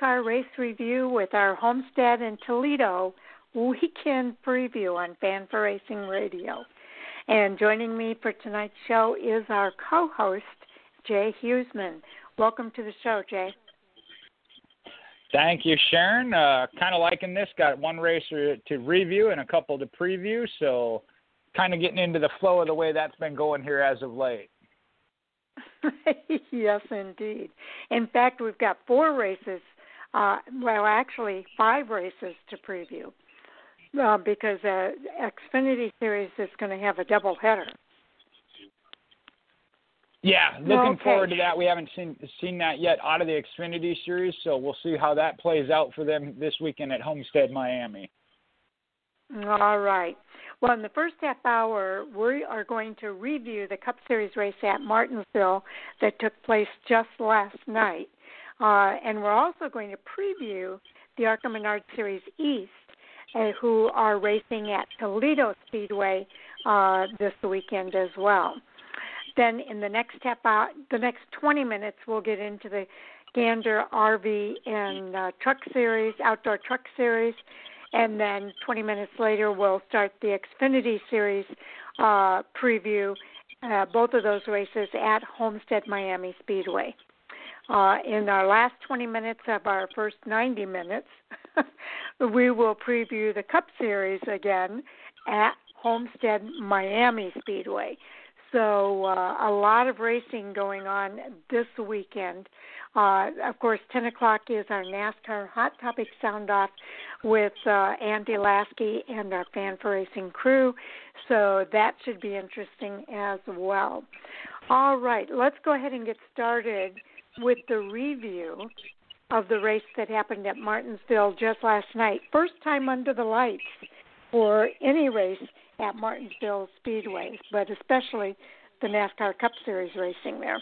NASCAR Race Review with our Homestead and Toledo weekend preview on Fan for Racing Radio. And joining me for tonight's show is our co host, Jay Husmann. Welcome to the show, Jay. Thank you, Sharon. Uh, kind of liking this. Got one race to review and a couple to preview, so kind of getting into the flow of the way that's been going here as of late. yes, indeed. In fact, we've got four races. Uh, well, actually, five races to preview uh, because uh, Xfinity Series is going to have a double header. Yeah, looking okay. forward to that. We haven't seen seen that yet out of the Xfinity Series, so we'll see how that plays out for them this weekend at Homestead, Miami. All right. Well, in the first half hour, we are going to review the Cup Series race at Martinsville that took place just last night. Uh, and we're also going to preview the ARCA Menard Series East, uh, who are racing at Toledo Speedway uh, this weekend as well. Then in the next hour, the next 20 minutes, we'll get into the Gander RV and uh, Truck Series, Outdoor Truck Series, and then 20 minutes later, we'll start the Xfinity Series uh, preview. Uh, both of those races at Homestead Miami Speedway. Uh, in our last 20 minutes of our first 90 minutes, we will preview the Cup Series again at Homestead Miami Speedway. So uh, a lot of racing going on this weekend. Uh, of course, 10 o'clock is our NASCAR Hot Topic Sound Off with uh, Andy Laskey and our Fan for Racing crew. So that should be interesting as well. All right, let's go ahead and get started with the review of the race that happened at Martinsville just last night. First time under the lights for any race at Martinsville Speedway, but especially the NASCAR Cup Series racing there.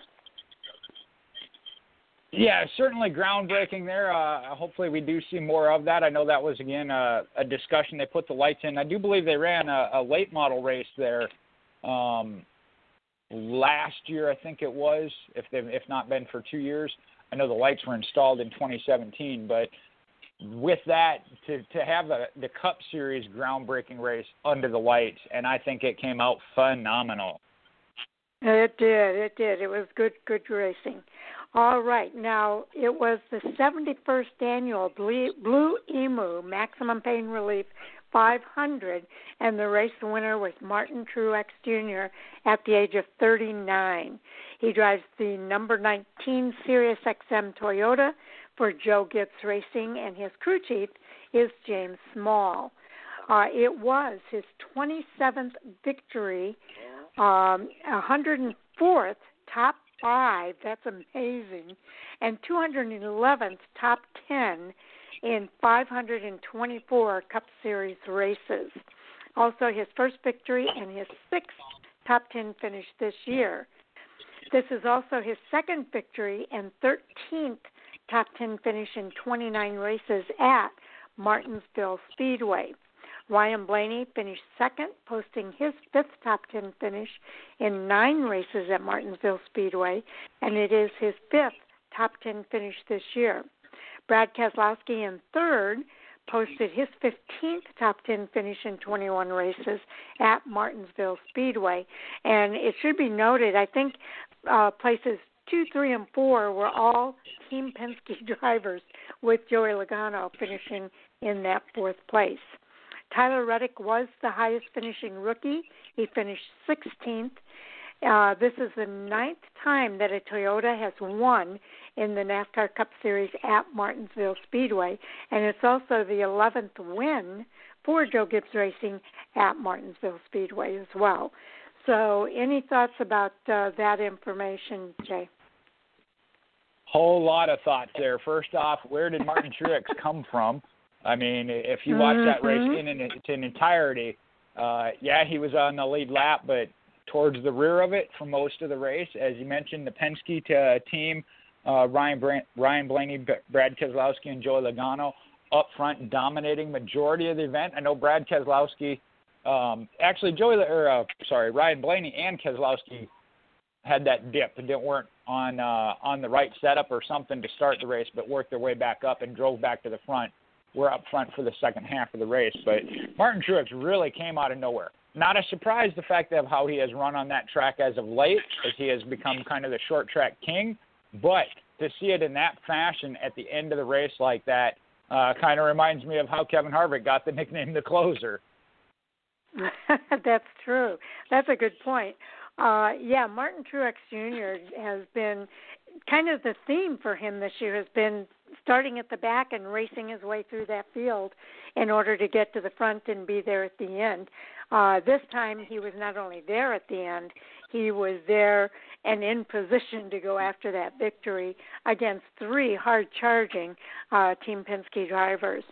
Yeah, certainly groundbreaking there. Uh, hopefully, we do see more of that. I know that was again uh, a discussion. They put the lights in. I do believe they ran a, a late model race there um, last year. I think it was, if they've, if not been for two years. I know the lights were installed in 2017, but with that to to have a, the Cup Series groundbreaking race under the lights, and I think it came out phenomenal. It did. It did. It was good good racing. All right. Now it was the 71st annual Blue Emu Maximum Pain Relief 500, and the race winner was Martin Truex Jr. at the age of 39. He drives the number 19 Sirius XM Toyota for Joe Gibbs Racing, and his crew chief is James Small. Uh, it was his 27th victory, um, 104th top five. That's amazing, and 211th top 10 in 524 Cup Series races. Also, his first victory and his sixth top 10 finish this year. This is also his second victory and 13th top 10 finish in 29 races at Martinsville Speedway. Ryan Blaney finished second, posting his fifth top 10 finish in nine races at Martinsville Speedway, and it is his fifth top 10 finish this year. Brad Keselowski in third posted his 15th top 10 finish in 21 races at Martinsville Speedway. And it should be noted, I think uh, places two, three, and four were all Team Penske drivers, with Joey Logano finishing in that fourth place. Tyler Reddick was the highest finishing rookie. He finished 16th. Uh, this is the ninth time that a Toyota has won in the NASCAR Cup Series at Martinsville Speedway, and it's also the 11th win for Joe Gibbs Racing at Martinsville Speedway as well. So, any thoughts about uh, that information, Jay? Whole lot of thoughts there. First off, where did Martin Truex come from? I mean, if you watch mm-hmm. that race mm-hmm. in its entirety, uh, yeah, he was on the lead lap, but towards the rear of it for most of the race. As you mentioned, the Penske t- uh, team, uh, Ryan Ryan Blaney, Brad Keselowski, and Joey Logano up front, dominating majority of the event. I know Brad Keselowski, um, actually Joey, or uh, sorry, Ryan Blaney and Keselowski had that dip and didn't weren't on uh, on the right setup or something to start the race, but worked their way back up and drove back to the front. We're up front for the second half of the race, but Martin Truex really came out of nowhere. Not a surprise the fact of how he has run on that track as of late, as he has become kind of the short track king. But to see it in that fashion at the end of the race like that uh, kind of reminds me of how Kevin Harvick got the nickname the closer. That's true. That's a good point. Uh, yeah, Martin Truex Jr. has been kind of the theme for him this year has been starting at the back and racing his way through that field in order to get to the front and be there at the end. Uh, this time he was not only there at the end, he was there and in position to go after that victory against three hard charging uh, Team Penske drivers.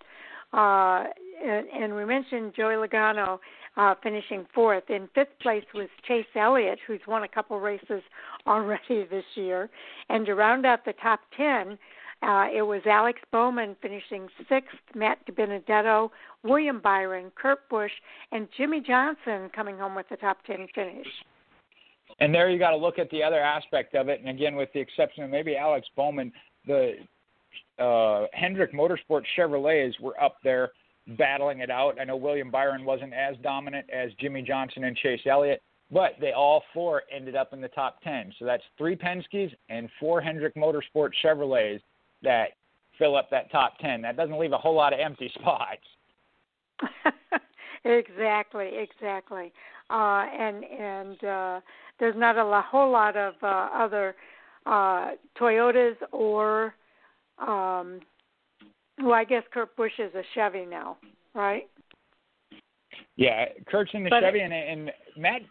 Uh, and, and we mentioned Joey Logano uh, finishing fourth. In fifth place was Chase Elliott, who's won a couple races already this year. And to round out the top 10, uh, it was Alex Bowman finishing sixth, Matt DiBenedetto, William Byron, Kurt Busch, and Jimmie Johnson coming home with the top 10 finish. And there you got to look at the other aspect of it. And again, with the exception of maybe Alex Bowman, the uh, Hendrick Motorsports Chevrolets were up there battling it out. I know William Byron wasn't as dominant as Jimmie Johnson and Chase Elliott, but they all four ended up in the top 10. So that's three Penske's and four Hendrick Motorsport Chevrolets that fill up that top 10. That doesn't leave a whole lot of empty spots. exactly, exactly. Uh, and and uh, there's not a whole lot of uh, other uh, Toyotas or um, well, I guess Kurt Busch is a Chevy now, right? Yeah, Kurt's in the but Chevy, and, and Matt.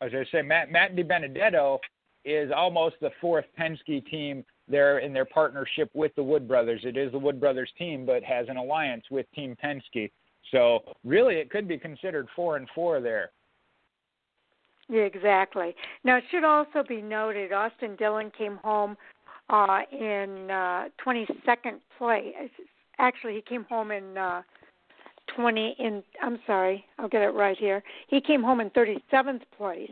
As I say, Matt Matt DiBenedetto is almost the fourth Penske team there in their partnership with the Wood Brothers. It is the Wood Brothers team, but has an alliance with Team Penske. So really, it could be considered four and four there. Yeah, exactly. Now, it should also be noted Austin Dillon came home uh, in uh, 22nd place. Actually, he came home in uh, 20 in. I'm sorry, I'll get it right here. He came home in 37th place.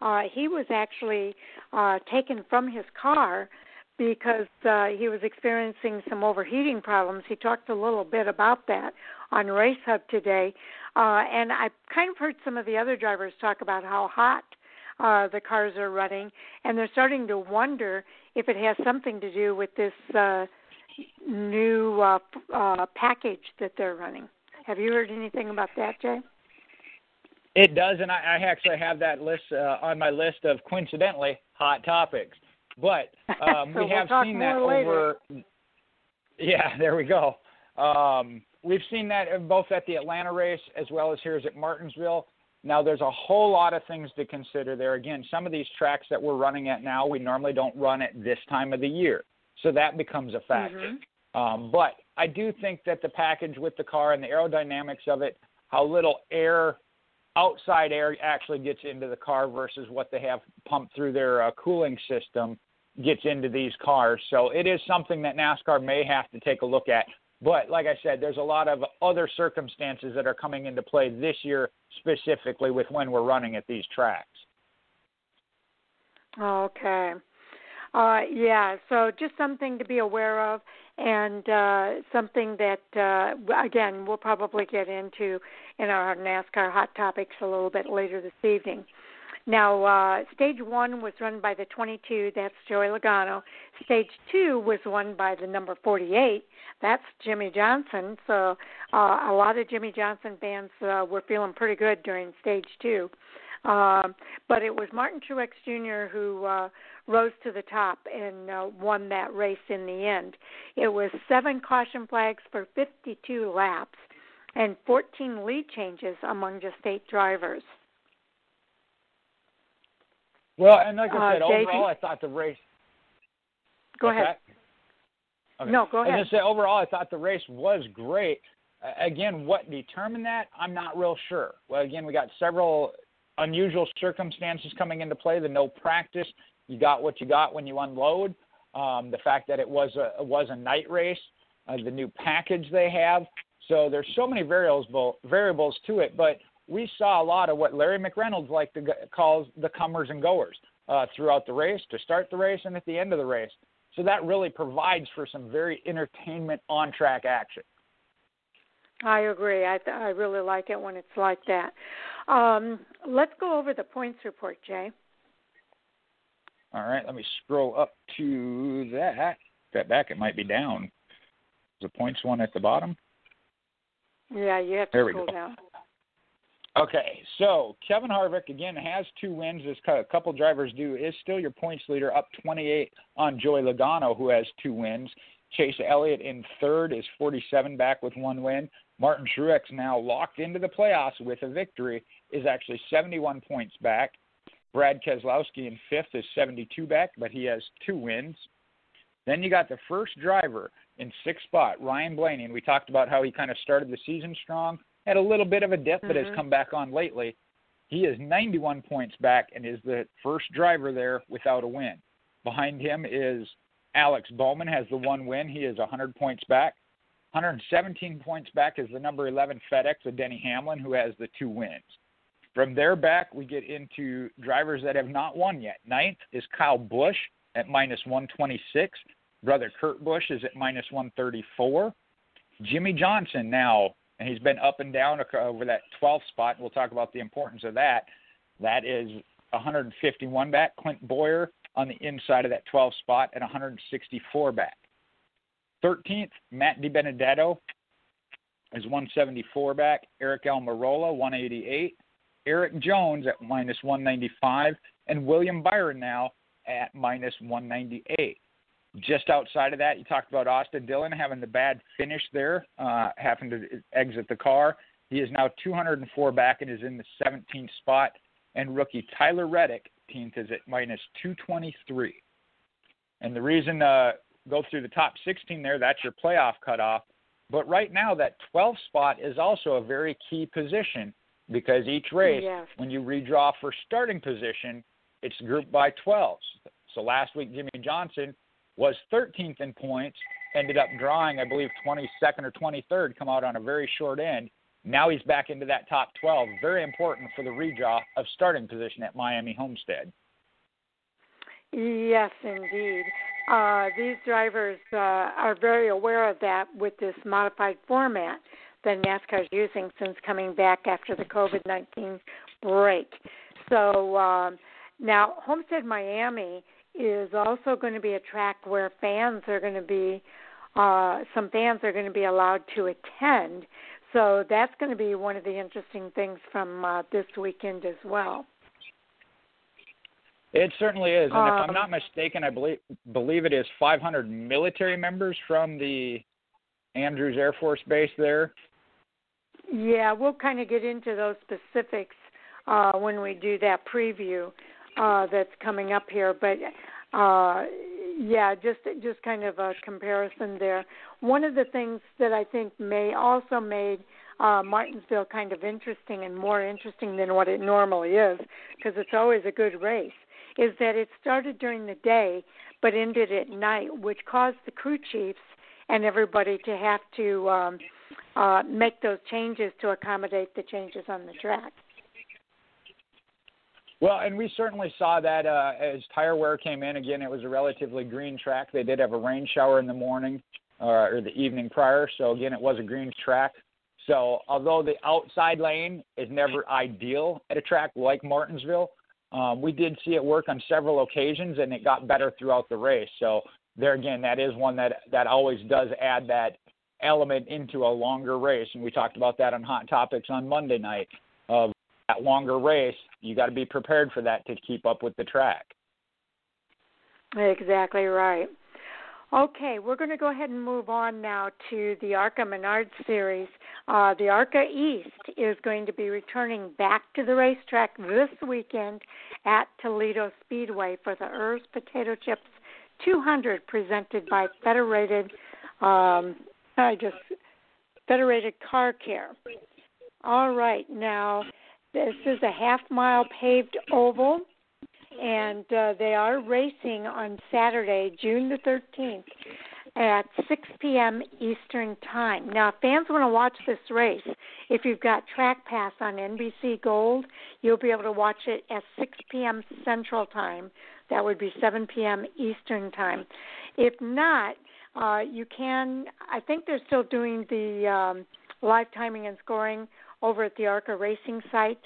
Uh, he was actually uh, taken from his car because uh, he was experiencing some overheating problems. He talked a little bit about that on Race Hub today, uh, and I kind of heard some of the other drivers talk about how hot uh, the cars are running, and they're starting to wonder if it has something to do with this uh, new uh, uh, package that they're running. Have you heard anything about that, Jay? It does, and I, I actually have that list uh, on my list of coincidentally hot topics. But um, so we have we'll seen that over. Yeah, there we go. Um, we've seen that both at the Atlanta race as well as here at Martinsville. Now, there's a whole lot of things to consider there. Again, some of these tracks that we're running at now, we normally don't run at this time of the year. So that becomes a factor. Mm-hmm. Um, but I do think that the package with the car and the aerodynamics of it, how little air, outside air actually gets into the car versus what they have pumped through their uh, cooling system gets into these cars. So it is something that NASCAR may have to take a look at. But like I said, there's a lot of other circumstances that are coming into play this year, specifically with when we're running at these tracks. Okay. Uh, yeah, so just something to be aware of, and uh, something that, uh, again, we'll probably get into in our NASCAR Hot Topics a little bit later this evening. Now, uh, stage one was run by the 22, that's Joey Logano. Stage two was won by the number 48, that's Jimmie Johnson. So, uh, a lot of Jimmie Johnson fans uh, were feeling pretty good during stage two. Um, but it was Martin Truex Jr. who uh, rose to the top and uh, won that race in the end. It was seven caution flags for 52 laps and 14 lead changes among just eight drivers. Well, and like I uh, said, overall, I thought the race. Go ahead. Okay. No, go ahead. I just say overall, I thought the race was great. Uh, again, what determined that, I'm not real sure. Well, again, we got several unusual circumstances coming into play. The no practice, you got what you got when you unload. Um, the fact that it was a it was a night race, uh, the new package they have. So there's so many variables variables to it. But we saw a lot of what Larry McReynolds like to calls the comers and goers uh, throughout the race, to start the race and at the end of the race. So that really provides for some very entertainment on track action. I agree. I I really like it when it's like that. Um, let's go over the points report, Jay. All right, let me scroll up to that. That back, it might be down. The points one at the bottom. Yeah, you have to there scroll down. Okay, so Kevin Harvick again has two wins. As a couple drivers do, is still your points leader, up 28 on Joey Logano, who has two wins. Chase Elliott in third is 47 back with one win. Martin Truex now locked into the playoffs with a victory is actually 71 points back. Brad Keselowski in fifth is 72 back, but he has two wins. Then you got the first driver in sixth spot, Ryan Blaney, and we talked about how he kind of started the season strong, had a little bit of a dip, but mm-hmm. has come back on lately. He is 91 points back and is the first driver there without a win. Behind him is Alex Bowman has the one win. He is 100 points back. 117 points back is the number 11 FedEx of Denny Hamlin, who has the two wins. From there back, we get into drivers that have not won yet. Ninth is Kyle Busch at minus 126. Brother Kurt Busch is at minus 134. Jimmie Johnson now, and he's been up and down over that 12th spot. We'll talk about the importance of that. That is 151 back. Clint Bowyer on the inside of that 12th spot at 164 back. 13th, Matt DiBenedetto is 174 back. Aric Almirola, 188. Erik Jones at minus 195. And William Byron now at minus 198. Just outside of that, you talked about Austin Dillon having the bad finish there, uh, having to exit the car. He is now 204 back and is in the 17th spot. And rookie Tyler Reddick, 18th, is at minus 223. And the reason uh, go through the top 16 there, that's your playoff cutoff. But right now, that 12th spot is also a very key position because each race, yes. when you redraw for starting position, it's grouped by 12s. So last week, Jimmie Johnson was 13th in points, ended up drawing, I believe, 22nd or 23rd, come out on a very short end. Now he's back into that top 12. Very important for the redraw of starting position at Miami Homestead. Yes, indeed. Uh, these drivers uh, are very aware of that with this modified format that NASCAR is using since coming back after the COVID 19 break. So um, now, Homestead Miami is also going to be a track where fans are going to be, uh, some fans are going to be allowed to attend. So that's going to be one of the interesting things from uh, this weekend as well. It certainly is, and um, if I'm um, not mistaken, I believe believe it is 500 military members from the Andrews Air Force Base there. Yeah, we'll kind of get into those specifics uh, when we do that preview uh, that's coming up here. But uh, yeah, just just kind of a comparison there. One of the things that I think may also made uh, Martinsville kind of interesting and more interesting than what it normally is, because it's always a good race, is that it started during the day but ended at night, which caused the crew chiefs and everybody to have to um, uh, make those changes to accommodate the changes on the track. Well, and we certainly saw that uh, as tire wear came in. Again, it was a relatively green track. They did have a rain shower in the morning uh, or the evening prior, so again, it was a green track. So, although the outside lane is never ideal at a track like Martinsville, um, we did see it work on several occasions, and it got better throughout the race. So there again, that is one that that always does add that element into a longer race, and we talked about that on Hot Topics on Monday night. Of that longer race, you got to be prepared for that to keep up with the track. Exactly right. Okay, we're going to go ahead and move on now to the ARCA Menard series. Uh, the ARCA East is going to be returning back to the racetrack this weekend at Toledo Speedway for the Herr's Potato Chips 200, presented by Federated. Um, I just Federated Car Care. All right, now this is a half mile paved oval and uh, they are racing on Saturday, June the 13th. at 6 p.m. Eastern Time. Now, fans want to watch this race, if you've got Track Pass on NBC Gold, you'll be able to watch it at 6 p.m. Central Time. That would be 7 p.m. Eastern Time. If not, uh, you can. I think they're still doing the um, live timing and scoring over at the ARCA Racing site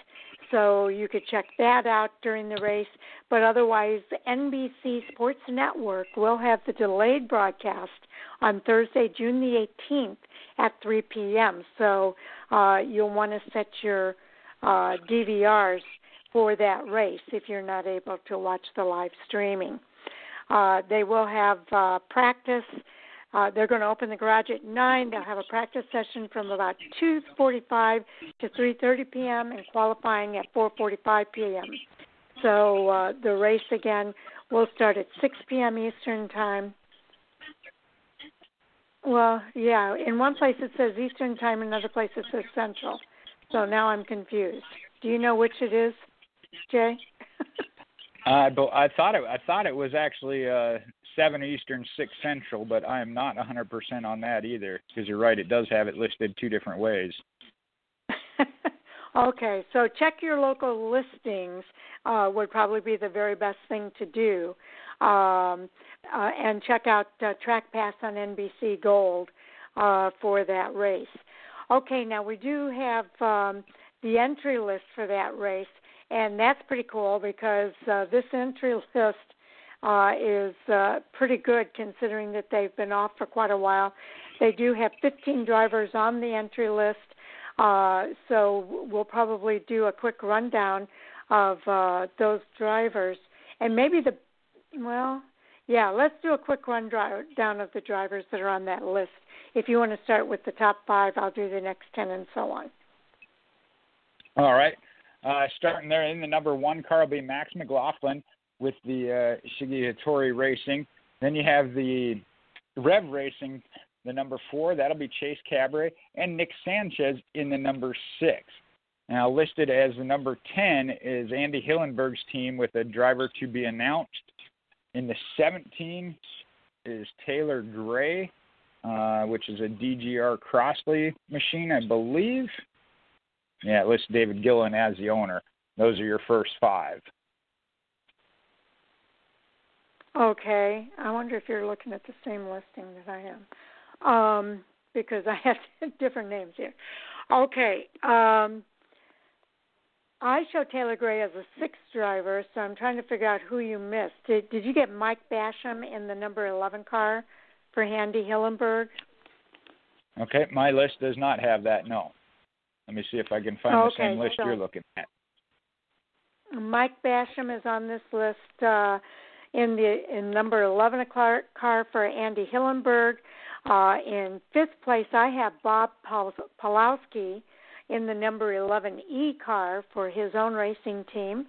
so you could check that out during the race. But otherwise, NBC Sports Network will have the delayed broadcast on Thursday, June the 18th at 3 p.m. So uh, you'll want to set your uh, DVRs for that race if you're not able to watch the live streaming. Uh, they will have uh, practice uh, they're going to open the garage at nine. They'll have a practice session from about 2:45 to 3:30 p.m. and qualifying at 4:45 p.m. So uh, the race again will start at 6 p.m. Eastern time. Well, yeah. In one place it says Eastern time, another place it says Central. So now I'm confused. Do you know which it is, Jay? uh, but I thought it. I thought it was actually uh, seven Eastern, six Central, but I am not 100% on that either because you're right. It does have it listed two different ways. okay, so check your local listings uh, would probably be the very best thing to do, um, uh, and check out uh, Track Pass on NBC Gold uh, for that race. Okay, now we do have um, the entry list for that race, and that's pretty cool because uh, this entry list uh, is uh, pretty good considering that they've been off for quite a while. They do have 15 drivers on the entry list, uh, so we'll probably do a quick rundown of uh, those drivers and maybe the well, yeah, let's do a quick rundown of the drivers that are on that list. If you want to start with the top five, I'll do the next ten and so on. All right. Uh, starting there in the number one car will be Max McLaughlin with the uh, Racing. Then you have the Rev Racing, the number four. That'll be Chase Cabre and Nick Sanchez in the number six. Now listed as the number ten is Andy Hillenburg's team with a driver to be announced. In the 17 is Taylor Gray, uh, which is a DGR Crossley machine, I believe. Yeah, it lists David Gilliland as the owner. Those are your first five. Okay. I wonder if you're looking at the same listing that I am. Um, because I have different names here. Okay. Um, I show Taylor Gray as a sixth driver, so I'm trying to figure out who you missed. Did, did you get Mike Basham in the number 11 car for Andy Hillenburg? Okay, my list does not have that. No. Let me see if I can find okay, the same list so you're looking at. Mike Basham is on this list. Uh, in the in number 11 car, car for Andy Hillenburg. Uh, in fifth place, I have Bob Pawlowski in the number 11E car for his own racing team.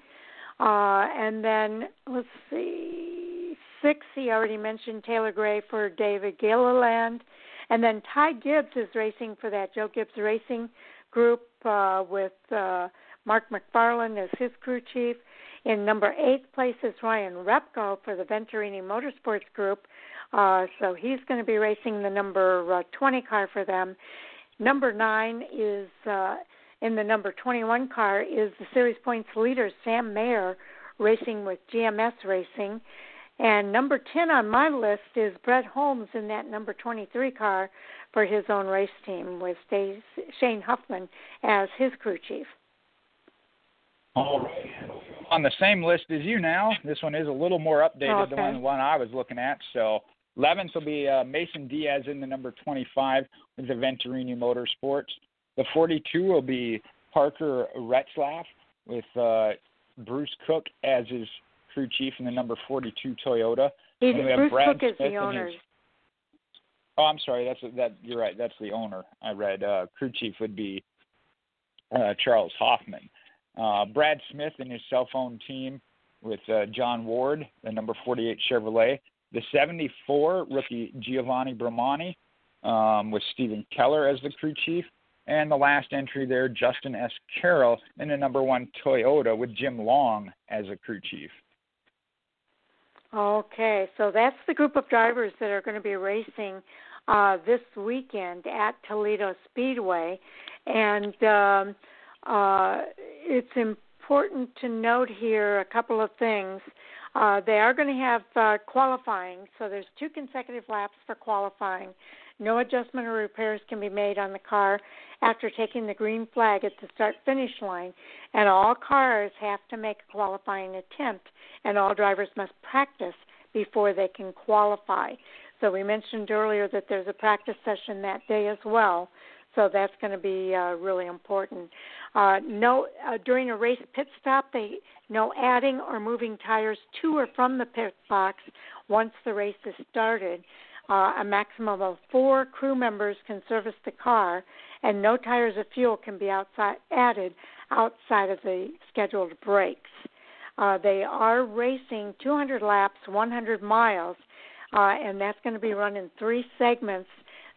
Uh, and then let's see, six. He already mentioned Taylor Gray for David Gilliland, and then Ty Gibbs is racing for that Joe Gibbs Racing Group uh, with uh, Mark McFarland as his crew chief. In number eight place is Ryan Repko for the Venturini Motorsports Group. Uh, so he's going to be racing the number uh, 20 car for them. Number nine is uh, in the number 21 car is the series points leader Sam Mayer racing with GMS Racing. And number 10 on my list is Brett Holmes in that number 23 car for his own race team with Shane Huffman as his crew chief. All right on the same list as you now. This one is a little more updated okay. than the one I was looking at. So 11th will be uh, Mason Diaz in the number 25 with the Venturini Motorsports. The 42 will be Parker Retzlaff with uh, Bruce Cook as his crew chief in the number 42 Toyota. He's, and we have Bruce Brad Cook is Smith the owner. His, oh, I'm sorry. That's that. You're right. That's the owner. I read uh, crew chief would be uh, Charles Hoffman. Uh, Brad Smith and his cell phone team with uh, John Ward, the number 48 Chevrolet. The 74 rookie Giovanni Bromante um, with Stephen Keller as the crew chief. And the last entry there, Justin S. Carroll in the number one Toyota with Jim Long as a crew chief. Okay, so that's the group of drivers that are going to be racing uh, this weekend at Toledo Speedway, and um, uh, it's important to note here a couple of things. Uh, they are going to have uh, qualifying, so there's two consecutive laps for qualifying. No adjustment or repairs can be made on the car after taking the green flag at the start finish line, and all cars have to make a qualifying attempt, and all drivers must practice before they can qualify. So we mentioned earlier that there's a practice session that day as well. So that's going to be uh, really important. Uh, no, uh, during a race pit stop, they no adding or moving tires to or from the pit box once the race is started. Uh, a maximum of four crew members can service the car, and no tires of fuel can be outside added outside of the scheduled breaks. Uh, they are racing 200 laps, 100 miles, uh, and that's going to be run in three segments.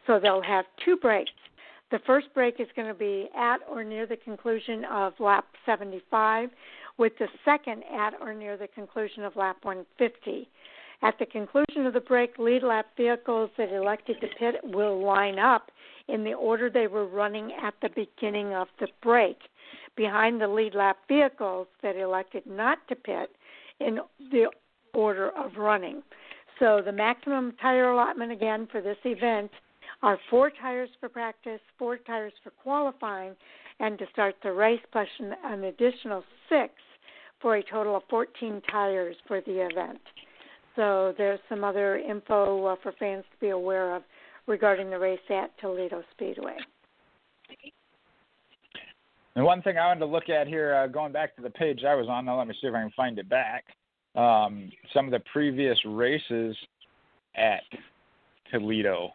So they'll have two breaks. The first break is going to be at or near the conclusion of lap 75, with the second at or near the conclusion of lap 150. At the conclusion of the break, lead lap vehicles that elected to pit will line up in the order they were running at the beginning of the break, behind the lead lap vehicles that elected not to pit in the order of running. So the maximum tire allotment again for this event are four tires for practice, four tires for qualifying, and to start the race, plus an additional six for a total of 14 tires for the event. So there's some other info uh, for fans to be aware of regarding the race at Toledo Speedway. And one thing I wanted to look at here, uh, going back to the page I was on, now let me see if I can find it back. Um, some of the previous races at Toledo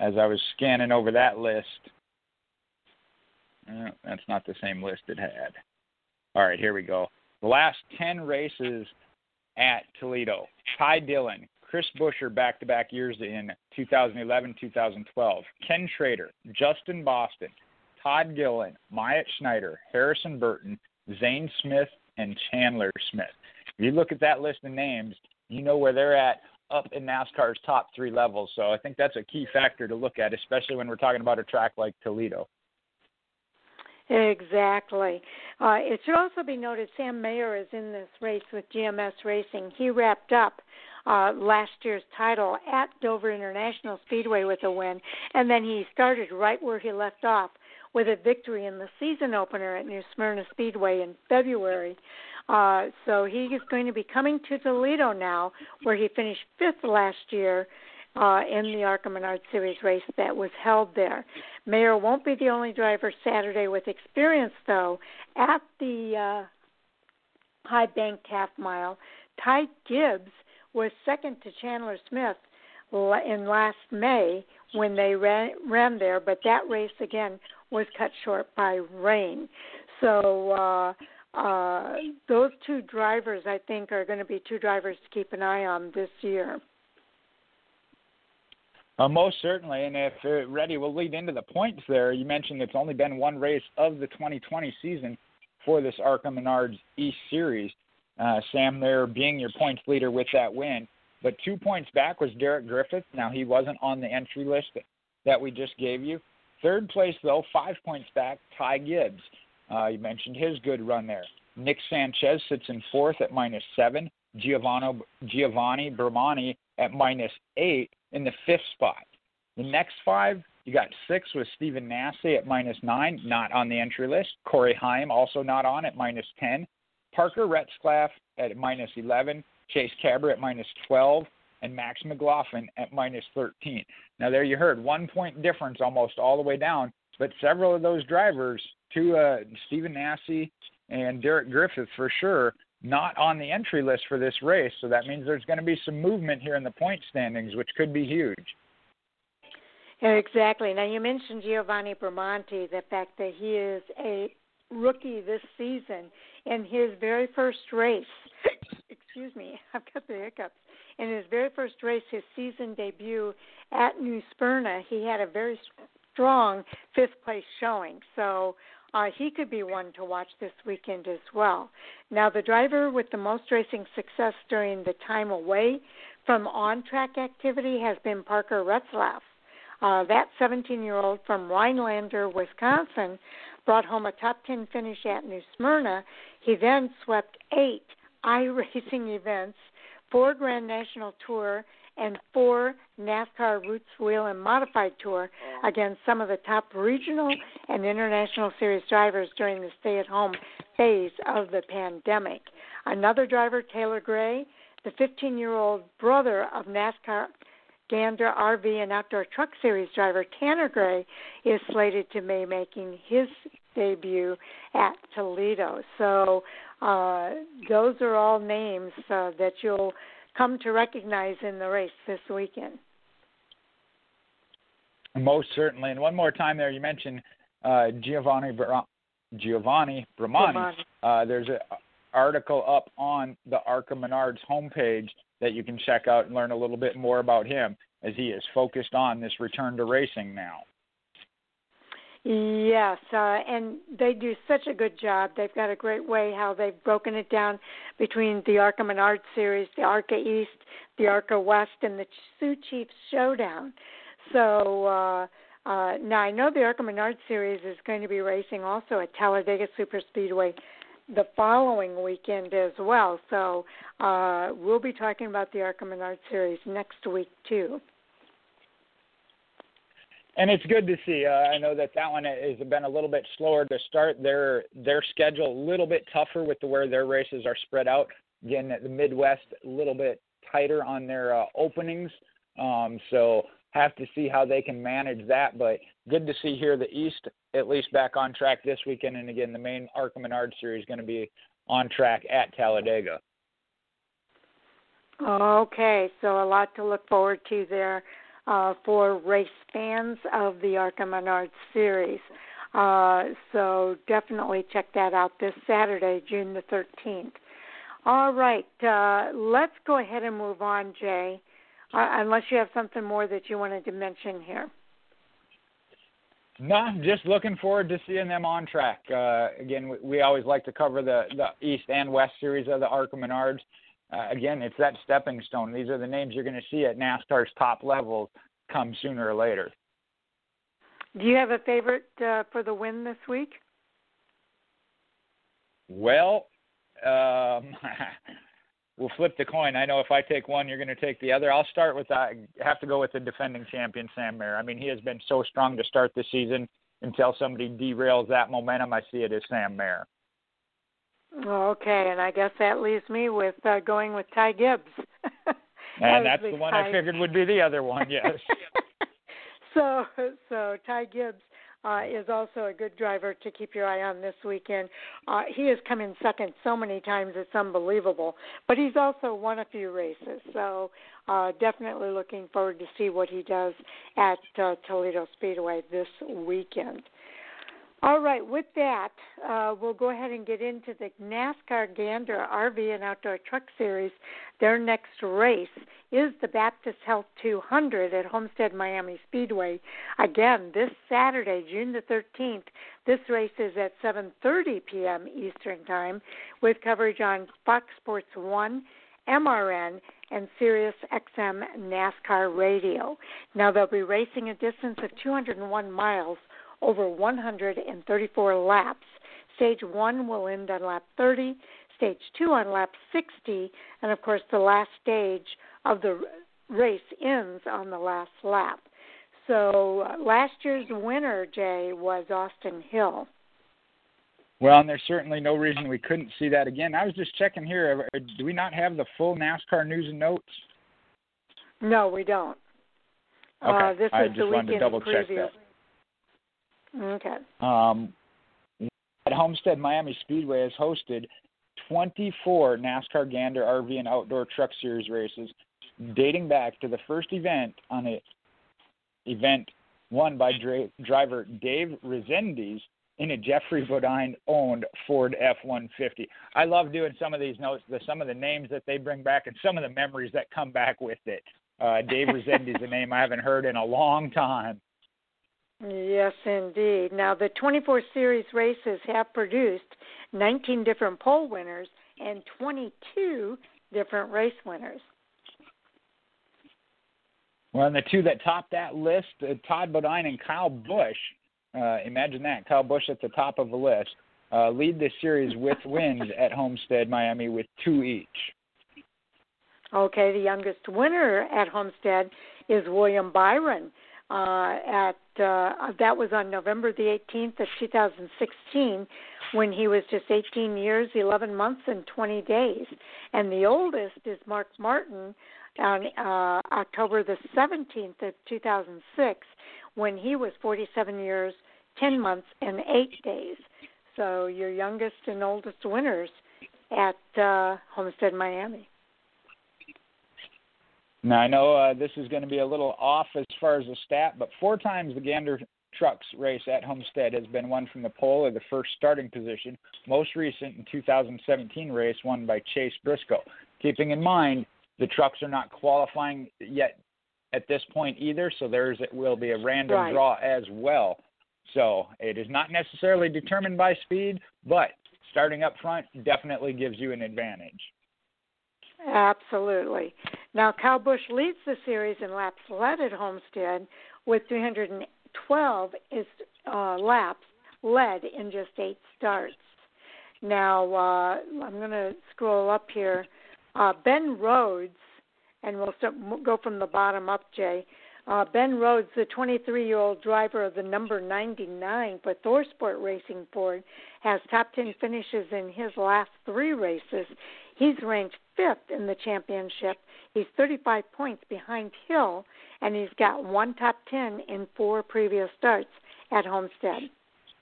as I was scanning over that list. That's not the same list it had. All right, here we go. The last 10 races at Toledo. Ty Dillon, Chris Buescher back to back years in 2011 2012. Ken Schrader, Justin Boston, Todd Gilliland, Myatt Snider, Harrison Burton, Zane Smith, and Chandler Smith. If you look at that list of names, you know where they're at up in NASCAR's top three levels. So I think that's a key factor to look at, especially when we're talking about a track like Toledo. Exactly. Uh, it should also be noted Sam Mayer is in this race with GMS Racing. He wrapped up uh, last year's title at Dover International Speedway with a win, and then he started right where he left off with a victory in the season opener at New Smyrna Speedway in February. Uh, so he is going to be coming to Toledo now, where he finished fifth last year uh, in the ARCA Menard Series race that was held there. Mayer won't be the only driver Saturday with experience, though. At the uh, High Bank Half Mile, Ty Gibbs was second to Chandler Smith in last May when they ran, ran there, but that race again was cut short by rain. So uh, uh, those two drivers, I think, are going to be two drivers to keep an eye on this year. Uh, most certainly, and if ready, we'll lead into the points there. You mentioned it's only been one race of the 2020 season for this ARCA Menards East Series. Uh, Sam there being your points leader with that win. But two points back was Derek Griffith. Now, he wasn't on the entry list that we just gave you. Third place, though, five points back, Ty Gibbs. Uh, you mentioned his good run there. Nick Sanchez sits in fourth at minus seven. Giovanni, Giovanni Bromante at minus eight in the fifth spot. The next five, you got six with Stephen Nasse at minus nine, not on the entry list. Corey Heim also not on at minus 10. Parker Retzlaff at minus 11. Chase Cabre at minus 12. And Max McLaughlin at minus 13. Now, there you heard one point difference almost all the way down, but several of those drivers to uh, Stephen Nasse and Derek Griffith for sure not on the entry list for this race. So that means there's going to be some movement here in the point standings, which could be huge. Exactly. Now you mentioned Giovanni Bromante, the fact that he is a rookie this season in his very first race. excuse me, I've got the hiccups. In his very first race, his season debut at New Smyrna, he had a very strong fifth place showing. So uh, he could be one to watch this weekend as well. Now, the driver with the most racing success during the time away from on track activity has been Parker Retzlaff. Uh, that 17 year old from Rhinelander, Wisconsin, brought home a top 10 finish at New Smyrna. He then swept eight iRacing events, four Grand National Tour, and four NASCAR Roots Whelen Modified Tour oh. against some of the top regional and international series drivers during the stay at home phase of the pandemic. Another driver, Taylor Gray, the 15 year old brother of NASCAR Gander RV and Outdoor Truck Series driver Tanner Gray, is slated to be making his debut at Toledo. So uh, those are all names uh, that you'll come to recognize in the race this weekend. Most certainly. And one more time there, you mentioned uh, Giovanni Bra- Giovanni Bromante. Uh, there's an article up on the ARCA Menards homepage that you can check out and learn a little bit more about him as he is focused on this return to racing now. Yes, uh, and they do such a good job. They've got a great way how they've broken it down between the ARCA Menard series, the ARCA East, the ARCA West, and the Sioux Chiefs Showdown. So uh, uh, now I know the ARCA Menard series is going to be racing also at Talladega Superspeedway the following weekend as well. So uh, we'll be talking about the ARCA Menard series next week too and it's good to see. Uh, I know that that one has been a little bit slower to start. Their their schedule a little bit tougher with the where their races are spread out. Again, the Midwest a little bit tighter on their uh, openings. Um, so have to see how they can manage that. But good to see here the East at least back on track this weekend. And again, the main ARCA Menard series going to be on track at Talladega. Okay, so a lot to look forward to there uh, for race fans of the ARCA Menard series. Uh, so definitely check that out this Saturday, June the 13th. All right, uh, let's go ahead and move on, Jay, uh, unless you have something more that you wanted to mention here. No, just looking forward to seeing them on track. Uh, again, we, we, always like to cover the, the East and West series of the ARCA Menards uh, again, it's that stepping stone. These are the names you're going to see at NASCAR's top levels come sooner or later. Do you have a favorite uh, for the win this week? Well, um, we'll flip the coin. I know if I take one, you're going to take the other. I'll start with I have to go with the defending champion Sam Mayer. I mean, he has been so strong to start the season. Until somebody derails that momentum, I see it as Sam Mayer. Okay, and I guess that leaves me with uh, going with Ty Gibbs. and that's the one Ty. I figured would be the other one. Yes. so, so Ty Gibbs uh, is also a good driver to keep your eye on this weekend. Uh, he has come in second so many times it's unbelievable. But he's also won a few races, so uh, definitely looking forward to see what he does at uh, Toledo Speedway this weekend. All right, with that, uh, we'll go ahead and get into the NASCAR Gander RV and Outdoor Truck Series. Their next race is the Baptist Health 200 at Homestead Miami Speedway. Again, this Saturday, June the 13th. This race is at 7:30 p.m. Eastern Time, with coverage on Fox Sports 1, MRN, and Sirius XM NASCAR Radio. Now they'll be racing a distance of 201 miles over 134 laps. Stage 1 will end on lap 30, stage 2 on lap 60, and of course, the last stage of the race ends on the last lap. So uh, last year's winner, Jay, was Austin Hill. Well, and there's certainly no reason we couldn't see that again. I was just checking here. Uh, do we not have the full NASCAR news and notes? No, we don't. Okay. Uh, this I is just the wanted to double preview. check that. Okay. Um, at Homestead Miami Speedway has hosted 24 NASCAR Gander RV and Outdoor Truck Series races, dating back to the first event on a event won by dra- driver Dave Rezendes in a Geoffrey Bodine owned Ford F 150. I love doing some of these notes, the, some of the names that they bring back, and some of the memories that come back with it. Uh, Dave Rezendes is a name I haven't heard in a long time. Yes, indeed. Now, the 24 Series races have produced 19 different pole winners and 22 different race winners. Well, and the two that topped that list, uh, Todd Bodine and Kyle Busch, uh, imagine that, Kyle Busch at the top of the list, uh, lead the series with wins at Homestead, Miami, with two each. Okay, the youngest winner at Homestead is William Byron. Uh, at uh, that was on November the 18th of 2016, when he was just 18 years, 11 months, and 20 days. And the oldest is Mark Martin on uh, October the 17th of 2006, when he was 47 years, 10 months, and 8 days. So your youngest and oldest winners at uh, Homestead Miami. Now I know uh, this is going to be a little off as far as the stat, but four times the Gander Trucks race at Homestead has been won from the pole or the first starting position. Most recent in 2017 race won by Chase Briscoe. Keeping in mind the trucks are not qualifying yet at this point either, so there's it will be a random right. draw as well. So it is not necessarily determined by speed, but starting up front definitely gives you an advantage. Absolutely. Now, Kyle Busch leads the series in laps led at Homestead with 312 is uh, laps led in just eight starts. Now, uh, I'm going to scroll up here. Uh, ben Rhodes, and we'll start, go from the bottom up, Jay. Uh, ben Rhodes, the 23 year old driver of the number 99 for ThorSport Racing Ford, has top 10 finishes in his last three races. He's ranked fifth in the championship. He's 35 points behind Hill, and he's got one top 10 in four previous starts at Homestead.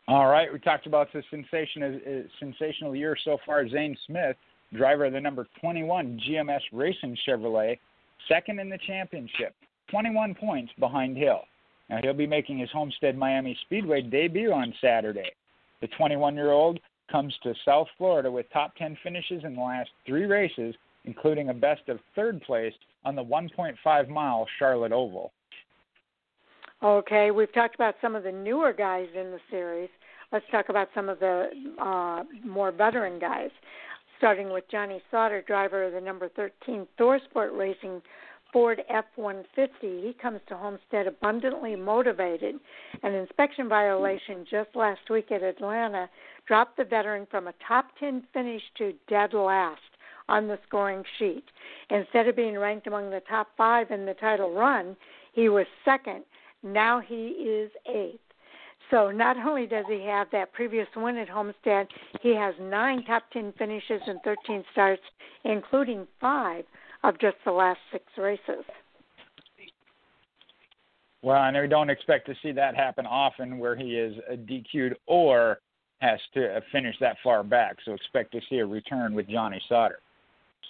All right, we talked about the sensation, uh, sensational year so far. Zane Smith, driver of the number 21 GMS Racing Chevrolet, second in the championship, 21 points behind Hill. Now he'll be making his Homestead Miami Speedway debut on Saturday. The 21 year old comes to South Florida with top 10 finishes in the last three races, including a best of third place on the 1.5 mile Charlotte Oval. Okay, we've talked about some of the newer guys in the series. Let's talk about some of the uh, more veteran guys, starting with Johnny Sauter, driver of the number 13 ThorSport Racing Ford F 150. He comes to Homestead abundantly motivated. An inspection violation just last week at Atlanta dropped the veteran from a top 10 finish to dead last on the scoring sheet. Instead of being ranked among the top five in the title run, he was second. Now he is eighth. So not only does he have that previous win at Homestead, he has nine top 10 finishes and 13 starts, including five of just the last six races. Well, and we don't expect to see that happen often where he is uh, DQ'd or has to uh, finish that far back. So expect to see a return with Johnny Sauter.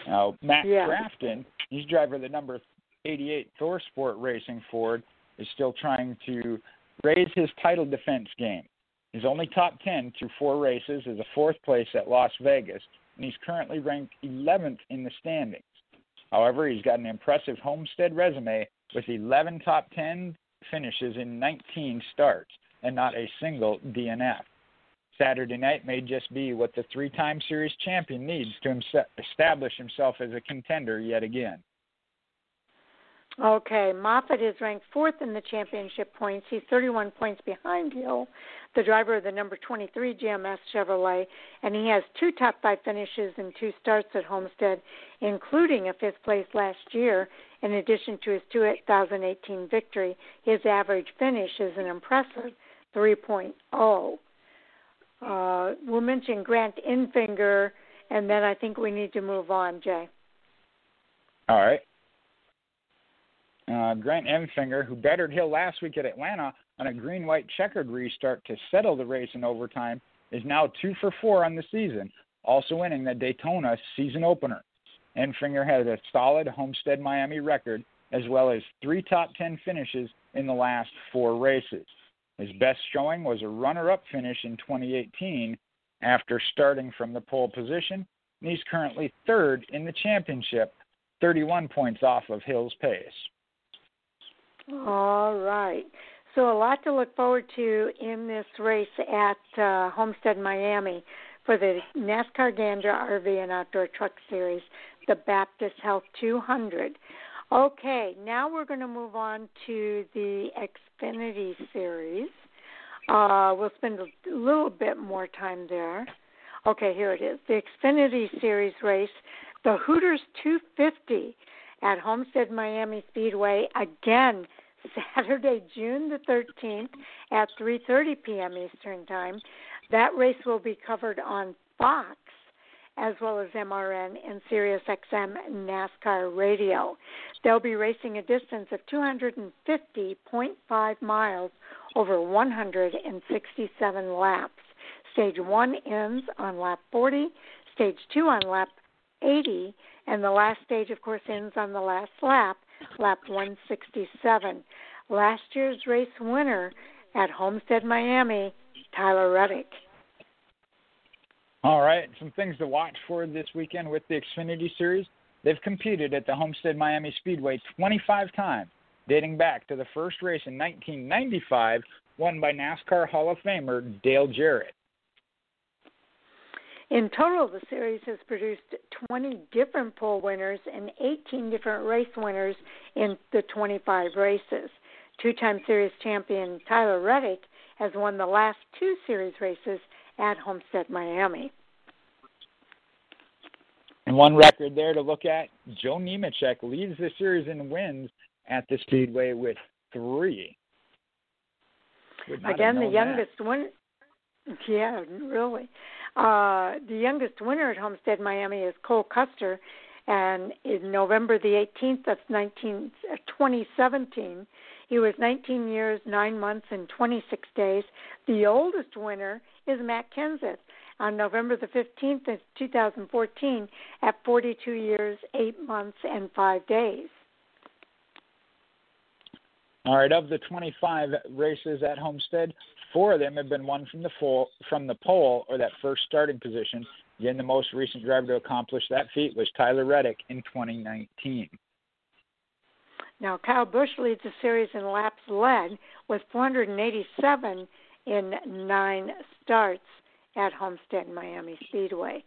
Now, Matt yeah. Crafton, he's driver of the number 88 ThorSport Racing Ford, is still trying to raise his title defense game. He's only top 10 through four races, is a fourth place at Las Vegas, and he's currently ranked 11th in the standings. However, he's got an impressive Homestead resume with 11 top 10 finishes in 19 starts and not a single DNF. Saturday night may just be what the three time series champion needs to establish himself as a contender yet again. Okay, Moffitt is ranked fourth in the championship points. He's 31 points behind Hill, the driver of the number 23 GMS Chevrolet, and he has two top five finishes and two starts at Homestead, including a fifth place last year. In addition to his 2018 victory, his average finish is an impressive 3.0. Uh, we'll mention Grant Enfinger, and then I think we need to move on, Jay. All right. Uh, Grant Enfinger, who bettered Hill last week at Atlanta on a green white checkered restart to settle the race in overtime, is now two for four on the season, also winning the Daytona season opener. Enfinger has a solid Homestead Miami record, as well as three top 10 finishes in the last four races. His best showing was a runner up finish in 2018 after starting from the pole position, and he's currently third in the championship, 31 points off of Hill's pace. All right. So a lot to look forward to in this race at uh, Homestead, Miami, for the NASCAR Gander RV and Outdoor Truck Series, the Baptist Health 200. Okay, now we're going to move on to the Xfinity Series. Uh, we'll spend a little bit more time there. Okay, here it is. The Xfinity Series race, the Hooters 250 at Homestead Miami Speedway again Saturday, June the 13th at 3:30 p.m. Eastern Time. That race will be covered on Fox as well as MRN and SiriusXM NASCAR Radio. They'll be racing a distance of 250.5 miles over 167 laps. Stage 1 ends on lap 40, stage 2 on lap 80, and the last stage, of course, ends on the last lap, lap 167. Last year's race winner at Homestead, Miami, Tyler Reddick. All right, some things to watch for this weekend with the Xfinity Series. They've competed at the Homestead Miami Speedway 25 times, dating back to the first race in 1995, won by NASCAR Hall of Famer Dale Jarrett. In total, the series has produced 20 different pole winners and 18 different race winners in the 25 races. Two time series champion Tyler Reddick has won the last two series races at Homestead, Miami. And one record there to look at Joe Nemechek leads the series in wins at the Speedway with three. Again, the youngest that. one. Yeah, really. Uh, the youngest winner at Homestead, Miami, is Cole Custer, and in November the 18th of 19, uh, 2017, he was 19 years, 9 months, and 26 days. The oldest winner is Matt Kenseth on November the 15th of 2014 at 42 years, 8 months, and 5 days. All right, of the 25 races at Homestead, four of them have been won from the full, from the pole or that first starting position. Again, the most recent driver to accomplish that feat was Tyler Reddick in 2019. Now, Kyle Busch leads the series in laps led with 487 in nine starts at Homestead Miami Speedway.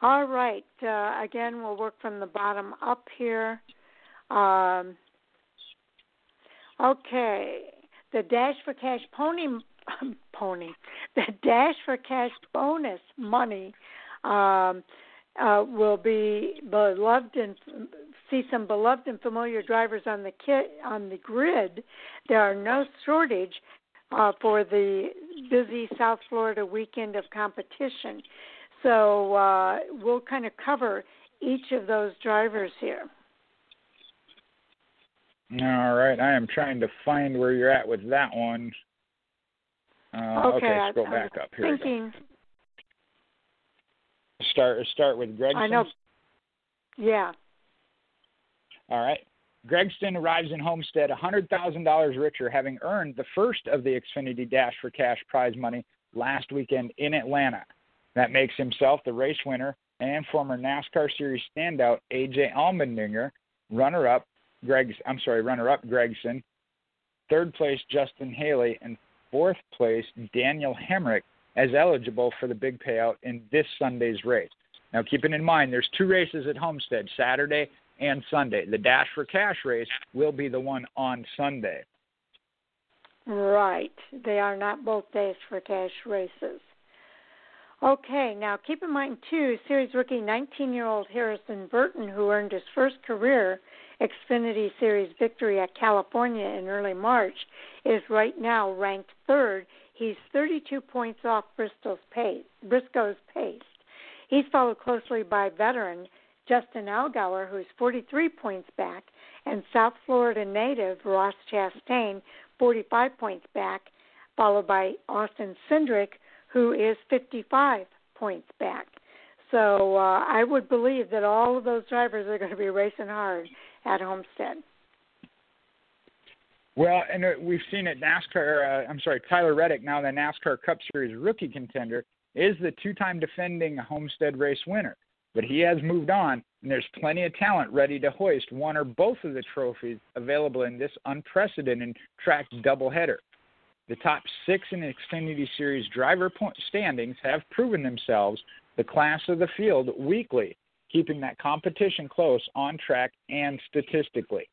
All right, uh, again, we'll work from the bottom up here. Um, okay, the Dash for Cash Pony pony, the Dash for Cash bonus money um, uh, will be beloved and see some beloved and familiar drivers on the kit on the grid. There are no shortage uh, for the busy South Florida weekend of competition. So uh, we'll kind of cover each of those drivers here. All right, I am trying to find where you're at with that one. Uh, okay, okay, scroll I, back up here. Thinking. Start start with Gragson. I know. Yeah. All right. Gragson arrives in Homestead $100,000 richer, having earned the first of the Xfinity Dash for Cash prize money last weekend in Atlanta. That makes himself the race winner and former NASCAR Series standout AJ Allmendinger, runner-up Greg, I'm sorry, runner-up Gragson, third place Justin Haley, and fourth place Daniel Hemric as eligible for the big payout in this Sunday's race. Now, keeping in mind, there's two races at Homestead, Saturday and Sunday. The Dash for Cash race will be the one on Sunday. Right. They are not both Dash for Cash races. Okay, now keep in mind too, series rookie 19-year-old Harrison Burton, who earned his first career Xfinity Series victory at California in early March, is right now ranked third. He's 32 points off Bristol's pace, Briscoe's pace. He's followed closely by veteran Justin Allgaier, who's 43 points back, and South Florida native Ross Chastain, 45 points back, followed by Austin Cindric, who is 55 points back. So uh, I would believe that all of those drivers are going to be racing hard at Homestead. Well, and uh, we've seen it. NASCAR. Uh, I'm sorry, Tyler Reddick, now the NASCAR Cup Series rookie contender, is the two-time defending Homestead race winner but he has moved on, and there's plenty of talent ready to hoist one or both of the trophies available in this unprecedented track doubleheader. the top six in the Xfinity Series driver point standings have proven themselves the class of the field weekly, keeping that competition close on track and statistically.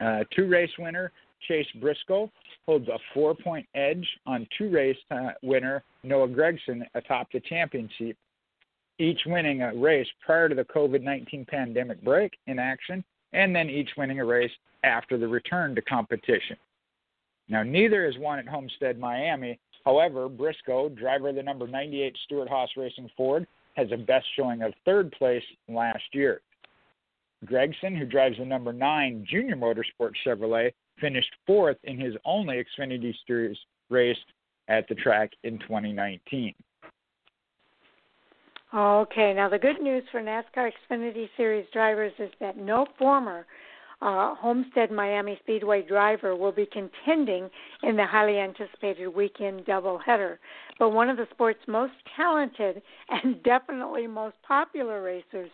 Uh, two race winner Chase Briscoe holds a four point edge on two race uh, winner Noah Gragson atop the championship, each winning a race prior to the COVID 19 pandemic break in action, and then each winning a race after the return to competition. Now, neither is won at Homestead, Miami. However, Briscoe, driver of the number 98 Stewart-Haas Racing Ford, has a best showing of third place last year. Gragson, who drives the number 9 Junior Motorsport Chevrolet, finished fourth in his only Xfinity Series race at the track in 2019. Okay, now the good news for NASCAR Xfinity Series drivers is that no former uh, Homestead Miami Speedway driver will be contending in the highly anticipated weekend doubleheader. But one of the sport's most talented and definitely most popular racers,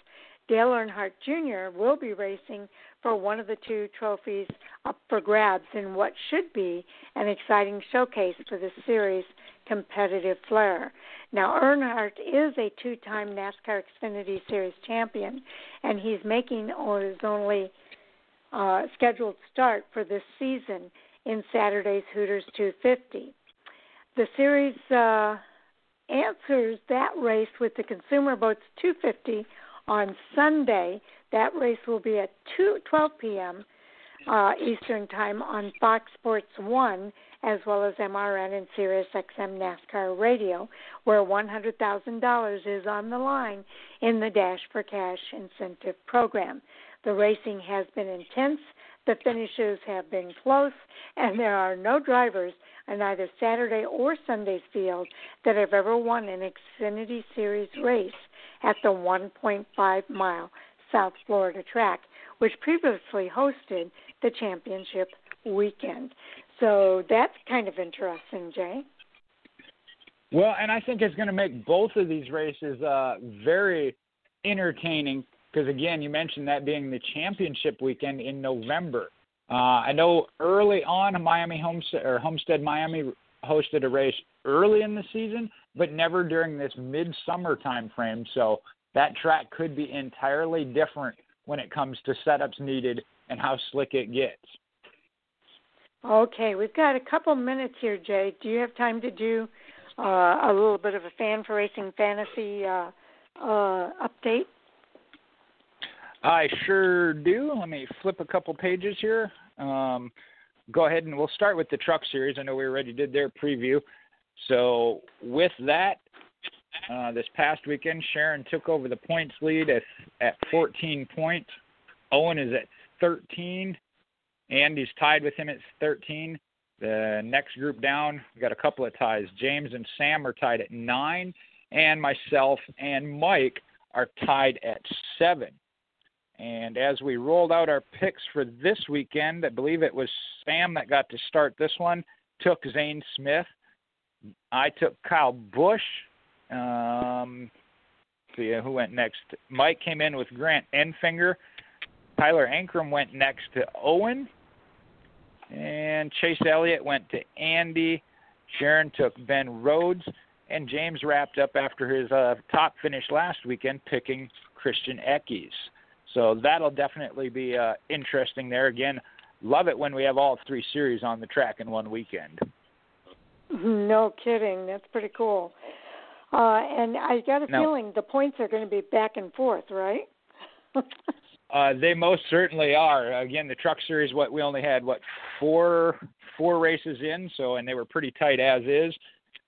Dale Earnhardt Jr., will be racing for one of the two trophies up for grabs in what should be an exciting showcase for the series' competitive flair. Now, Earnhardt is a two time NASCAR Xfinity Series champion, and he's making his only uh, scheduled start for this season in Saturday's Hooters 250. The series uh, answers that race with the Contender Boats 250 on Sunday. That race will be at 2, 12 p.m. Uh, Eastern Time on Fox Sports 1, as well as MRN and Sirius XM NASCAR Radio, where $100,000 is on the line in the Dash for Cash incentive program. The racing has been intense, the finishes have been close, and there are no drivers in either Saturday or Sunday's field that have ever won an Xfinity Series race at the 1.5 mile South Florida track, which previously hosted the championship weekend. So that's kind of interesting, Jay. Well, and I think it's going to make both of these races uh, very entertaining because again, you mentioned that being the championship weekend in November. Uh, I know early on, Miami Homestead or Homestead Miami hosted a race early in the season, but never during this midsummer time frame. So that track could be entirely different when it comes to setups needed and how slick it gets. Okay, we've got a couple minutes here, Jay. Do you have time to do uh, a little bit of a fan for racing fantasy uh, uh, update? I sure do. Let me flip a couple pages here. Um, go ahead and we'll start with the truck series. I know we already did their preview. So with that, uh, this past weekend, Sharon took over the points lead at at 14 points. Owen is at 13. Andy's tied with him at 13. The next group down, we got a couple of ties. James and Sam are tied at nine, and myself and Mike are tied at seven. And as we rolled out our picks for this weekend, I believe it was Sam that got to start this one, took Zane Smith. I took Kyle Busch. Um, see who went next. Mike came in with Grant Enfinger. Tyler Ankrum went next to Owen. And Chase Elliott went to Andy. Sharon took Ben Rhodes. And James wrapped up after his uh, top finish last weekend, picking Christian Eckes. So that'll definitely be uh, interesting there. Again, love it when we have all three series on the track in one weekend. No kidding. That's pretty cool. Uh, and I got a now, feeling the points are going to be back and forth, right? uh, they most certainly are. Again, the truck series, what we only had what four four races in, so and they were pretty tight as is.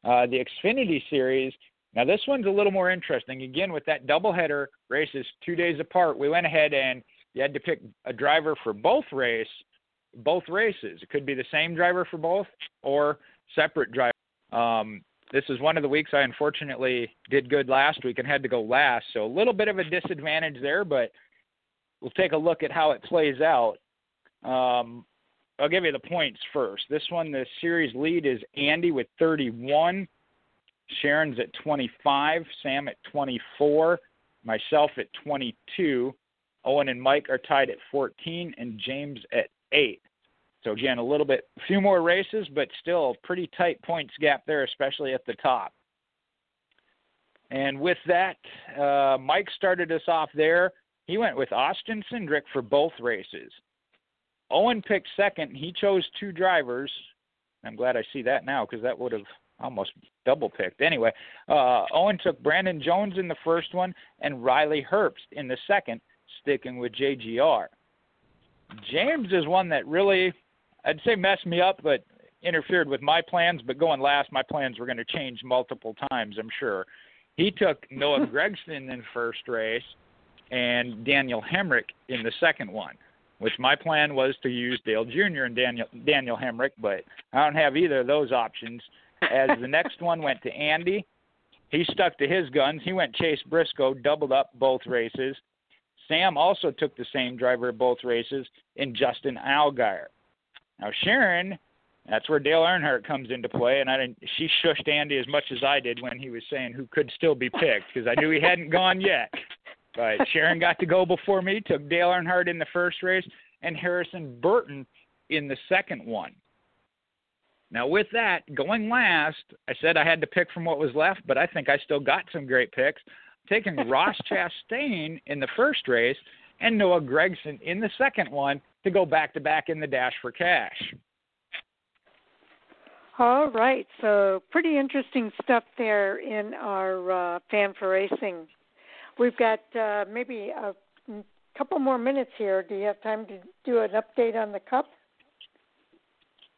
Uh, the Xfinity series, now, this one's a little more interesting. Again, with that doubleheader races two days apart, we went ahead and you had to pick a driver for both race, both races. It could be the same driver for both or separate driver. Um, this is one of the weeks I unfortunately did good last week and had to go last, so a little bit of a disadvantage there, but we'll take a look at how it plays out. Um, I'll give you the points first. This one, the series lead is Andy with 31. Sharon's at 25, Sam at 24, myself at 22. Owen and Mike are tied at 14, and James at 8. So again, a little bit, a few more races, but still pretty tight points gap there, especially at the top. And with that, uh, Mike started us off there. He went with Austin Cindric for both races. Owen picked second. He chose two drivers. I'm glad I see that now because that would have almost double picked. Anyway, uh, Owen took Brandon Jones in the first one and Riley Herbst in the second, sticking with JGR. James is one that really, I'd say, messed me up, but interfered with my plans. But going last, my plans were going to change multiple times, I'm sure. He took Noah Gragson in first race and Daniel Hemric in the second one, which my plan was to use Dale Jr. and Daniel Daniel Hemric, but I don't have either of those options. As the next one went to Andy, he stuck to his guns. He went Chase Briscoe, doubled up both races. Sam also took the same driver both races in Justin Allgaier. Now Sharon, that's where Dale Earnhardt comes into play, and I didn't. She shushed Andy as much as I did when he was saying who could still be picked because I knew he hadn't gone yet. But Sharon got to go before me, took Dale Earnhardt in the first race, and Harrison Burton in the second one. Now, with that, going last, I said I had to pick from what was left, but I think I still got some great picks. taking Ross Chastain in the first race and Noah Gragson in the second one to go back to back in the dash for cash. All right, so pretty interesting stuff there in our uh, fan for racing We've got uh, maybe a couple more minutes here. Do you have time to do an update on the Cup?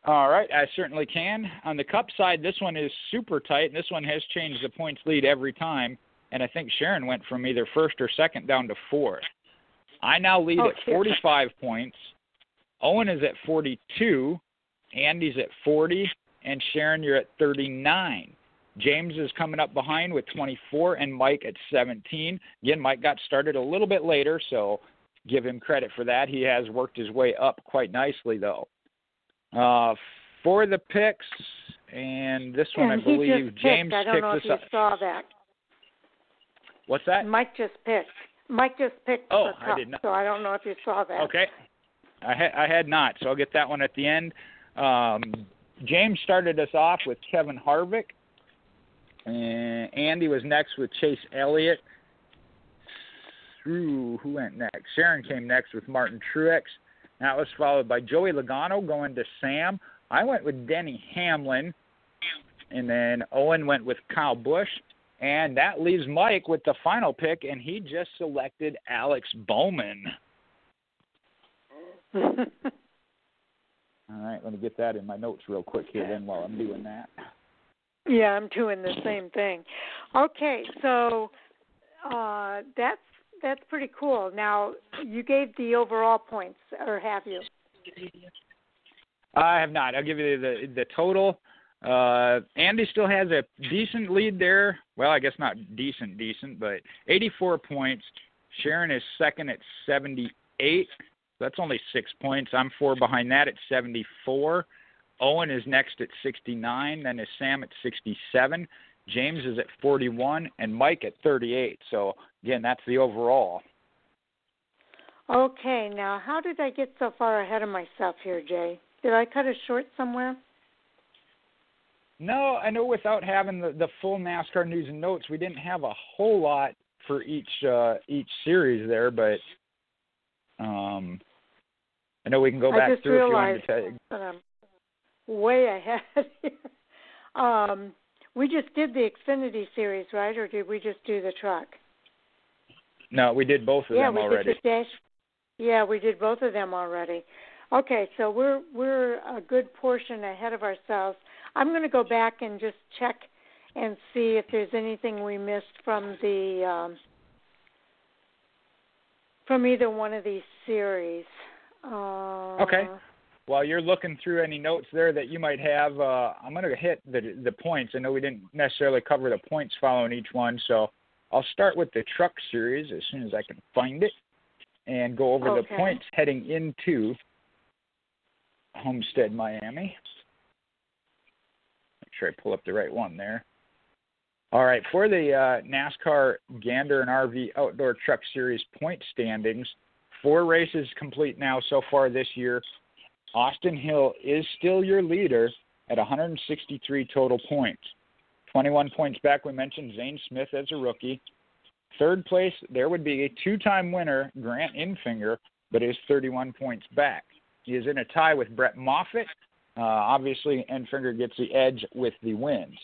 All right, I certainly can. On the Cup side, this one is super tight, and this one has changed the points lead every time. And I think Sharon went from either first or second down to fourth. I now lead oh, at 45 points. Owen is at 42. Andy's at 40. And Sharon, you're at 39. James is coming up behind with 24 and Mike at 17. Again, Mike got started a little bit later, so give him credit for that. He has worked his way up quite nicely, though. Uh, for the picks, and this one and I believe James picked. I don't know if you up. saw that. What's that? Mike just picked. Mike just picked oh, I did not. so I don't know if you saw that. Okay. I, ha- I had not, so I'll get that one at the end. Um, James started us off with Kevin Harvick. And Andy was next with Chase Elliott. Ooh, who went next? Sharon came next with Martin Truex. That was followed by Joey Logano going to Sam. I went with Denny Hamlin. And then Owen went with Kyle Busch. And that leaves Mike with the final pick, and he just selected Alex Bowman. All right, let me get that in my notes real quick here then while I'm doing that. Yeah, I'm doing the same thing. Okay, so uh, that's that's pretty cool. Now, you gave the overall points, or have you? I have not. I'll give you the the total. Uh, Andy still has a decent lead there. Well, I guess not decent, decent, but 84 points. Sharon is second at 78. That's only six points. I'm four behind that at 74. Owen is next at 69, then is Sam at 67, James is at 41, and Mike at 38. So again, that's the overall. Okay, now how did I get so far ahead of myself here, Jay? Did I cut it short somewhere? No, I know without having the, the full NASCAR news and notes, we didn't have a whole lot for each uh, each series there, but um, I know we can go back through if you want to tell you I'm way ahead. um, we just did the Xfinity series, right? Or did we just do the truck? No, we did both of yeah, them we already. Did the dash, yeah, we did both of them already. Okay, so we're we're a good portion ahead of ourselves. I'm going to go back and just check and see if there's anything we missed from the um, from either one of these series. Uh, okay while you're looking through any notes there that you might have, uh, I'm going to hit the the points. I know we didn't necessarily cover the points following each one, so I'll start with the truck series as soon as I can find it, and go over okay. the points heading into Homestead, Miami. Make sure I pull up the right one there. All right, for the uh, NASCAR Gander and RV Outdoor Truck Series point standings, four races complete now so far this year. Austin Hill is still your leader at 163 total points. 21 points back, we mentioned Zane Smith as a rookie. Third place, there would be a two time winner, Grant Enfinger, but is 31 points back. He is in a tie with Brett Moffitt. Uh, obviously, Enfinger gets the edge with the wins.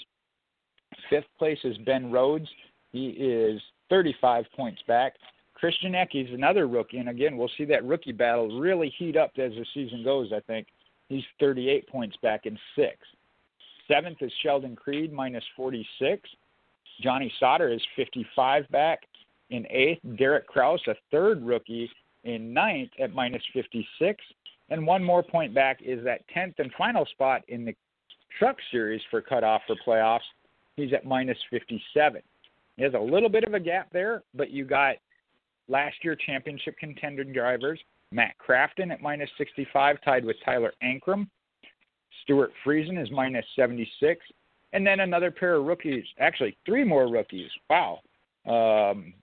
Fifth place is Ben Rhodes. He is 35 points back. Christian Eckes is another rookie, and again, we'll see that rookie battle really heat up as the season goes. I think he's 38 points back in sixth. Seventh is Sheldon Creed, minus 46. Johnny Sauter is 55 back in eighth. Derek Kraus, a third rookie, in ninth at minus 56. And one more point back is that 10th and final spot in the Truck Series for cutoff for playoffs. He's at minus 57. He has a little bit of a gap there, but you got last year championship contender drivers Matt Crafton at minus 65, tied with Tyler Ankrum. Stewart Friesen is minus 76. And then another pair of rookies, actually, three more rookies. Wow. Um,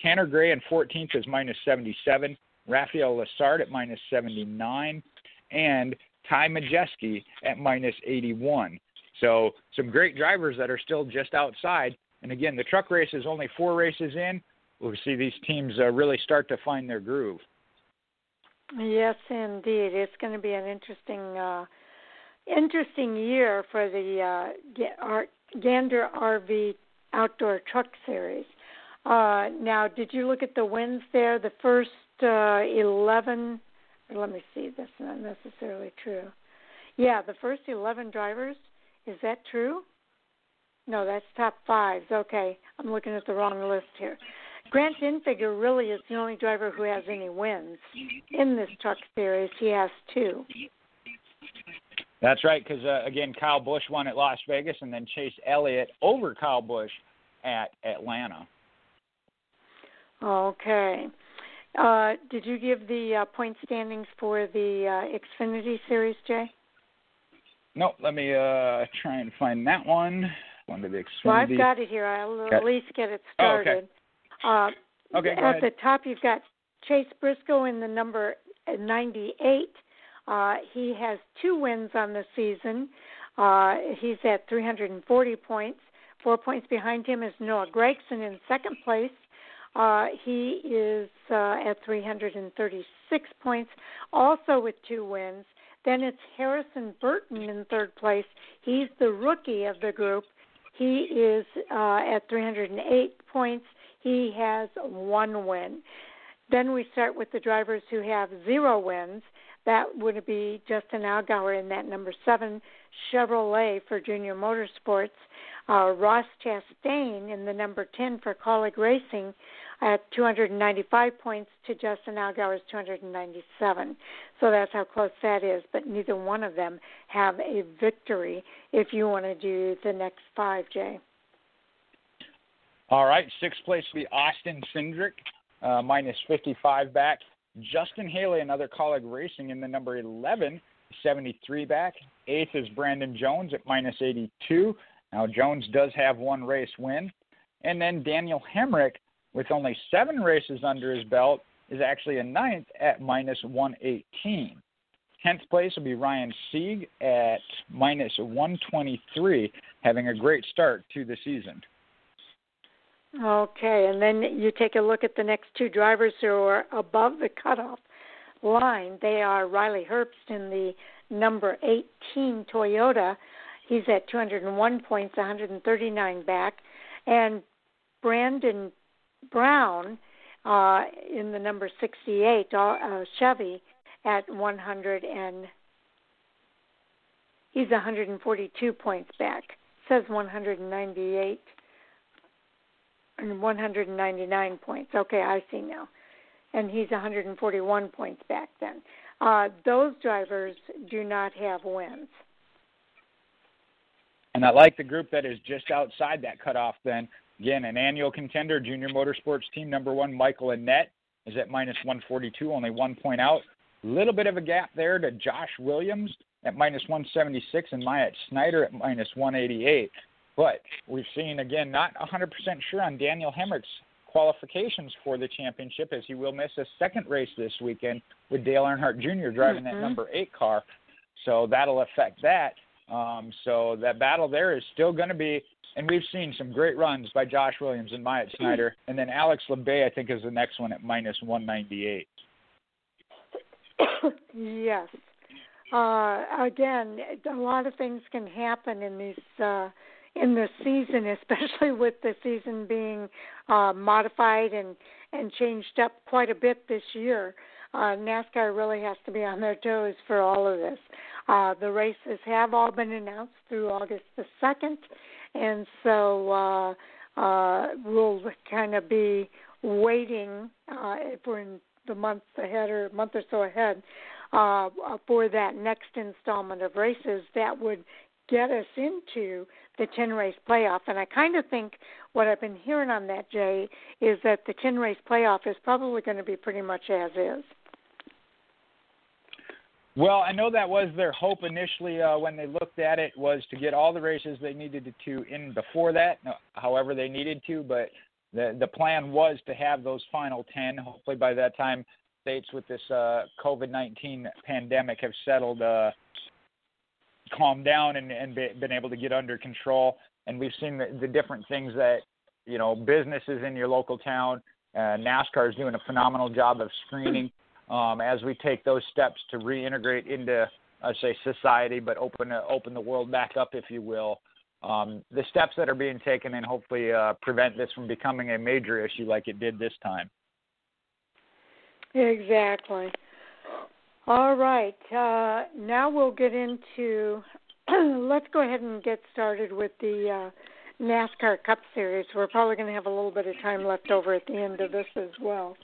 Tanner Gray in 14th is minus 77. Raphael Lessard at minus 79. And Ty Majeski at minus 81. So some great drivers that are still just outside. And again, the truck race is only four races in. We'll see these teams uh, really start to find their groove. Yes, indeed. It's going to be an interesting, uh, interesting year for the uh, Gander RV Outdoor Truck Series. Uh, now, did you look at the wins there? The first uh, 11, let me see, that's not necessarily true. Yeah, the first 11 drivers, is that true? No, that's top fives. Okay, I'm looking at the wrong list here. Grant Enfinger really is the only driver who has any wins in this truck series. He has two. That's right, because uh, again, Kyle Busch won at Las Vegas, and then Chase Elliott over Kyle Busch at Atlanta. Okay. Uh, did you give the uh, point standings for the uh, Xfinity Series, Jay? No, let me uh, try and find that one. Under the Xfinity. Well, I've got it here. I'll at least get it started. Oh, okay. Uh, okay, at the top, you've got Chase Briscoe in the number 98. Uh, he has two wins on the season. Uh, he's at 340 points. Four points behind him is Noah Gragson in second place. Uh, he is uh, at 336 points, also with two wins. Then it's Harrison Burton in third place. He's the rookie of the group. He is uh, at 308 points. He has one win. Then we start with the drivers who have zero wins. That would be Justin Allgaier in that number seven Chevrolet for Junior Motorsports. Uh, Ross Chastain in the number 10 for Kaulig Racing at 295 points to Justin Allgaier's 297. So that's how close that is. But neither one of them have a victory if you want to do the next five, Jay. All right, sixth place will be Austin Cindric, uh, minus 55 back. Justin Haley, another Kaulig Racing in the number 11, 73 back. Eighth is Brandon Jones at minus 82. Now, Jones does have one race win. And then Daniel Hemric with only seven races under his belt, is actually a ninth at minus 118. Tenth place will be Ryan Sieg at minus 123, having a great start to the season. Okay, and then you take a look at the next two drivers who are above the cutoff line. They are Riley Herbst in the number 18 Toyota. He's at 201 points, 139 back, and Brandon Brown uh, in the number 68 uh, Chevy at 100 and he's 142 points back. Says 198 and 199 points. Okay, I see now. And he's 141 points back then. Uh, those drivers do not have wins. And I like the group that is just outside that cutoff then Again, an annual contender, Junior Motorsports team number one, Michael Annett, is at minus 142, only one point out. A Little bit of a gap there to Josh Williams at minus 176 and Myatt Snider at minus 188. But we've seen, again, not 100% sure on Daniel Hemric's qualifications for the championship, as he will miss a second race this weekend with Dale Earnhardt Jr. driving mm-hmm. that number eight car. So that'll affect that. Um, so that battle there is still going to be, and we've seen some great runs by Josh Williams and Myatt Snider, and then Alex Labbe I think is the next one at minus 198. yes. Uh, again, a lot of things can happen in these uh, in the season, especially with the season being uh, modified and and changed up quite a bit this year. Uh, NASCAR really has to be on their toes for all of this. Uh, the races have all been announced through August the second, and so uh, uh, we'll kind of be waiting uh, if we're in the month ahead or month or so ahead uh, for that next installment of races that would get us into the 10 race playoff. And I kind of think what I've been hearing on that, Jay, is that the 10 race playoff is probably going to be pretty much as is. Well, I know that was their hope initially uh, when they looked at it was to get all the races they needed to in before that, however they needed to. But the the plan was to have those final ten. Hopefully, by that time, states with this uh, COVID nineteen pandemic have settled, uh, calmed down, and and be, been able to get under control. And we've seen the, the different things that you know businesses in your local town. Uh, NASCAR is doing a phenomenal job of screening um, as we take those steps to reintegrate into, I say, society, but open uh, open the world back up, if you will. Um, the steps that are being taken and hopefully uh, prevent this from becoming a major issue like it did this time. Exactly. All right. Uh, now we'll get into. let's go ahead and get started with the uh, NASCAR Cup Series. We're probably going to have a little bit of time left over at the end of this as well.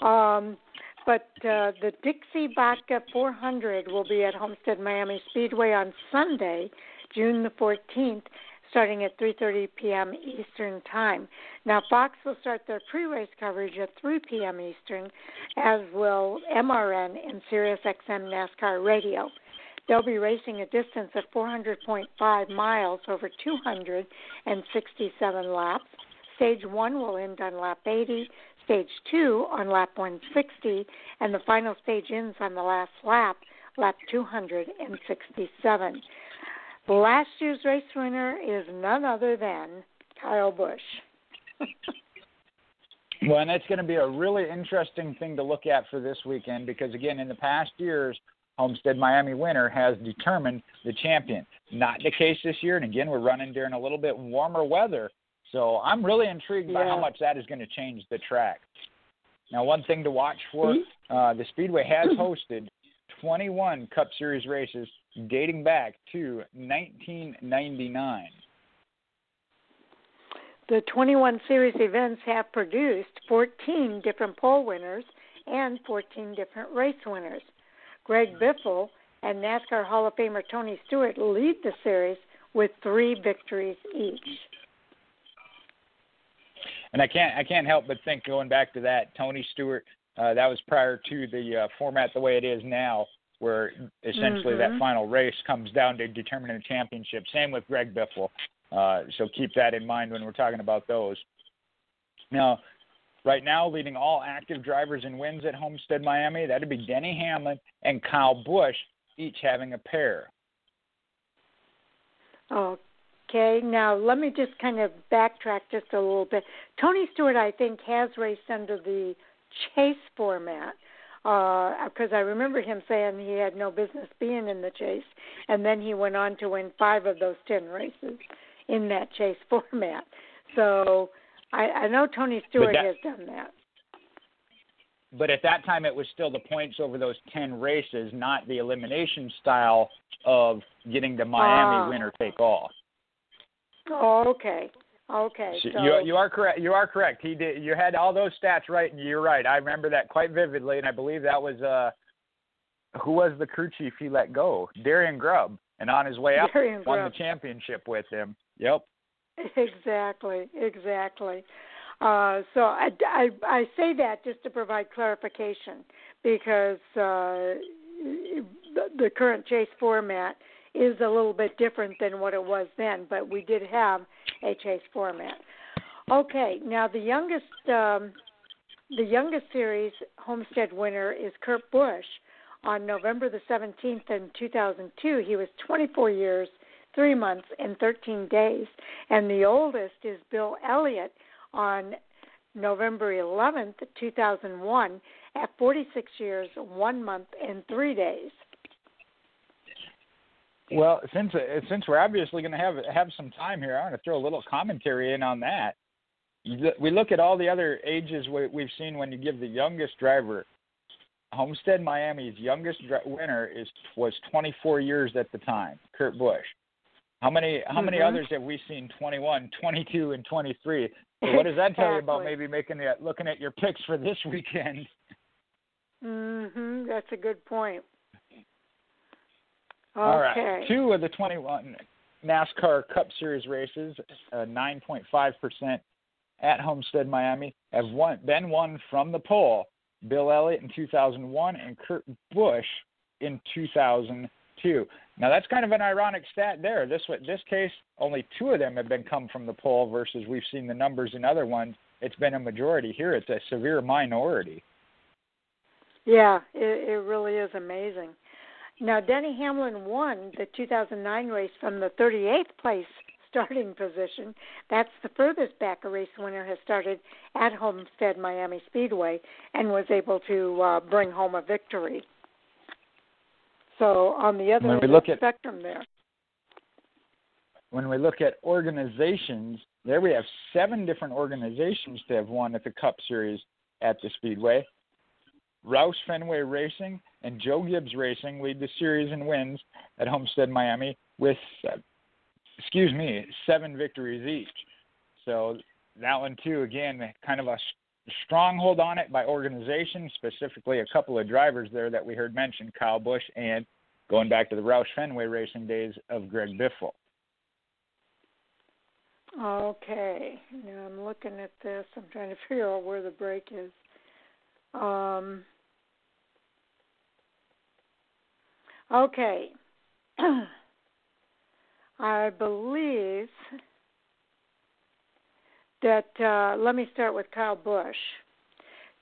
Um, but uh, the Dixie Vodka 400 will be at Homestead Miami Speedway on Sunday, June the 14th, starting at 3:30 p.m. Eastern Time. Now, Fox will start their pre-race coverage at 3 p.m. Eastern, as will MRN and SiriusXM NASCAR Radio. They'll be racing a distance of 400.5 miles over 267 laps. Stage one will end on lap 80 stage two on lap 160, and the final stage ends on the last lap, lap 267. Last year's race winner is none other than Kyle Busch. well, and it's going to be a really interesting thing to look at for this weekend because, again, in the past years, Homestead Miami winner has determined the champion. Not the case this year, and again, we're running during a little bit warmer weather. So I'm really intrigued yeah. by how much that is going to change the track. Now, one thing to watch for mm-hmm. uh, the Speedway has hosted 21 Cup Series races dating back to 1999. The 21 series events have produced 14 different pole winners and 14 different race winners. Greg Biffle and NASCAR Hall of Famer Tony Stewart lead the series with three victories each and I can't I can't help but think going back to that Tony Stewart. Uh, that was prior to the uh, format the way it is now, where essentially mm-hmm. that final race comes down to determining the championship. Same with Greg Biffle. Uh, so keep that in mind when we're talking about those. Now, right now, leading all active drivers in wins at Homestead Miami, that'd be Denny Hamlin and Kyle Busch, each having a pair. Oh, Okay, now let me just kind of backtrack just a little bit. Tony Stewart, I think, has raced under the chase format because uh, I remember him saying he had no business being in the chase, and then he went on to win five of those ten races in that chase format. So I, I know Tony Stewart that, has done that. But at that time, it was still the points over those ten races, not the elimination style of getting the Miami uh, winner take all. Oh, okay. Okay. So you you are correct. You are correct. He did. You had all those stats right, and you're right. I remember that quite vividly, and I believe that was uh, who was the crew chief he let go? Darian Grubb, and on his way up, Darian won Grubb. the championship with him. Yep. Exactly. Exactly. Uh, so I, I I say that just to provide clarification because uh, the, the current chase format is a little bit different than what it was then, but we did have a chase format. Okay, now the youngest um, the youngest series Homestead winner is Kurt Busch. On November the 17th in 2002, he was 24 years, 3 months, and 13 days. And the oldest is Bill Elliott on November 11th, 2001, at 46 years, 1 month, and 3 days. Well, since since we're obviously going to have have some time here, I want to throw a little commentary in on that. We look at all the other ages we've seen when you give the youngest driver. Homestead Miami's youngest winner is was 24 years at the time, Kurt Busch. How many how many mm-hmm. others have we seen 21, 22 and 23? So what does that tell you about maybe making it looking at your picks for this weekend? Mhm, that's a good point. Okay. All right. Two of the 21 NASCAR Cup Series races, uh, 9.5% at Homestead, Miami, have won, been won from the pole. Bill Elliott in 2001 and Kurt Busch in 2002. Now that's kind of an ironic stat there. This this case, only two of them have been come from the pole versus we've seen the numbers in other ones. It's been a majority. Here, it's a severe minority. Yeah, it, it really is amazing. Now, Denny Hamlin won the 2009 race from the 38th place starting position. That's the furthest back a race winner has started at Homestead Miami Speedway and was able to uh, bring home a victory. So on the other end of the spectrum there. When we look at organizations, there we have seven different organizations to have won at the Cup Series at the Speedway. Roush Fenway Racing and Joe Gibbs Racing lead the series in wins at Homestead Miami with uh, excuse me, seven victories each. So that one too, again, kind of a stronghold on it by organization, specifically a couple of drivers there that we heard mentioned, Kyle Busch and going back to the Roush Fenway racing days of Greg Biffle. Okay, now I'm looking at this. I'm trying to figure out where the break is. Um, okay. I believe that uh, let me start with Kyle Busch.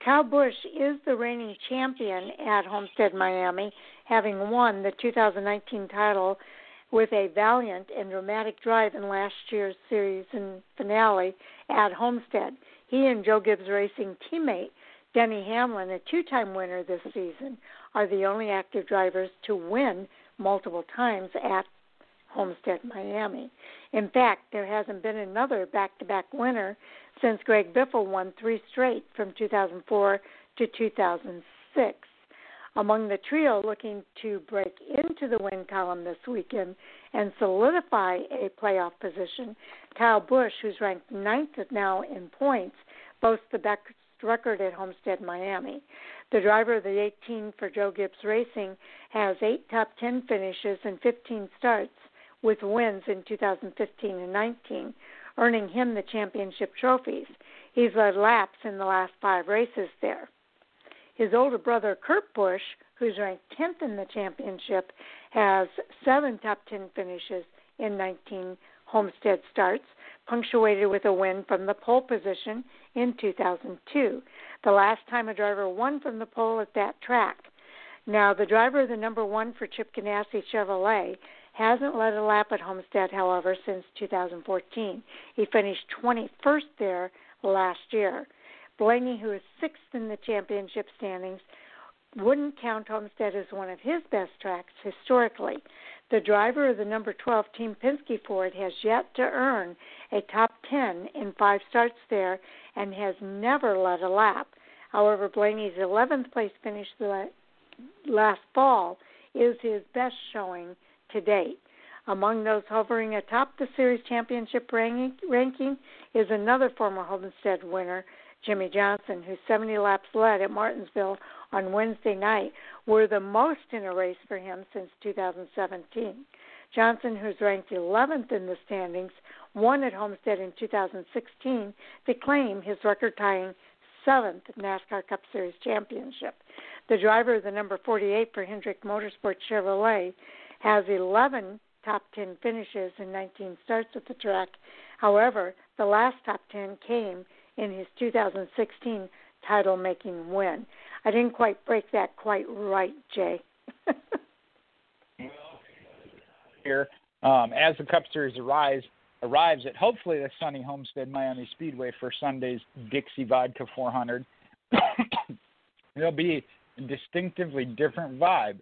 Kyle Busch is the reigning champion at Homestead Miami, having won the 2019 title with a valiant and dramatic drive in last year's series and finale at Homestead. He and Joe Gibbs Racing teammate Denny Hamlin, a two time winner this season, are the only active drivers to win multiple times at Homestead, Miami. In fact, there hasn't been another back to back winner since Greg Biffle won three straight from 2004 to 2006. Among the trio looking to break into the win column this weekend and solidify a playoff position, Kyle Busch, who's ranked ninth now in points, boasts the best record at Homestead, Miami. The driver of the 18 for Joe Gibbs Racing has eight top 10 finishes and 15 starts with wins in 2015 and 19, earning him the championship trophies. He's led laps in the last five races there. His older brother, Kurt Busch, who's ranked 10th in the championship, has seven top 10 finishes in 19 Homestead starts, punctuated with a win from the pole position in 2002, the last time a driver won from the pole at that track. Now, the driver of the number one for Chip Ganassi Chevrolet Hasn't led a lap at Homestead, however, since 2014. He finished 21st there last year. Blaney, who is sixth in the championship standings, wouldn't count Homestead as one of his best tracks historically. The driver of the number 12 Team Penske Ford has yet to earn a top 10 in five starts there and has never led a lap. However, Blaney's 11th place finish last fall is his best showing to date. Among those hovering atop the series championship ranking is another former Homestead winner, Jimmie Johnson, who 70 laps led at Martinsville on Wednesday night were the most in a race for him since 2017. Johnson, who's ranked 11th in the standings, won at Homestead in 2016 to claim his record tying seventh NASCAR Cup Series championship. The driver of the number 48 for Hendrick Motorsports Chevrolet has 11 top 10 finishes and 19 starts at the track. However, the last top 10 came in his 2016 title making win. I didn't quite break that quite right, Jay. Here, um, as the Cup Series arrives, arrives at hopefully the sunny Homestead Miami Speedway for Sunday's Dixie Vodka 400. There'll be a distinctively different vibe.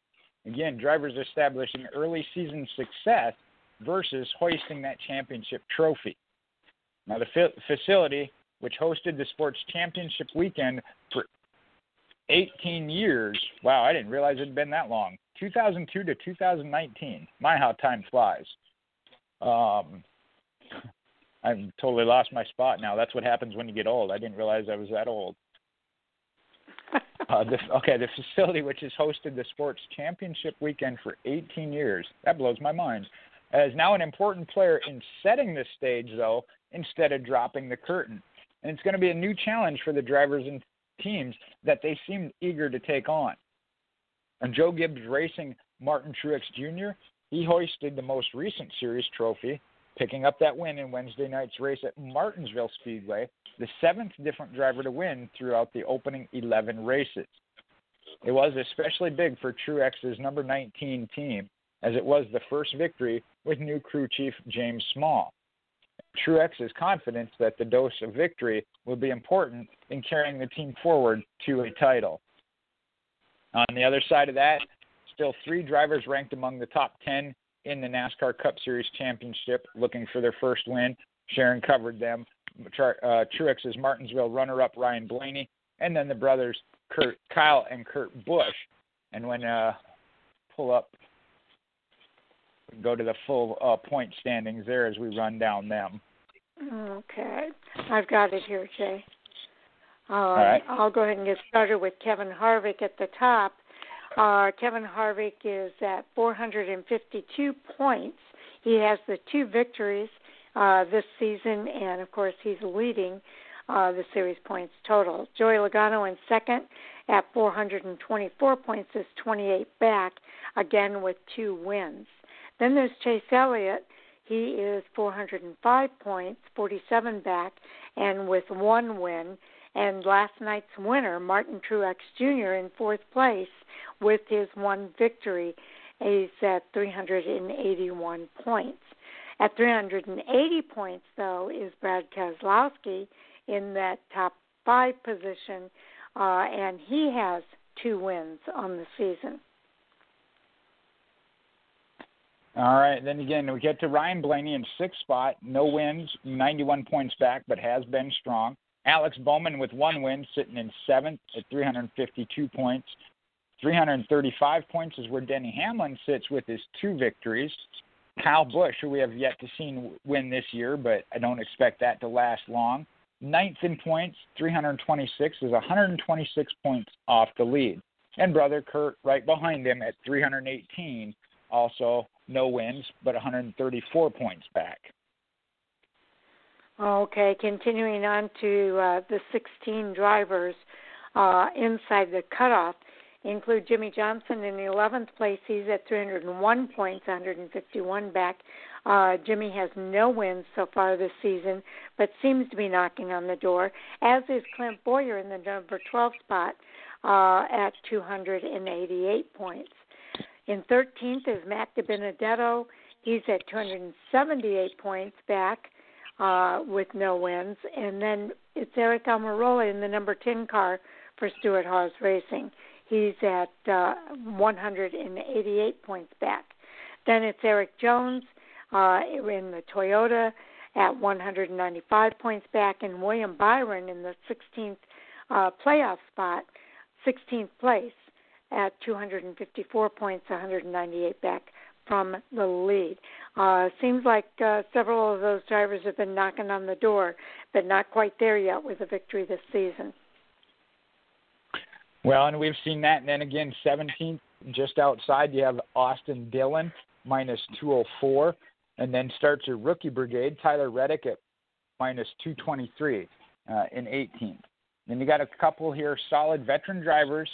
Again, drivers establishing early season success versus hoisting that championship trophy. Now, the fa- facility, which hosted the sports championship weekend for 18 years, wow, I didn't realize it had been that long. 2002 to 2019. My, how time flies. Um, I've totally lost my spot now. That's what happens when you get old. I didn't realize I was that old. Uh, okay, the facility which has hosted the sports championship weekend for 18 years. That blows my mind. Is now an important player in setting the stage, though, instead of dropping the curtain. And it's going to be a new challenge for the drivers and teams that they seem eager to take on. And Joe Gibbs Racing Martin Truex Jr., he hoisted the most recent series trophy, picking up that win in Wednesday night's race at Martinsville Speedway, the seventh different driver to win throughout the opening 11 races. It was especially big for Truex's number 19 team, as it was the first victory with new crew chief James Small. Truex is confident that the dose of victory will be important in carrying the team forward to a title. On the other side of that, still three drivers ranked among the top 10 in the NASCAR Cup Series Championship looking for their first win. Sharon covered them. Uh, Truex's Martinsville runner-up Ryan Blaney, and then the brothers Kurt Kyle and Kurt Busch. And when uh, pull up, go to the full uh, point standings there as we run down them. Okay, I've got it here, Jay. Um, All right. I'll go ahead and get started with Kevin Harvick at the top. Uh, Kevin Harvick is at 452 points. He has the two victories uh, this season, and of course, he's leading uh, the series points total. Joey Logano in second at 424 points is 28 back, again with two wins. Then there's Chase Elliott. He is 405 points, 47 back, and with one win. And last night's winner, Martin Truex Jr., in fourth place with his one victory. He's at 381 points. At 380 points, though, is Brad Keselowski in that top five position, uh, and he has two wins on the season. All right, then again, we get to Ryan Blaney in sixth spot, no wins, 91 points back, but has been strong. Alex Bowman with one win, sitting in seventh at 352 points. 335 points is where Denny Hamlin sits with his two victories. Kyle Busch, who we have yet to see win this year, but I don't expect that to last long. Ninth in points, 326 is 126 points off the lead. And brother Kurt right behind him at 318, also no wins, but 134 points back. Okay, continuing on to uh, the 16 drivers uh, inside the cutoff include Jimmie Johnson in the 11th place. He's at 301 points, 151 back. Uh, Jimmie has no wins so far this season, but seems to be knocking on the door, as is Clint Bowyer in the number 12 spot uh, at 288 points. In 13th is Matt DiBenedetto. He's at 278 points back uh, with no wins. And then it's Aric Almirola in the number 10 car for Stewart-Haas Racing. He's at uh, 188 points back. Then it's Erik Jones uh, in the Toyota at 195 points back, and William Byron in the 16th uh, playoff spot, 16th place at 254 points, 198 back from the lead. Uh, seems like uh, several of those drivers have been knocking on the door, but not quite there yet with a victory this season. Well, and we've seen that. And then again, 17th, just outside, you have Austin Dillon, minus 204. And then starts your rookie brigade, Tyler Reddick at minus 223 uh, in 18th. Then you got a couple here, solid veteran drivers.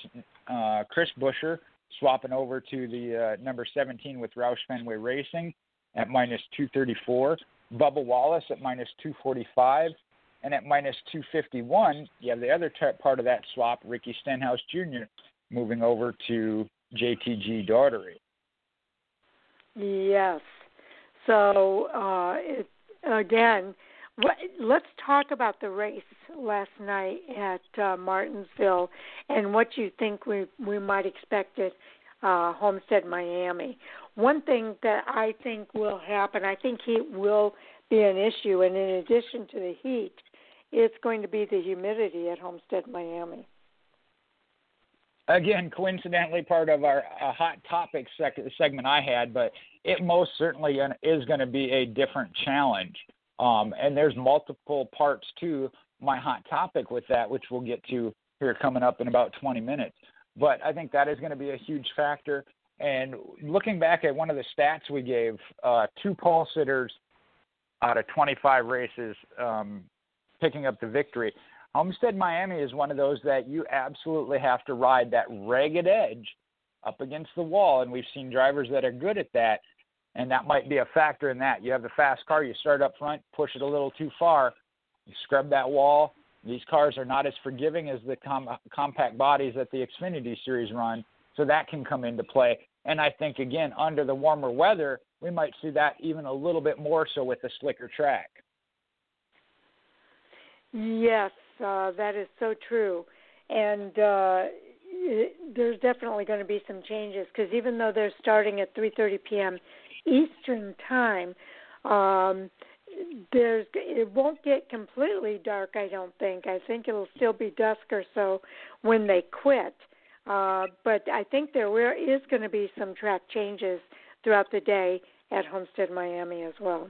Uh, Chris Buescher swapping over to the uh, number 17 with Roush Fenway Racing. at minus 234, Bubba Wallace at minus 245, and at minus 251, you have the other t- part of that swap, Ricky Stenhouse Jr., moving over to JTG Daugherty. Yes. So uh, it, again, let's talk about the race last night at uh, Martinsville and what you think we we might expect at uh, Homestead, Miami. One thing that I think will happen, I think heat will be an issue, and in addition to the heat, it's going to be the humidity at Homestead, Miami. Again, coincidentally, part of our uh, hot topic sec- segment I had, but it most certainly is going to be a different challenge. Um, and there's multiple parts to my hot topic with that, which we'll get to here coming up in about 20 minutes. But I think that is going to be a huge factor. And looking back at one of the stats we gave, uh, two pole sitters out of 25 races um, picking up the victory. Homestead Miami is one of those that you absolutely have to ride that ragged edge up against the wall, and we've seen drivers that are good at that, and that might be a factor in that. You have the fast car, you start up front, push it a little too far, you scrub that wall. These cars are not as forgiving as the com- compact bodies that the Xfinity Series run, so that can come into play. And I think again, under the warmer weather, we might see that even a little bit more so with the slicker track. Yes, uh, that is so true. And uh, there's definitely going to be some changes because even though they're starting at 3:30 p.m. Eastern time, um, there's it won't get completely dark. I don't think. I think it'll still be dusk or so when they quit. Uh, but I think there is going to be some track changes throughout the day at Homestead Miami as well.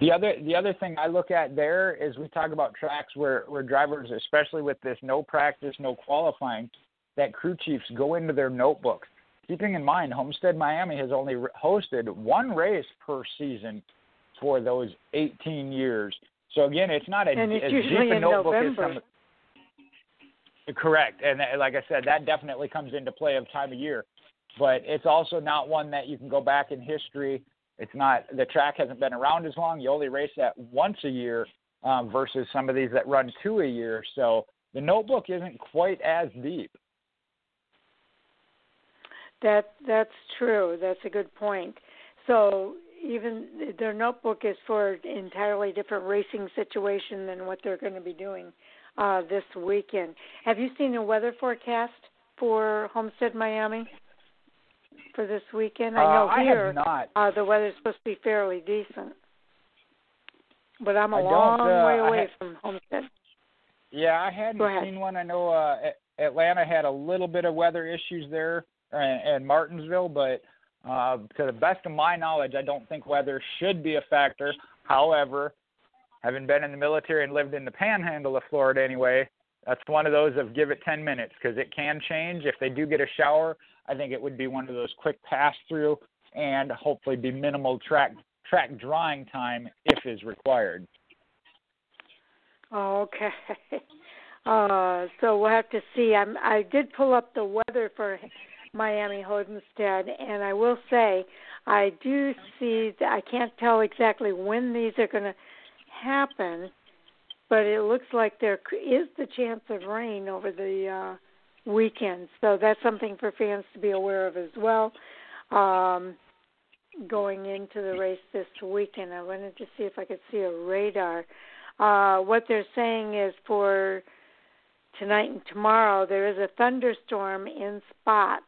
The other the other thing I look at there is we talk about tracks where where drivers, especially with this no practice, no qualifying, that crew chiefs go into their notebooks. Keeping in mind, Homestead Miami has only hosted one race per season for those 18 years. So again, it's not a, and it's as usually deep a notebook November. as some. Correct, and like I said, that definitely comes into play of time of year, but it's also not one that you can go back in history it's not the track hasn't been around as long. You only race that once a year um, versus some of these that run two a year. So the notebook isn't quite as deep. That that's true. That's a good point. So even their notebook is for an entirely different racing situation than what they're going to be doing uh, this weekend. Have you seen a weather forecast for Homestead Miami? for this weekend? I know uh, here uh, the weather's supposed to be fairly decent, but I'm a I long uh, way away had, from Homestead. Yeah, I hadn't seen one. I know uh, Atlanta had a little bit of weather issues there, and, and Martinsville, but uh, to the best of my knowledge, I don't think weather should be a factor. However, having been in the military and lived in the panhandle of Florida anyway, that's one of those of give it 10 minutes because it can change. If they do get a shower, I think it would be one of those quick pass through and hopefully be minimal track track drying time if is required. Okay. Uh, so we'll have to see. I'm, I did pull up the weather for Miami Homestead, and I will say I do see. I can't tell exactly when these are going to happen, but it looks like there is the chance of rain over the uh, weekend. So that's something for fans to be aware of as well. Um, going into the race this weekend, I wanted to see if I could see a radar. Uh, what they're saying is for tonight and tomorrow, there is a thunderstorm in spots.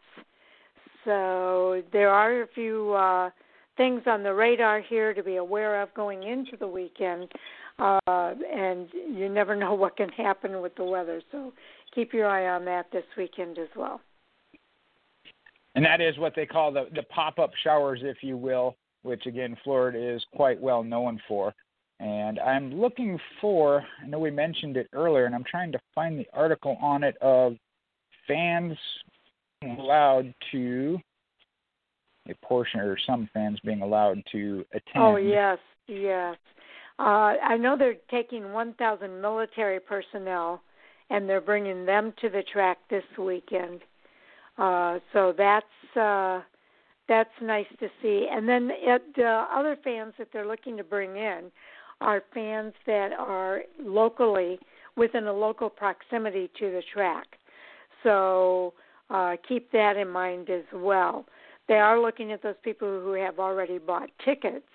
So there are a few uh, things on the radar here to be aware of going into the weekend uh, and you never know what can happen with the weather. So keep your eye on that this weekend as well. And that is what they call the the pop up showers, if you will, which again Florida is quite well known for. And I'm looking for, I know we mentioned it earlier, and I'm trying to find the article on it of fans allowed to a portion or some fans being allowed to attend. Oh yes, yes. Uh, I know they're taking 1,000 military personnel and they're bringing them to the track this weekend. Uh, so that's uh, that's nice to see. And then it, uh, other fans that they're looking to bring in are fans that are locally within a local proximity to the track. So uh, keep that in mind as well. They are looking at those people who have already bought tickets,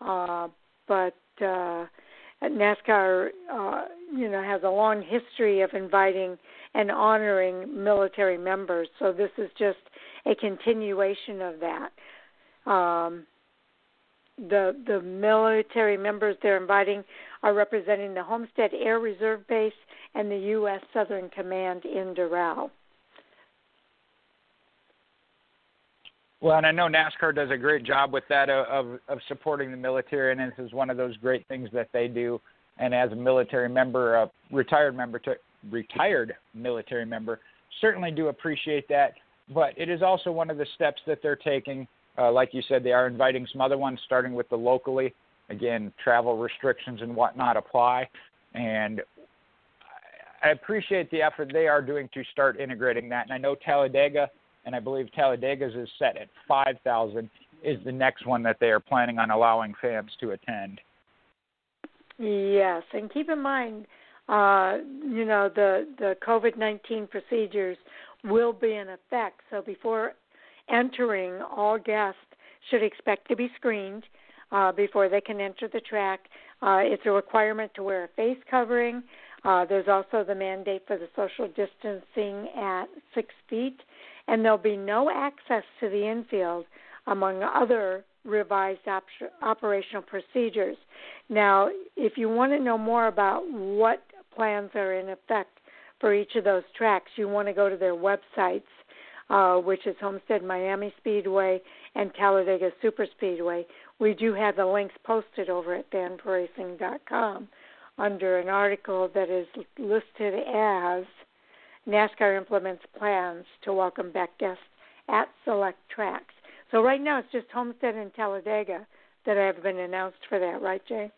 uh, but uh, NASCAR, uh, you know, has a long history of inviting and honoring military members. So this is just a continuation of that. Um, the the military members they're inviting are representing the Homestead Air Reserve Base and the U.S. Southern Command in Doral. Well, and I know NASCAR does a great job with that uh, of of supporting the military, and this is one of those great things that they do. And as a military member, a retired member, to, retired military member, certainly do appreciate that. But it is also one of the steps that they're taking. Uh, like you said, they are inviting some other ones, starting with the locally. Again, travel restrictions and whatnot apply, and I appreciate the effort they are doing to start integrating that. And I know Talladega and I believe Talladega's is set at 5,000 is the next one that they are planning on allowing fans to attend. Yes, and keep in mind, uh, you know, the the COVID nineteen procedures will be in effect. So before entering, all guests should expect to be screened uh, before they can enter the track. Uh, it's a requirement to wear a face covering. Uh, there's also the mandate for the social distancing at six feet and there'll be no access to the infield, among other revised op- operational procedures. Now, if you want to know more about what plans are in effect for each of those tracks, you want to go to their websites, uh, which is Homestead Miami Speedway and Talladega Super Speedway. We do have the links posted over at fanforracing.com under an article that is listed as NASCAR implements plans to welcome back guests at select tracks. So right now it's just Homestead and Talladega that have been announced for that, right, Jay?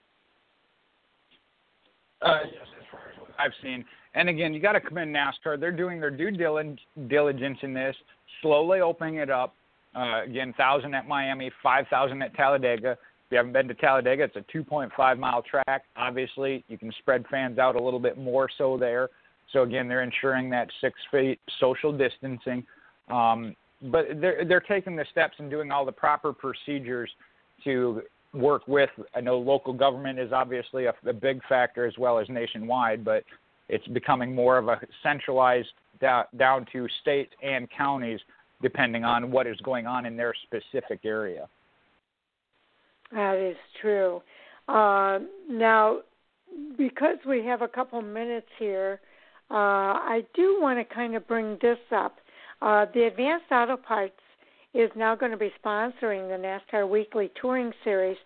Uh, yes, as far as I've seen. And again, you got to commend NASCAR. They're doing their due diligence in this, slowly opening it up. Uh, again, thousand at Miami, five thousand at Talladega. If you haven't been to Talladega, it's a 2.5 mile track. Obviously, you can spread fans out a little bit more so there. So again, they're ensuring that six feet social distancing. Um, but they're they're taking the steps and doing all the proper procedures to work with. I know local government is obviously a, a big factor as well as nationwide, but it's becoming more of a centralized da- down to states and counties, depending on what is going on in their specific area. That is true. Uh, now, because we have a couple minutes here, uh, I do want to kind of bring this up. Uh, the Advanced Auto Parts is now going to be sponsoring the NASCAR Weekly Touring Series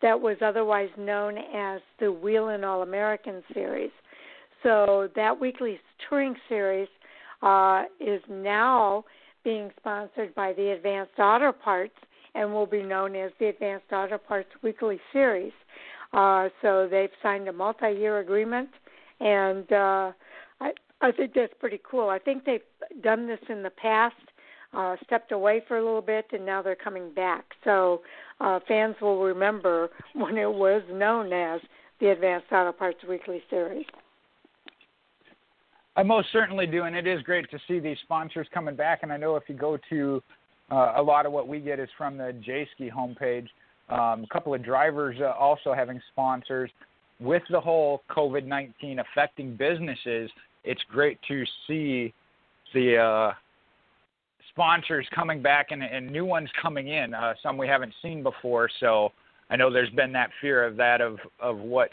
that was otherwise known as the Whelen All American Series. So that weekly touring series uh, is now being sponsored by the Advanced Auto Parts and will be known as the Advanced Auto Parts Weekly Series. Uh, so they've signed a multi-year agreement, and uh, I think that's pretty cool. I think they've done this in the past, uh, stepped away for a little bit, and now they're coming back. So uh, fans will remember when it was known as the Advanced Auto Parts Weekly Series. I most certainly do, and it is great to see these sponsors coming back. And I know if you go to uh, a lot of what we get is from the Jayski homepage. Um, a couple of drivers uh, also having sponsors. With the whole COVID 19 affecting businesses, it's great to see the uh, sponsors coming back and, and new ones coming in, uh, some we haven't seen before. So I know there's been that fear of that of of what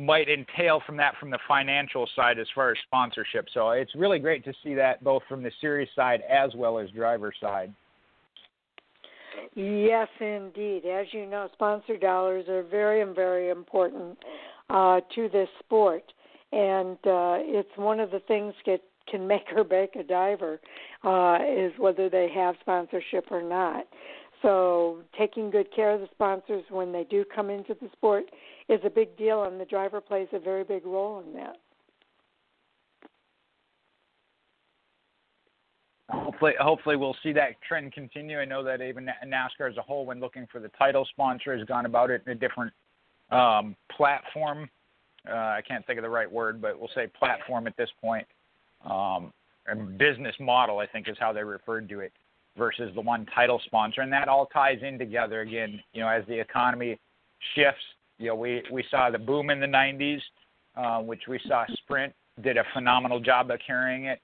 might entail from that from the financial side as far as sponsorship. So it's really great to see that both from the series side as well as driver side. Yes, indeed. As you know, sponsor dollars are very, very important uh, to this sport and uh, it's one of the things that can make or break a diver uh, is whether they have sponsorship or not. So taking good care of the sponsors when they do come into the sport is a big deal, and the driver plays a very big role in that. hopefully hopefully we'll see that trend continue. I know that even NASCAR as a whole, when looking for the title sponsor, has gone about it in a different um, platform. Uh, I can't think of the right word, but we'll say platform at this point. Um, and business model, I think, is how they referred to it, versus the one title sponsor, and that all ties in together again. You know, as the economy shifts, you know, we we saw the boom in the '90s, uh, which we saw Sprint did a phenomenal job of carrying it.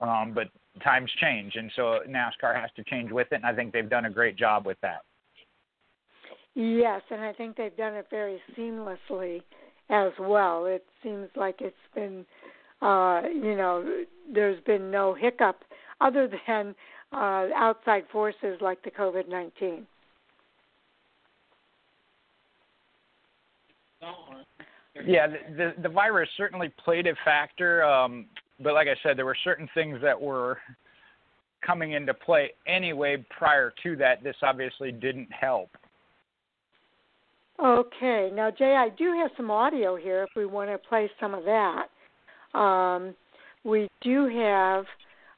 Um, but times change, and so NASCAR has to change with it, and I think they've done a great job with that. Yes, and I think they've done it very seamlessly as well. It seems like it's been, uh, you know, there's been no hiccup other than uh, outside forces like the COVID 19. Yeah, the, the the virus certainly played a factor. Um, but like I said, there were certain things that were coming into play anyway prior to that. This obviously didn't help. Okay, now Jay, I do have some audio here if we want to play some of that. Um, we do have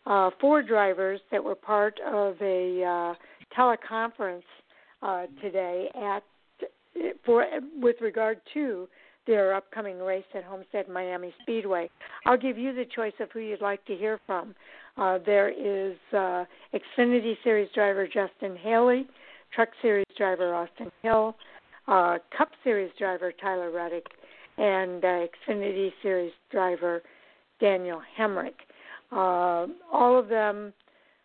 uh, four drivers that were part of a uh, teleconference uh, today at for with regard to their upcoming race at Homestead Miami Speedway. I'll give you the choice of who you'd like to hear from. Uh, there is uh, Xfinity Series driver Justin Haley, Truck Series driver Austin Hill, uh, Cup Series driver Tyler Reddick, and uh, Xfinity Series driver Daniel Hemric. Uh, all of them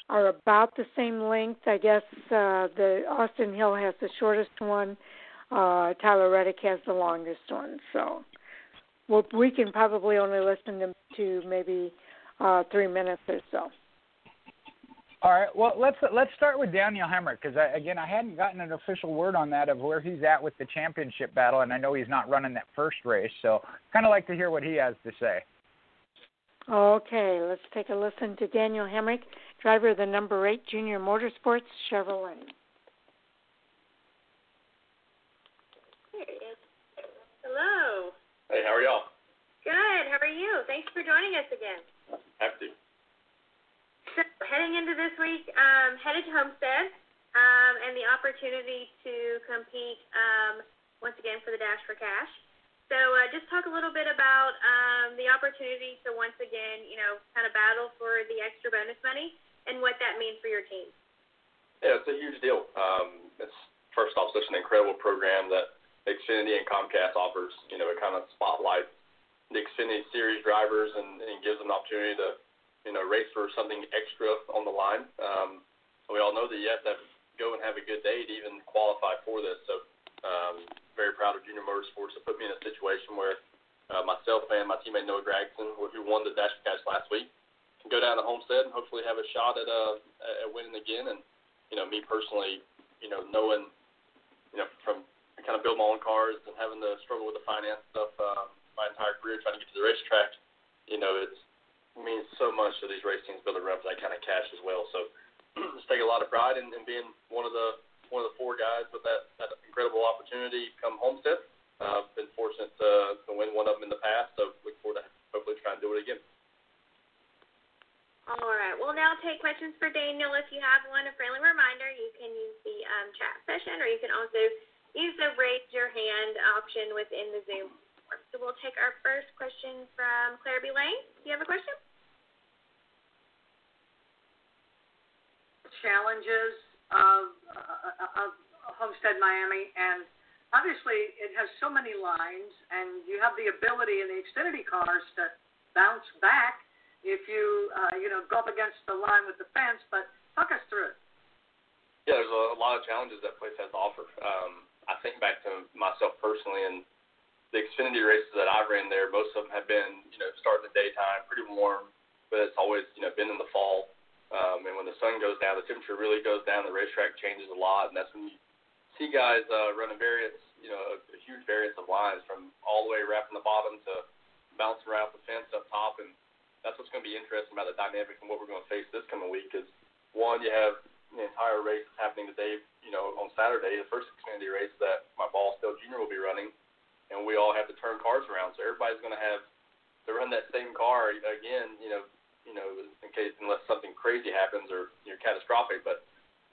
are about the same length. I guess uh, the Austin Hill has the shortest one uh, Tyler Reddick has the longest one, so well, we can probably only listen to, to maybe uh, three minutes or so. All right. Well, let's let's start with Daniel Hemric because again, I hadn't gotten an official word on that of where he's at with the championship battle, and I know he's not running that first race, so kind of like to hear what he has to say. Okay, let's take a listen to Daniel Hemric, driver of the number eight Junior Motorsports Chevrolet. Hello. Hey, how are y'all? Good. How are you? Thanks for joining us again. Happy to. So, heading into this week, um, headed to Homestead, um, and the opportunity to compete um, once again for the Dash for Cash. So, uh, just talk a little bit about um, the opportunity to once again, you know, kind of battle for the extra bonus money and what that means for your team. Yeah, it's a huge deal. Um, it's first off such an incredible program that Xfinity and Comcast offers. You know, it kind of spotlights the Xfinity Series drivers and, and gives them an opportunity to, you know, race for something extra on the line. Um, we all know that you have to go and have a good day to even qualify for this. So, um, very proud of Junior Motorsports to put me in a situation where uh, myself and my teammate Noah Gragson, who won the Dash Cash last week, can go down to Homestead and hopefully have a shot at uh, at winning again. And you know, me personally, you know, knowing, you know, from kind of build my own cars and having to struggle with the finance stuff um, my entire career trying to get to the racetrack, you know, it means so much to these race teams building around for that kind of cash as well. So just take a lot of pride in, in being one of the one of the four guys with that, that incredible opportunity come Homestead. Uh, been fortunate to, to win one of them in the past, so look forward to hopefully trying to do it again. All right. We'll now take questions for Daniel. If you have one, a friendly reminder, you can use the um, chat session, or you can also use the raise your hand option within the Zoom. So we'll take our first question from Claire B. Lang. Do you have a question? Challenges of, uh, of Homestead Miami, and obviously it has so many lines, and you have the ability in the Xfinity cars to bounce back if you uh, you know go up against the line with the fence. But talk us through it. Yeah, there's a, a lot of challenges that place has to offer. Um, I think back to myself personally and the Xfinity races that I've ran there, most of them have been, you know, start in the daytime, pretty warm, but it's always, you know, been in the fall. Um, and when the sun goes down, the temperature really goes down. The racetrack changes a lot, and that's when you see guys uh, running various, you know, a, a huge variance of lines from all the way wrapping the bottom to bouncing around the fence up top. And that's what's going to be interesting about the dynamic and what we're going to face this coming week is one, you have the entire race happening today, know, on Saturday, the first Xfinity race that my ball still junior will be running, and we all have to turn cars around. So everybody's going to have to run that same car again, you know, you know, in case unless something crazy happens or you're catastrophic. But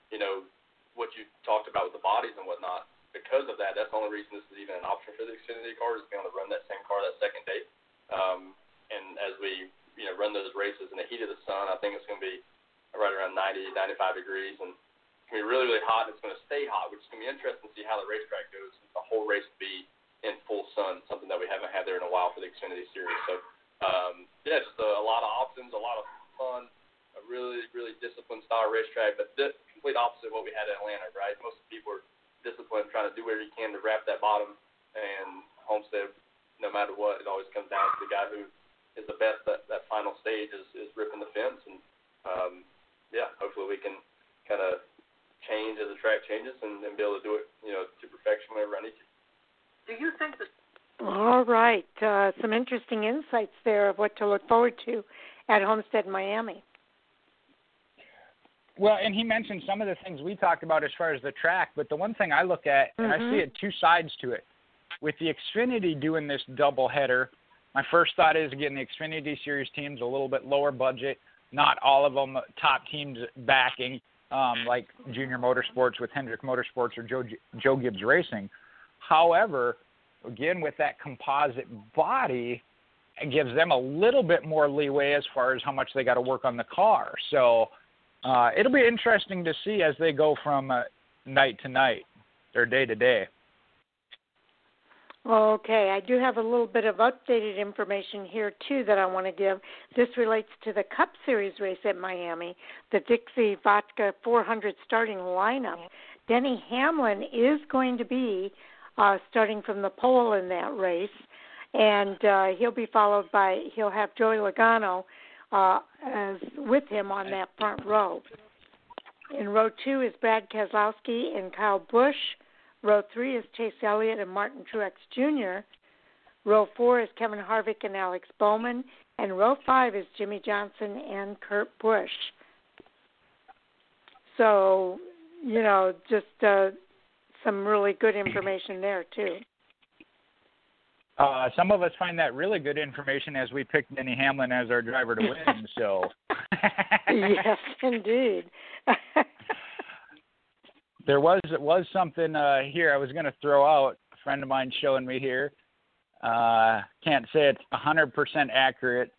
you know, what you talked about with the bodies and whatnot, because of that, that's the only reason this is even an option for the Xfinity cars is being able to run that same car that second day. Um, and as we you know run those races in the heat of the sun, I think it's going to be right around 90, 95 degrees, and going to be really, really hot. And it's going to stay hot, which is going to be interesting to see how the racetrack goes. The whole race will be in full sun, something that we haven't had there in a while for the Xfinity Series. So, um, yeah, just a, a lot of options, a lot of fun, a really, really disciplined style racetrack, but the complete opposite of what we had in Atlanta, right? Most people are disciplined, trying to do whatever you can to wrap that bottom, and Homestead, no matter what, it always comes down to the guy who is the best at that final stage is, is ripping the fence, and um, yeah, hopefully we can kind of change as the track changes and, and be able to do it, you know, to perfection whenever I need to. Do you think that? All right, uh, some insights there of what to look forward to at Homestead, Miami. Well, and he mentioned some of the things we talked about as far as the track, but the one thing I look at, and mm-hmm. I see it two sides to it. With the Xfinity doing this double header, my first thought is again the Xfinity Series teams a little bit lower budget, not all of them top teams backing, um, like Junior Motorsports with Hendrick Motorsports or Joe Joe Gibbs Racing. However, again with that composite body, gives them a little bit more leeway as far as how much they got to work on the car. So uh, it'll be interesting to see as they go from uh, night to night or day to day. Okay, I do have a little bit of updated information here too that I want to give. This relates to the Cup Series race at Miami, the Dixie Vodka 400 starting lineup. Denny Hamlin is going to be uh, starting from the pole in that race, and uh, he'll be followed by he'll have Joey Logano uh, as with him on that front row. In row two is Brad Keselowski and Kyle Busch. Row three is Chase Elliott and Martin Truex Jr. Row four is Kevin Harvick and Alex Bowman. And row five is Jimmie Johnson and Kurt Busch. So, you know, just uh, some really good information there, too. Uh, some of us find that really good information as we picked Denny Hamlin as our driver to win. So. yes, indeed. there was was something uh, here I was going to throw out. A friend of mine showing me here. Uh, can't say it's 100% accurate.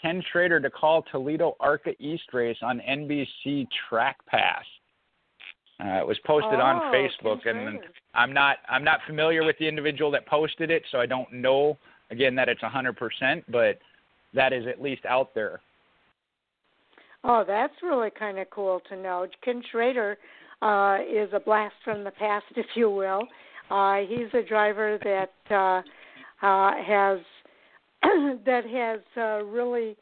Ken Schrader to call Toledo ARCA East race on NBC Track Pass. Uh, it was posted oh, on Facebook, and I'm not I'm not familiar with the individual that posted it, so I don't know again that it's 100%, but that is at least out there. Oh, that's really kind of cool to know. Ken Schrader uh, is a blast from the past, if you will. Uh, he's a driver that uh, uh, has that has uh, really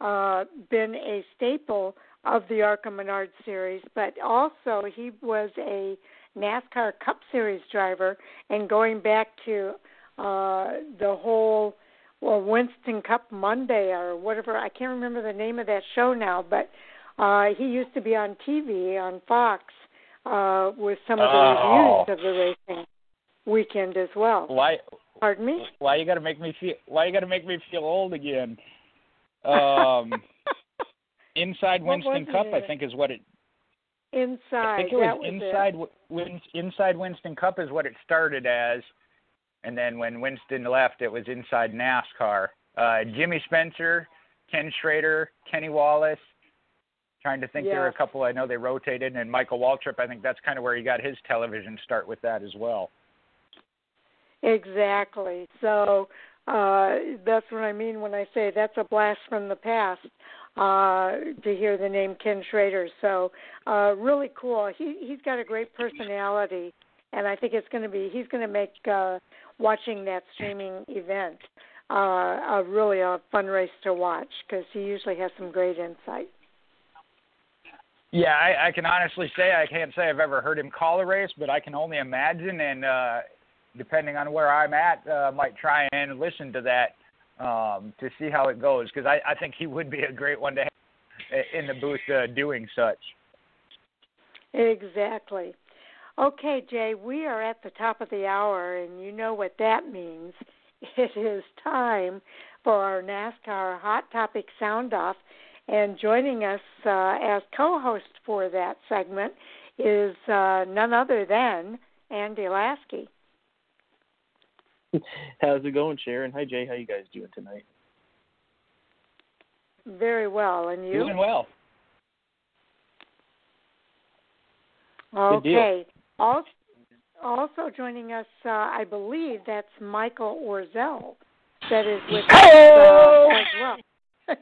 uh, been a staple of the ARCA Menard series, but also he was a NASCAR Cup Series driver, and going back to uh, the whole well Winston Cup Monday or whatever I can't remember the name of that show now, but uh, he used to be on TV on Fox uh, with some of the oh. reviews of the racing weekend as well. Why? Pardon me. Why you got to make me feel? Why you got to make me feel old again? Um, Inside Winston Cup? I think, is what it. Inside. I think it was, was inside. It. Win, inside Winston Cup is what it started as, and then when Winston left, it was inside NASCAR. Uh, Jimmy Spencer, Ken Schrader, Kenny Wallace, Trying to think, yes. there are a couple I know they rotated, and Michael Waltrip. I think that's kind of where he got his television start with that as well. Exactly. So uh, that's what I mean when I say that's a blast from the past uh, to hear the name Ken Schrader. So uh, really cool. He he's got a great personality, and I think it's going to be he's going to make uh, watching that streaming event uh, a really a fun race to watch because he usually has some great insight. Yeah, I, I can honestly say I can't say I've ever heard him call a race, but I can only imagine, and uh, depending on where I'm at, uh, might try and listen to that um, to see how it goes because I, I think he would be a great one to have in the booth uh, doing such. Exactly. Okay, Jay, we are at the top of the hour, and you know what that means. It is time for our NASCAR Hot Topic Sound Off And joining us uh, as co-host for that segment is uh, none other than Andy Laskey. How's it going, Sharon? Hi, Jay. How you guys doing tonight? Very well, and you? Doing well. Okay. Also, also joining us, uh, I believe that's Michael Orzel that is with us uh, as well.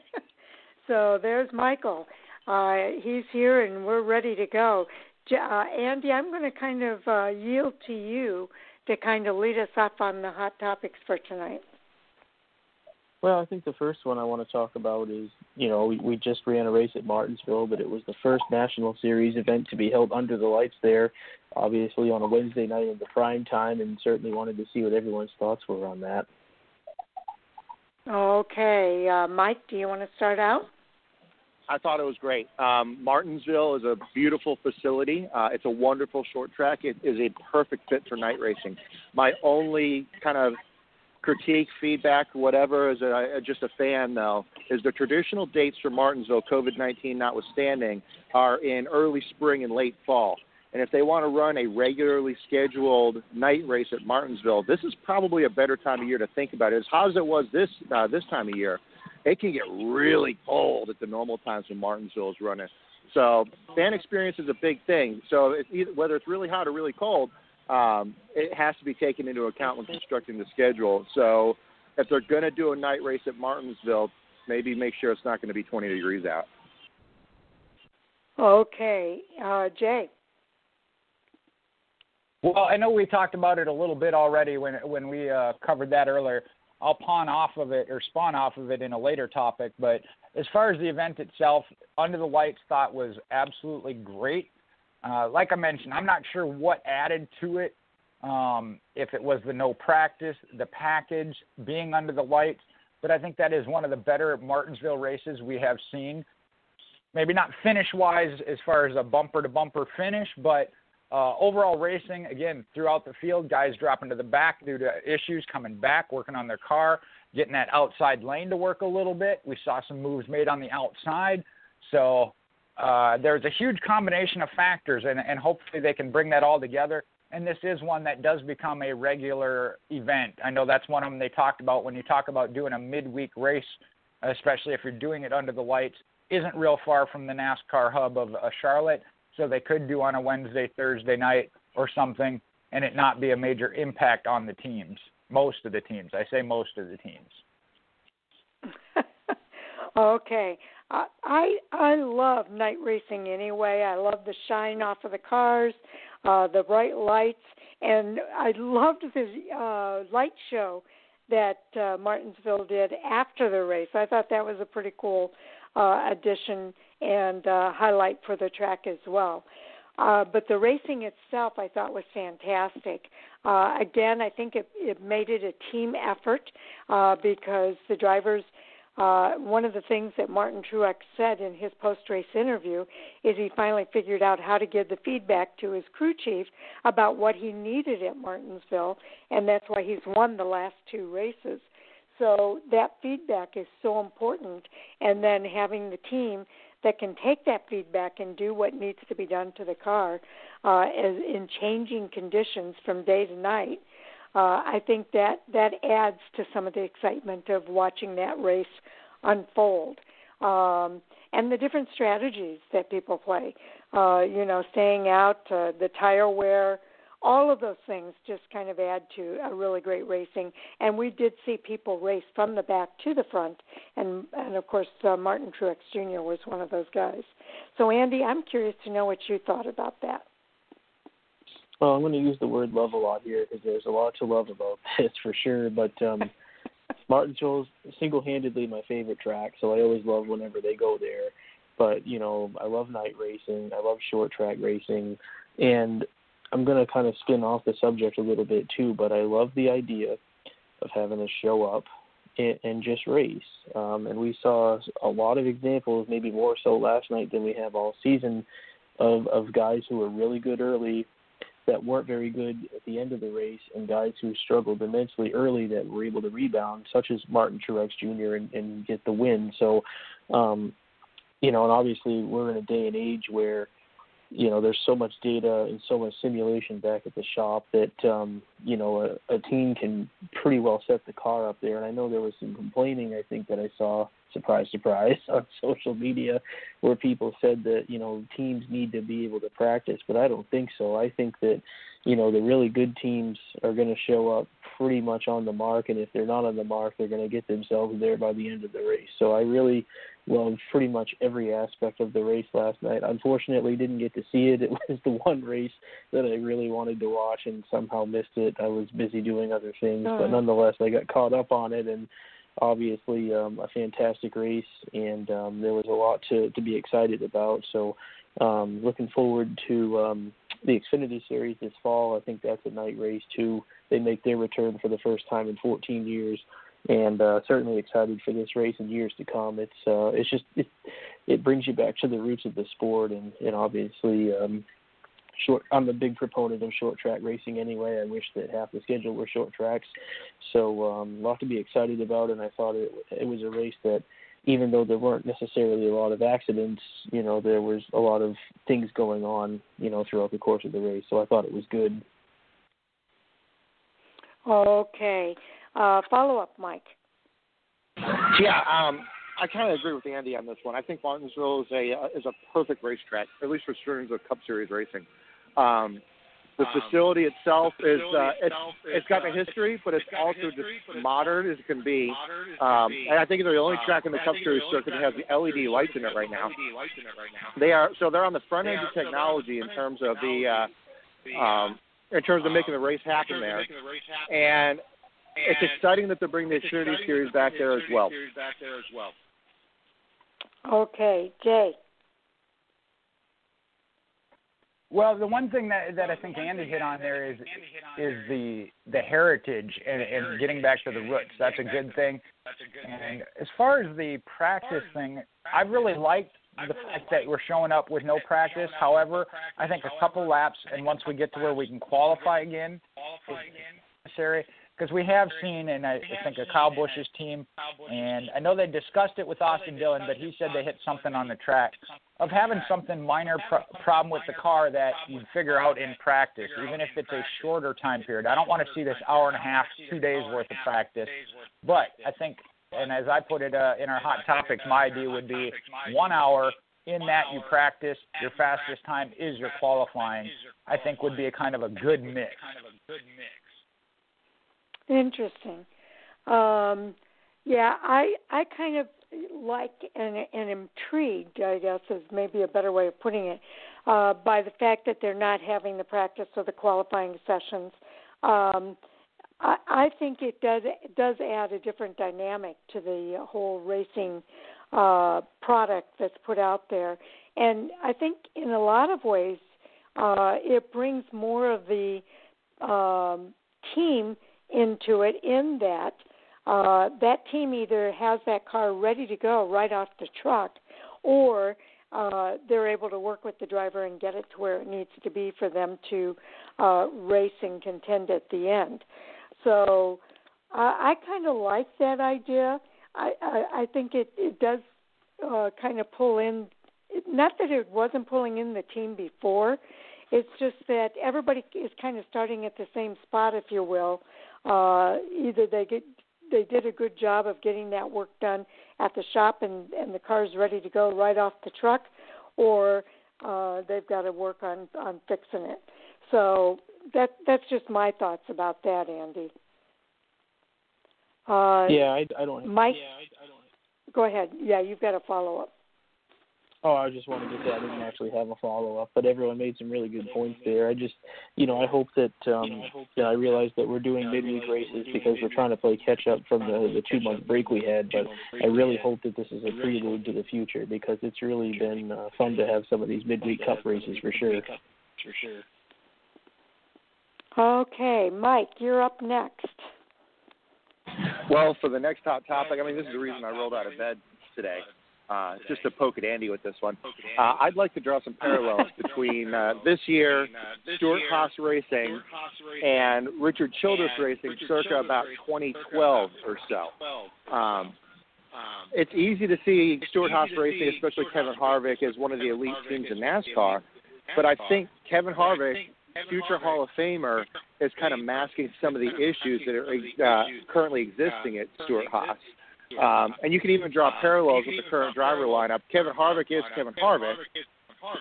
so there's Michael. Uh, he's here and we're ready to go. Uh, Andy, I'm going to kind of uh, yield to you to kind of lead us off on the hot topics for tonight. Well, I think the first one I want to talk about is, you know, we, we just ran a race at Martinsville, but it was the first National Series event to be held under the lights there, obviously on a Wednesday night in the prime time, and certainly wanted to see what everyone's thoughts were on that. Okay, uh, Mike, do you want to start out? I thought it was great. Um, Martinsville is a beautiful facility. Uh, it's a wonderful short track. It is a perfect fit for night racing. My only kind of critique, feedback, whatever, as a, just a fan though, is the traditional dates for Martinsville, COVID 19 notwithstanding, are in early spring and late fall. And if they want to run a regularly scheduled night race at Martinsville, this is probably a better time of year to think about it. As hot as it was this uh, this time of year, it can get really cold at the normal times when Martinsville is running. So fan experience is a big thing. So it's either, whether it's really hot or really cold, um, it has to be taken into account when constructing the schedule. So if they're going to do a night race at Martinsville, maybe make sure it's not going to be 20 degrees out. Okay, uh, Jay. Well, I know we talked about it a little bit already when when we uh, covered that earlier. I'll pawn off of it or spawn off of it in a later topic. But as far as the event itself, Under the Lights thought was absolutely great. Uh, like I mentioned, I'm not sure what added to it. Um, if it was the no practice, the package, being under the lights, but I think that is one of the better Martinsville races we have seen. Maybe not finish wise as far as a bumper to bumper finish, but uh, overall racing, again, throughout the field, guys dropping to the back due to issues, coming back, working on their car, getting that outside lane to work a little bit. We saw some moves made on the outside. So uh, there's a huge combination of factors, and, and hopefully they can bring that all together. And this is one that does become a regular event. I know that's one of them they talked about when you talk about doing a midweek race, especially if you're doing it under the lights, isn't real far from the NASCAR hub of uh, Charlotte. So they could do on a Wednesday, Thursday night or something, and it not be a major impact on the teams. Most of the teams. I say most of the teams. okay. I I love night racing anyway. I love the shine off of the cars, uh, the bright lights, and I loved the uh, light show that uh, Martinsville did after the race. I thought that was a pretty cool uh, addition and uh, highlight for the track as well. Uh, but the racing itself, I thought was fantastic. Uh, again, I think it, it made it a team effort uh, because the drivers uh, one of the things that Martin Truex said in his post-race interview is he finally figured out how to give the feedback to his crew chief about what he needed at Martinsville, and that's why he's won the last two races. So that feedback is so important, and then having the team that can take that feedback and do what needs to be done to the car uh, as in changing conditions from day to night uh, I think that that adds to some of the excitement of watching that race unfold, um, and the different strategies that people play. Uh, you know, staying out, uh, the tire wear, all of those things just kind of add to a really great racing. And we did see people race from the back to the front, and and of course uh, Martin Truex Jr. was one of those guys. So Andy, I'm curious to know what you thought about that. Well, I'm going to use the word love a lot here because there's a lot to love about this for sure. But um, Martinsville's single-handedly my favorite track, so I always love whenever they go there. But you know, I love night racing. I love short track racing, and I'm going to kind of spin off the subject a little bit too. But I love the idea of having a show up and, and just race. Um, and we saw a lot of examples, maybe more so last night than we have all season, of of guys who were really good early that weren't very good at the end of the race and guys who struggled immensely early that were able to rebound, such as Martin Truex Jr. and, and get the win. So um, you know, and obviously we're in a day and age where you know there's so much data and so much simulation back at the shop that um you know a, a team can pretty well set the car up there. And i know there was some complaining i think that i saw surprise surprise on social media where people said that you know teams need to be able to practice but i don't think so. I think that you know the really good teams are going to show up pretty much on the mark and if they're not on the mark they're going to get themselves there by the end of the race. So i really loved pretty much every aspect of the race last night. Unfortunately didn't get to see it. It was the one race that i really wanted to watch and somehow missed it. I was busy doing other things All but nonetheless i got caught up on it and obviously um, a fantastic race, and um, there was a lot to, to be excited about. So, um, looking forward to um, the Xfinity Series this fall. I think that's a night race too. They make their return for the first time in 14 years, and uh, certainly excited for this race in years to come. It's uh, it's just it, it brings you back to the roots of the sport, and and obviously. Um, Short. I'm a big proponent of short track racing anyway. I wish that half the schedule were short tracks, so um, a lot to be excited about. And I thought it it was a race that, even though there weren't necessarily a lot of accidents, you know, there was a lot of things going on, you know, throughout the course of the race. So I thought it was good. Okay. Uh, follow up, Mike. Yeah, um, I kind of agree with Andy on this one. I think Martinsville is a uh, is a perfect racetrack, at least for terms of Cup Series racing. Um, the facility itself is uh, it's it's got a history, but it's also just modern as it can be. Um, and I think they're the only track in the Cup Series circuit that has the LED lights in it right now. They are so they're on the front end of technology in terms of the uh, um, in terms of making the race happen there. And it's exciting that they're bringing the Xfinity Series back there as well. Okay, Jay. Well, the one thing that that I think Andy hit on there is is the the heritage and, and getting back to the roots. That's a good thing. That's a good thing. And as far as the practice thing, I really liked the fact that we're showing up with no practice. However, I think a couple laps and once we get to where we can qualify again necessary because we have seen, and I think a Kyle Busch's team, and I know they discussed it with Austin Dillon, but he said they hit something on the track of having something minor pro- problem with the car that you figure out in practice, even if it's a shorter time period. I don't want to see this hour and a half, two days worth of practice, but I think, and as I put it uh, in our hot topics, my idea would be one hour. In that you practice, your fastest time is your qualifying. I think would be a kind of a good mix. Interesting. Um, yeah, I I kind of like and and intrigued, I guess is maybe a better way of putting it, uh, by the fact that they're not having the practice or the qualifying sessions. Um, I, I think it does it does add a different dynamic to the whole racing uh, product that's put out there, and I think in a lot of ways uh, it brings more of the um, team into it in that uh, that team either has that car ready to go right off the truck or uh, they're able to work with the driver and get it to where it needs to be for them to uh, race and contend at the end. So uh, I kind of like that idea. I, I, I think it, it does uh, kind of pull in, not that it wasn't pulling in the team before, it's just that everybody is kind of starting at the same spot, if you will, uh, either they get they did a good job of getting that work done at the shop and and the car's ready to go right off the truck, or uh, they've got to work on on fixing it. So that that's just my thoughts about that, Andy. Uh, Yeah, I, I don't. Mike, Yeah, I, I don't. go ahead. Yeah, you've got a follow up. Oh, I just wanted to say I didn't actually have a follow up, but everyone made some really good points there. I just, you know, I hope that um, yeah, I realize that we're doing midweek races because we're trying to play catch up from the the two month break we had. But I really hope that this is a prelude to the future because it's really been uh, fun to have some of these midweek cup races for sure. For sure. Okay, Mike, you're up next. Well, for the next hot topic, I mean, this is the reason I rolled out of bed today, uh, just to poke at Andy with this one. Uh, I'd like to draw some parallels between uh, this year, Stewart-Haas Racing, and Richard Childress Racing, circa about 2012 or so. Um, it's easy to see Stewart-Haas Racing, especially Kevin Harvick, as one of the elite teams in NASCAR. But I think Kevin Harvick, future Hall of Famer, is kind of masking some of the issues that are uh, currently existing at Stewart-Haas. Um, and you can even draw parallels with the current driver lineup. Kevin Harvick is Kevin Harvick.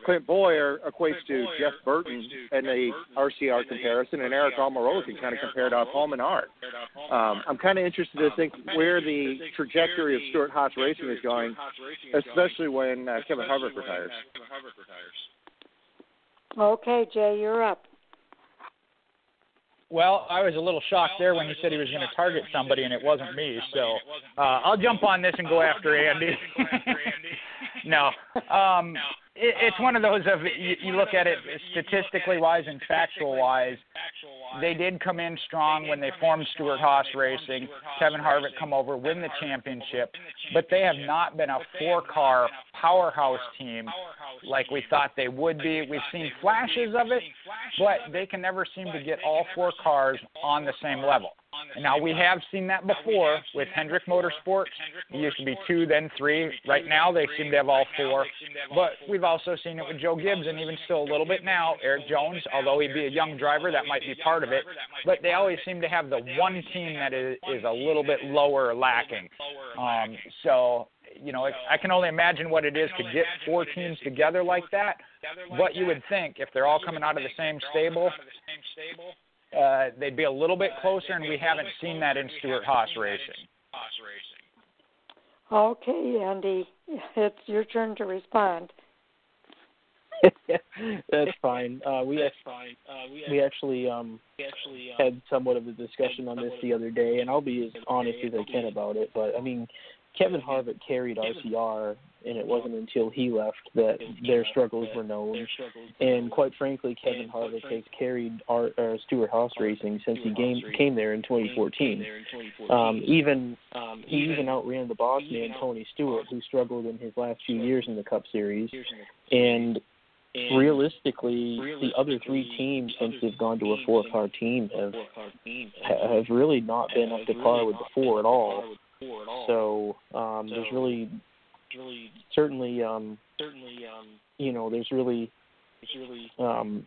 Clint Bowyer equates to Jeff Burton in the RCR comparison, and Aric Almirola can kind of compare to Paul Menard. Um, I'm kind of interested to think where the trajectory of Stewart-Haas Racing is going, especially when uh, Kevin Harvick retires. Okay, Jay, you're up. Well, I was a little shocked there when he said he was going to target somebody and it wasn't me. So uh, I'll jump on this and go after Andy. no, um, it, it's one of those of you, you look at it statistically wise and factual wise. They did come in strong when they formed Stewart-Haas Racing. Kevin Harvick come over, win the championship, but they have not been a four-car powerhouse team like we thought they would be. We've seen flashes of it, but they can never seem to get all four cars on the same level. And now we have seen that before with Hendrick Motorsports. It used to be two, then three. Right now they seem to have all four. But we've also seen it with Joe Gibbs and even still a little bit now, Erik Jones, although he'd be a young driver, that might be part of it. But they always seem to have the one team that is, is a little bit lower lacking. Um, so you know, I can only imagine what it is to get four teams together like that. What you would think if they're all coming out of the same stable, uh, they'd be a little bit closer, and we haven't seen that in Stewart-Haas racing. Okay, Andy, it's your turn to respond. That's fine. Uh, we fine. Uh, we, we actually um, we actually um, had somewhat of a discussion on this the other day, and I'll be as honest as I can about it. But I mean, Kevin Harvick carried RCR, and it wasn't until he left that their struggles were known. And quite frankly, Kevin Harvick has carried our, uh, Stewart-Haas Racing since he came came there in 2014. Um, even um, he even outran the boss man Tony Stewart, who struggled in his last few years in the Cup Series, and realistically, the other three teams since they've gone to a four-car team have have really not been up to par with the four at all. So um, so, there's really, really certainly, um, certainly, um, you know, there's really, there's really, um,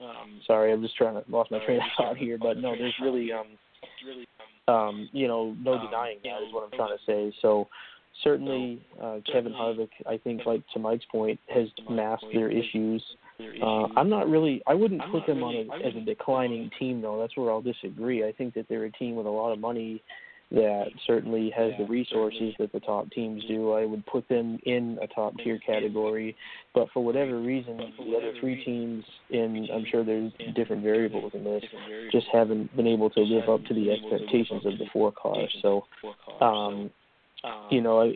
um, sorry, I'm just trying to lost my train of thought here, but no, there's really, um, um, you know, no denying that is what I'm trying to say. So certainly, uh, Kevin Harvick, I think, like to Mike's point, has masked their issues. Uh, I'm not really. I wouldn't put them on a, as a declining team, though. That's where I'll disagree. I think that they're a team with a lot of money that certainly has the resources that the top teams do. I would put them in a top tier category, but for whatever reason, the other three teams, and I'm sure there's different variables in this, just haven't been able to live up to the expectations of the four cars. So, um, um, you know,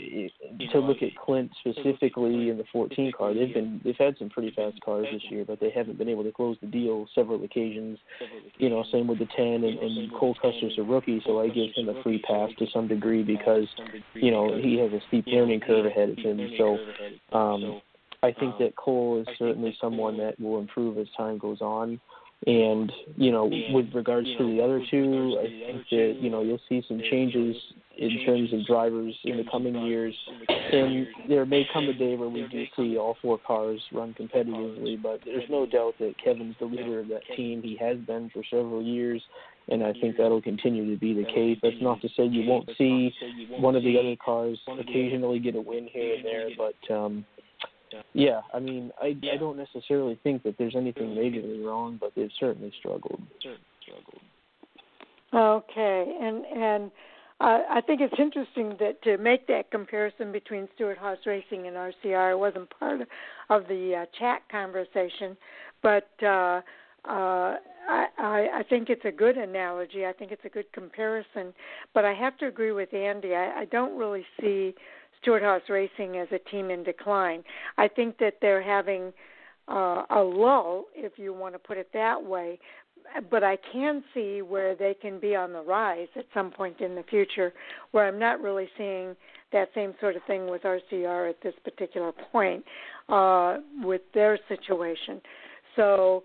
to look at Clint specifically in the 14 car, they've been they've had some pretty fast cars this year, but they haven't been able to close the deal several occasions. You know, same with the 10, and, and Cole Custer's a rookie, so I give him a free pass to some degree because you know he has a steep learning curve ahead of him. So. Um, I think that Cole is certainly someone that will improve as time goes on. And you know, with regards to the other two, I think that you know you'll see some changes in terms of drivers in the coming years. And there may come a day where we do see all four cars run competitively, but there's no doubt that Kevin's the leader of that team. He has been for several years, and I think that'll continue to be the case. That's not to say you won't see one of the other cars occasionally get a win here and there, but um yeah, I mean, I I don't necessarily think that there's anything majorly wrong, but they've certainly struggled. Okay, and and uh, I think it's interesting that to make that comparison between Stewart-Haas Racing and RCR wasn't part of the uh, chat conversation, but uh, uh, I, I, I think it's a good analogy. I think it's a good comparison, but I have to agree with Andy. I, I don't really see Stewart-Haas Racing as a team in decline. I think that they're having uh, a lull, if you want to put it that way, but I can see where they can be on the rise at some point in the future, where I'm not really seeing that same sort of thing with RCR at this particular point uh, with their situation. So,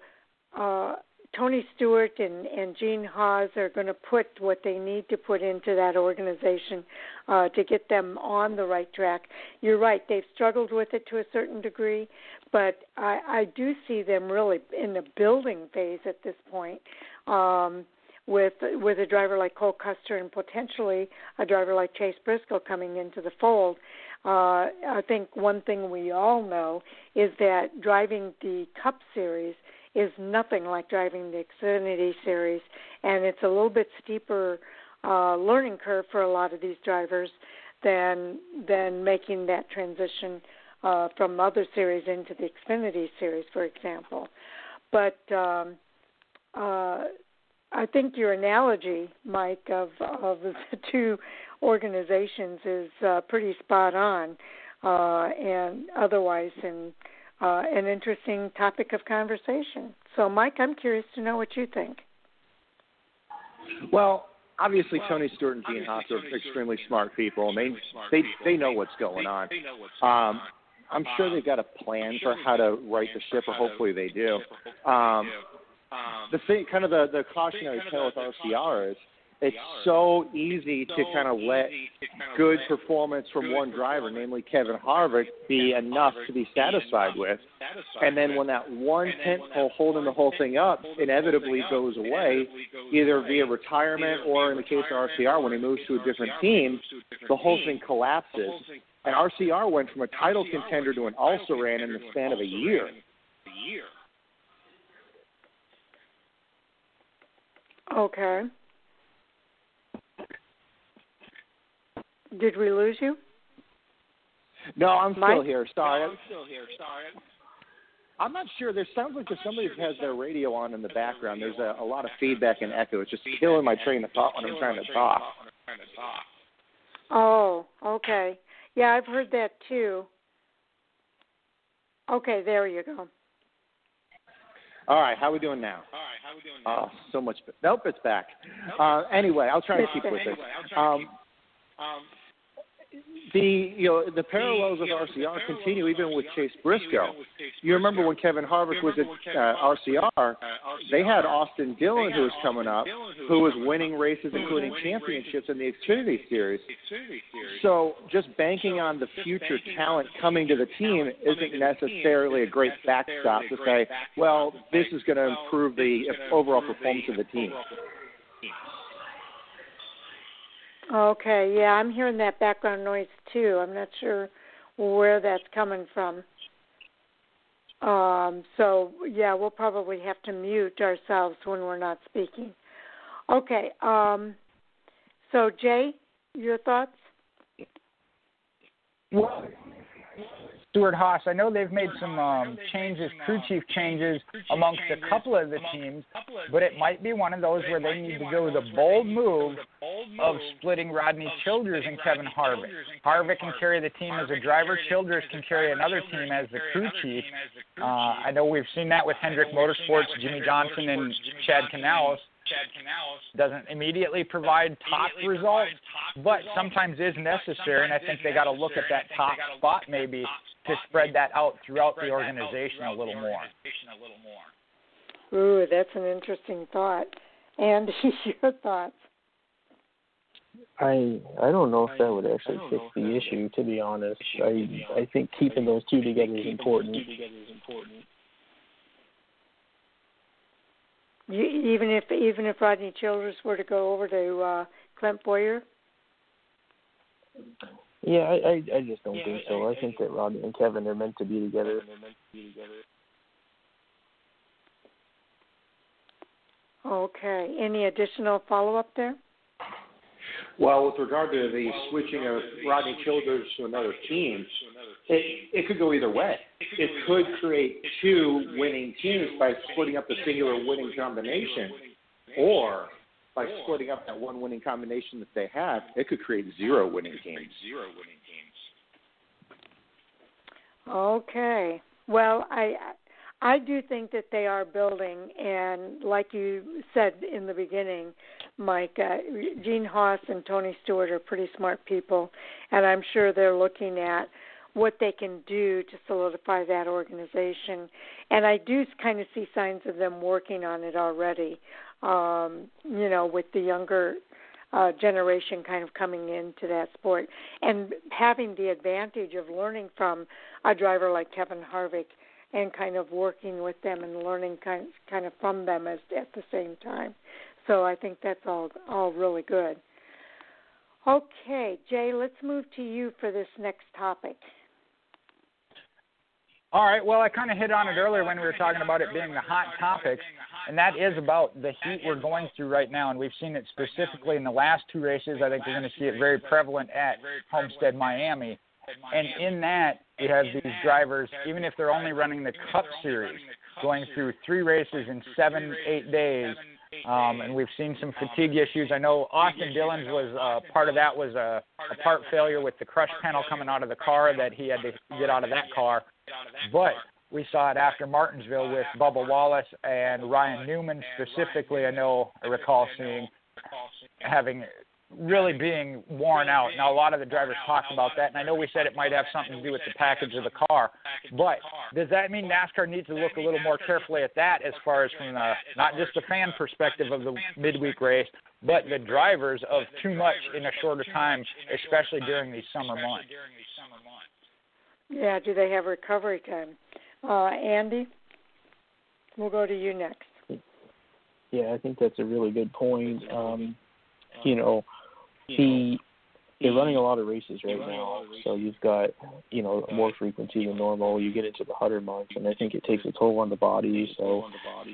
uh, Tony Stewart and and Gene Haas are going to put what they need to put into that organization uh, to get them on the right track. You're right; they've struggled with it to a certain degree, but I, I do see them really in the building phase at this point. Um, with with a driver like Cole Custer and potentially a driver like Chase Briscoe coming into the fold, uh, I think one thing we all know is that driving the Cup Series is nothing like driving the Xfinity Series, and it's a little bit steeper uh, learning curve for a lot of these drivers than than making that transition uh, from other series into the Xfinity Series, for example. But um, uh, I think your analogy, Mike, of of the two organizations is uh, pretty spot on, uh, and otherwise in uh, an interesting topic of conversation. So, Mike, I'm curious to know what you think. Well, obviously Tony Stewart and Gene Haas are extremely smart people, and they they they know what's going on. Um, I'm sure they've got a plan for how to right the ship, or hopefully they do. Um, the thing, kind of the the cautionary tale with RCR is it's so easy to kind of let good performance from one driver, namely Kevin Harvick, be enough to be satisfied with. And then when that one tent pole holding the whole thing up inevitably goes away, either via retirement or in the case of RCR, when he moves to a different team, the whole thing collapses. And RCR went from a title contender to an also ran in the span of a year. a year. Okay. Did we lose you? No, I'm Mike? still here. Sorry. I'm still here. Sorry. I'm not sure. There sounds like there's somebody who has their radio on in the background. There's a, a lot of feedback and echo. It's just killing my train of thought when I'm trying to talk. Oh, okay. Yeah, I've heard that too. Okay, there you go. All right, how we doing now? All right, how we doing now? Oh, so much. Nope, it's back. Uh, anyway, I'll try to keep with this. Um, the you know the parallels of RCR continue even with Chase Briscoe. You remember when Kevin Harvick was at uh, RCR, they had Austin Dillon who was coming up, who was winning races including championships in the Xfinity Series. So just banking on the future talent coming to the team isn't necessarily a great backstop to say, well, this is going to improve the overall performance of the team. Okay, yeah, I'm hearing that background noise too. I'm not sure where that's coming from. Um, so yeah, we'll probably have to mute ourselves when we're not speaking. Okay. Um, so Jay, your thoughts? Stewart-Haas. I know they've made some um, changes, crew chief changes amongst a couple of the teams, but it might be one of those where they need to go the bold move of splitting Rodney Childers and Kevin Harvick. Harvick can carry the team as a driver. Childers can carry another team as the crew chief. Uh, I know we've seen that with Hendrick Motorsports, Jimmie Johnson, and Chad Knaus doesn't immediately provide top results, but sometimes is necessary, and I think they got to look at that top spot maybe to spread that out throughout the organization a little more. Ooh, that's an interesting thought. And your thoughts? I I don't know if that would actually fix the issue. To be honest, I I think keeping those two together is important. You, even if even if Rodney Childers were to go over to uh, Clint Bowyer. Yeah, I I, I just don't think so. I think that Rodney and Kevin are meant to be together. Okay. Any additional follow up there? Well, with regard to the switching of Rodney Childers to another team, it, it could go either way. It could create two winning teams by splitting up the singular winning combination, or by splitting up that one winning combination that they have, it could create zero winning teams. Okay. Well, I I do think that they are building, and like you said in the beginning, Mike, uh, Gene Haas and Tony Stewart are pretty smart people, and I'm sure they're looking at what they can do to solidify that organization. And I do kind of see signs of them working on it already. Um, you know, with the younger uh, generation kind of coming into that sport and having the advantage of learning from a driver like Kevin Harvick and kind of working with them and learning kind kind of from them as, at the same time. So I think that's all all really good. Okay, Jay, let's move to you for this next topic. All right. Well, I kind of hit on it earlier when we were talking about it being the hot topic, and that is about the heat we're going through right now. And we've seen it specifically in the last two races. I think we're going to see it very prevalent at Homestead, Miami. And in that, you have these drivers, even if they're only running the Cup Series, going through three races in seven, eight days. Um, and we've seen some fatigue issues. I know Austin Dillon's was uh, part of that was a, a part failure with the crush panel coming out of the car that he had to get out of that car. But we saw it after Martinsville with Bubba Wallace and Ryan Newman specifically. I know I recall seeing having really being worn out. Now, a lot of the drivers talked about that, and I know we said it might have something to do with the package of the car. But does that mean NASCAR needs to look a little more carefully at that as far as from the, not just the fan perspective of the midweek race, but the drivers of too much in a shorter time, especially during these summer months? Yeah, do they have recovery time? Uh, Andy, we'll go to you next. Yeah, I think that's a really good point. Um, you know, the they're running a lot of races right now, so you've got you know more frequency than normal. You get into the hotter months, and I think it takes a toll on the body. So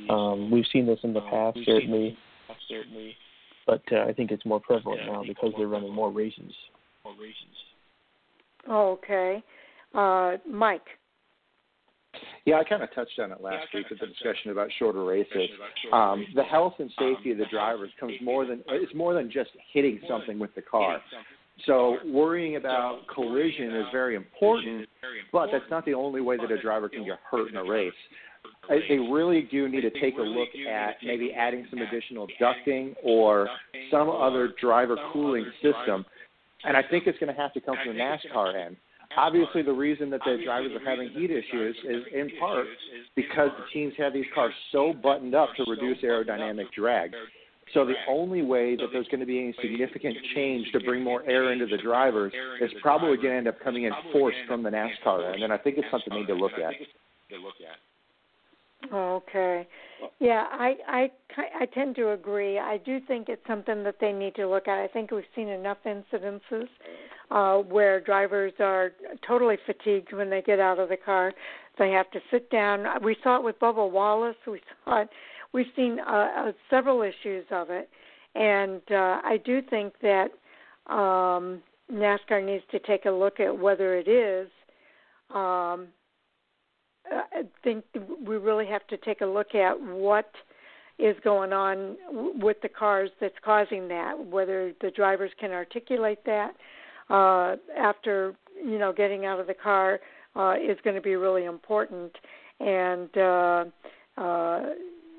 um, we've seen this in the past, certainly, but uh, I think it's more prevalent now because they're running more races. more races. Okay, uh, Mike. Yeah, I kind of touched on it last week with the discussion about shorter races. Um, the health and safety of the drivers comes more than it's more than just hitting something with the car. So worrying about collision is very important, but that's not the only way that a driver can get hurt in a race. They really do need to take a look at maybe adding some additional ducting or some other driver cooling system. And I think it's going to have to come from the NASCAR end obviously the reason that the drivers are having heat issues is in part because the teams have these cars so buttoned up to reduce aerodynamic drag. So the only way that there's going to be any significant change to bring more air into the drivers is probably going to end up coming in force from the NASCAR end, and I think it's something we need to look at. Okay. Yeah, I I I tend to agree. I do think it's something that they need to look at. I think we've seen enough incidences uh, where drivers are totally fatigued when they get out of the car. They have to sit down. We saw it with Bubba Wallace. We saw it. We've seen uh, uh, several issues of it, and uh, I do think that um, NASCAR needs to take a look at whether it is. Um, I think we really have to take a look at what is going on with the cars that's causing that, whether the drivers can articulate that, uh, after you know getting out of the car uh, is going to be really important, and uh, uh,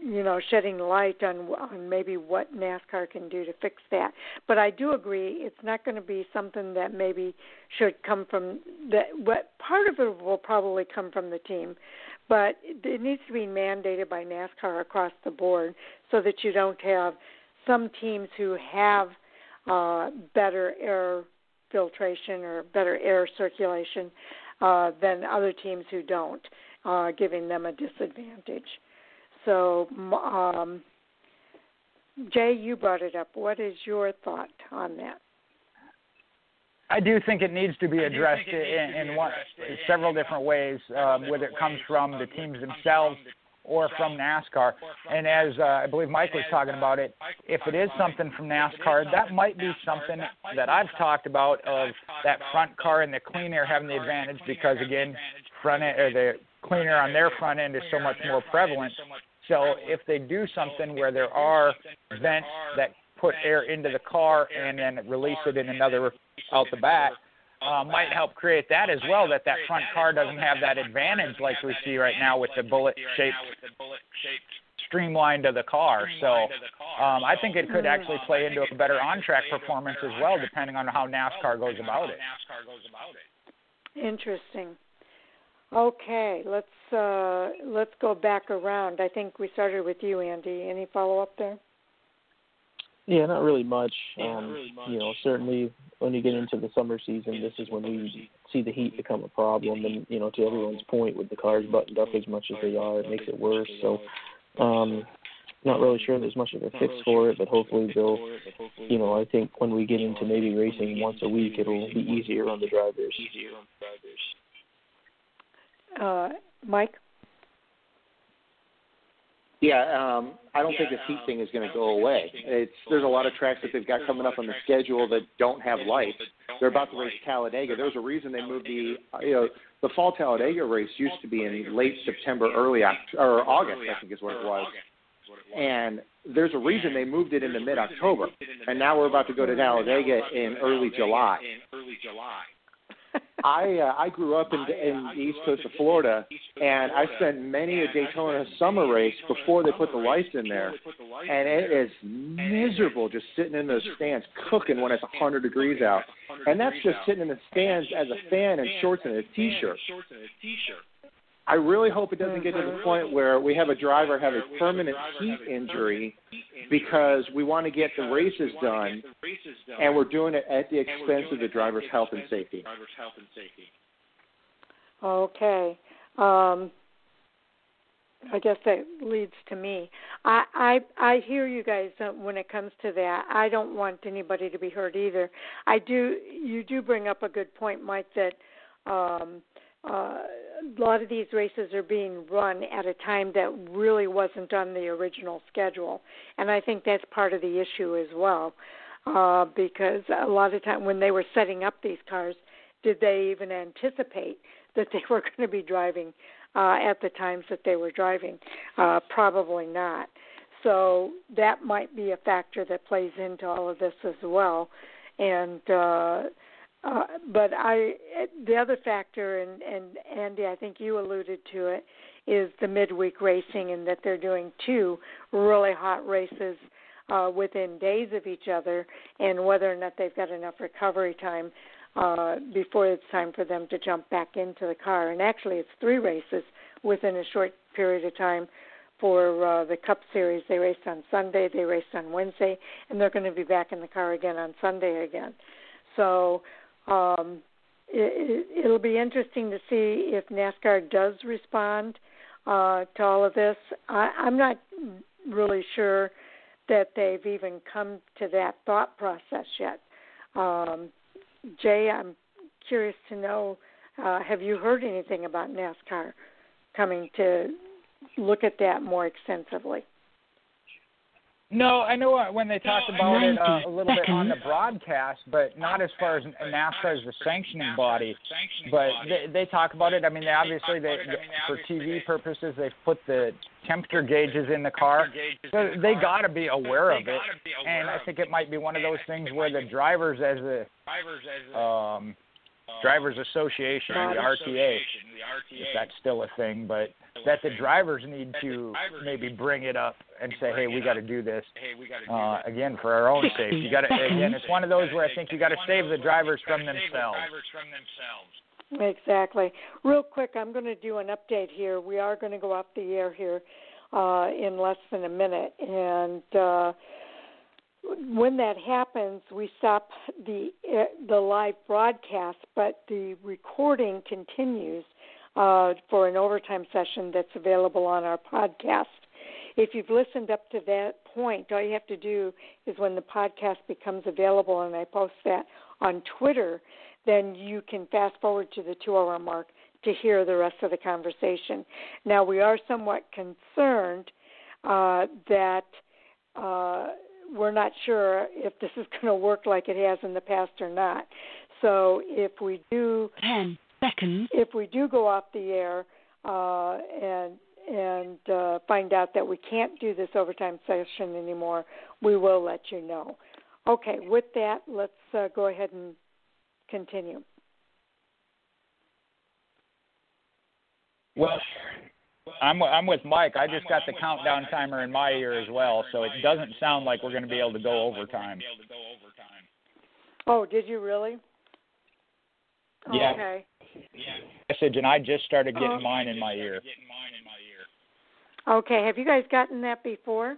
you know shedding light on on maybe what NASCAR can do to fix that. But I do agree it's not going to be something that maybe should come from that. What part of it will probably come from the team, but it needs to be mandated by NASCAR across the board so that you don't have some teams who have uh, better air filtration or better air circulation uh, than other teams who don't, uh, giving them a disadvantage. So, um, Jay, you brought it up. What is your thought on that? I do think it needs to be addressed in, in one, several different ways, um, whether it comes from the teams themselves or from NASCAR. And as uh, I believe Mike was talking about it, if it is something from NASCAR, that might be something that I've talked about of that front car and the clean air having the advantage because again, front end, or the clean air on their front end is so much more prevalent. So if they do something where there are vents that put air into the car and then release it in another out the back, uh, might help create that as well. That that front car doesn't have that advantage like we see right now with the bullet shaped streamlined to the car. So um, I think it could actually play into a better on track performance as well, depending on how NASCAR goes about it. Interesting. Okay, let's uh, let's go back around. I think we started with you, Andy. Any follow up there? Yeah, not really much. Um, you know, certainly when you get into the summer season, this is when we see the heat become a problem. And you know, to everyone's point, with the cars buttoned up as much as they are, it makes it worse. So, um, not really sure there's much of a fix for it, but hopefully they'll, you know, I think when we get into maybe racing once a week, it'll be easier on the drivers. Uh, Mike. Yeah, um, I don't think this heat thing is going to go away. It's there's a lot of tracks that they've got coming up on the schedule that don't have lights. They're about to race Talladega. There's a reason they moved the you know the fall Talladega race used to be in late September, early October, or August, I think is what it was. And there's a reason they moved it into mid October, and now we're about to go to Talladega in early July. I uh, I grew up in, in the east coast of Florida, and I spent many a Daytona summer race before they put the lights in there, and it is miserable just sitting in those stands cooking when it's 100 degrees out, and that's just sitting in the stands as a fan in shorts and a t-shirt. I really hope it doesn't get to the point where we have a driver have a permanent heat injury because we want to get the races done and we're doing it at the expense of the driver's health and safety. Okay. Um, I guess that leads to me. I I I hear you guys uh, when it comes to that. I don't want anybody to be hurt either. I do. You do bring up a good point, Mike. That um, uh, a lot of these races are being run at a time that really wasn't on the original schedule, and I think that's part of the issue as well. Uh, because a lot of time when they were setting up these cars, did they even anticipate that they were going to be driving uh, at the times that they were driving? Uh, probably not. So that might be a factor that plays into all of this as well. And uh, uh, but I, the other factor, and, and Andy, I think you alluded to it, is the midweek racing, and that they're doing two really hot races uh, within days of each other, and whether or not they've got enough recovery time uh, before it's time for them to jump back into the car. And actually, it's three races within a short period of time for uh, the Cup Series. They raced on Sunday, they raced on Wednesday, and they're going to be back in the car again on Sunday again. So um, it, it'll be interesting to see if NASCAR does respond uh, to all of this. I, I'm not really sure that they've even come to that thought process yet. Um, Jay, I'm curious to know uh, have you heard anything about NASCAR coming to look at that more extensively? No, I know when they talked about it uh, a little bit on the broadcast, but not as far as NASCAR as the sanctioning body. But they, they talk about it. I mean, they obviously, they, for TV purposes, they've put the temperature gauges in the car. So they got to be aware of it. And I think it might be one of those things where the drivers as the drivers, as a um, drivers association, the RTA, if that's still a thing, but that the drivers need to maybe bring it up and say, hey, we got to do this uh, again for our own safety. You got to again, it's one of those where I think you got to save the drivers from themselves. Exactly. Real quick, I'm going to do an update here. We are going to go off the air here uh, in less than a minute, and. Uh, when that happens, we stop the uh, the live broadcast, but the recording continues uh, for an overtime session that's available on our podcast. If you've listened up to that point, all you have to do is when the podcast becomes available, and I post that on Twitter, then you can fast forward to the two-hour mark to hear the rest of the conversation. Now we are somewhat concerned uh, that. We're not sure if this is going to work like it has in the past or not. So if we do ten seconds, if we do go off the air uh, and and uh, find out that we can't do this overtime session anymore, we will let you know. Okay, with that, let's uh, go ahead and continue. Well, I'm I'm with Mike. I just got the countdown timer in my ear as well, so it doesn't sound like we're going to be able to go overtime. Oh, did you really? Yeah. Okay. message, and I just started getting Oh. mine in my ear. Okay, have you guys gotten that before?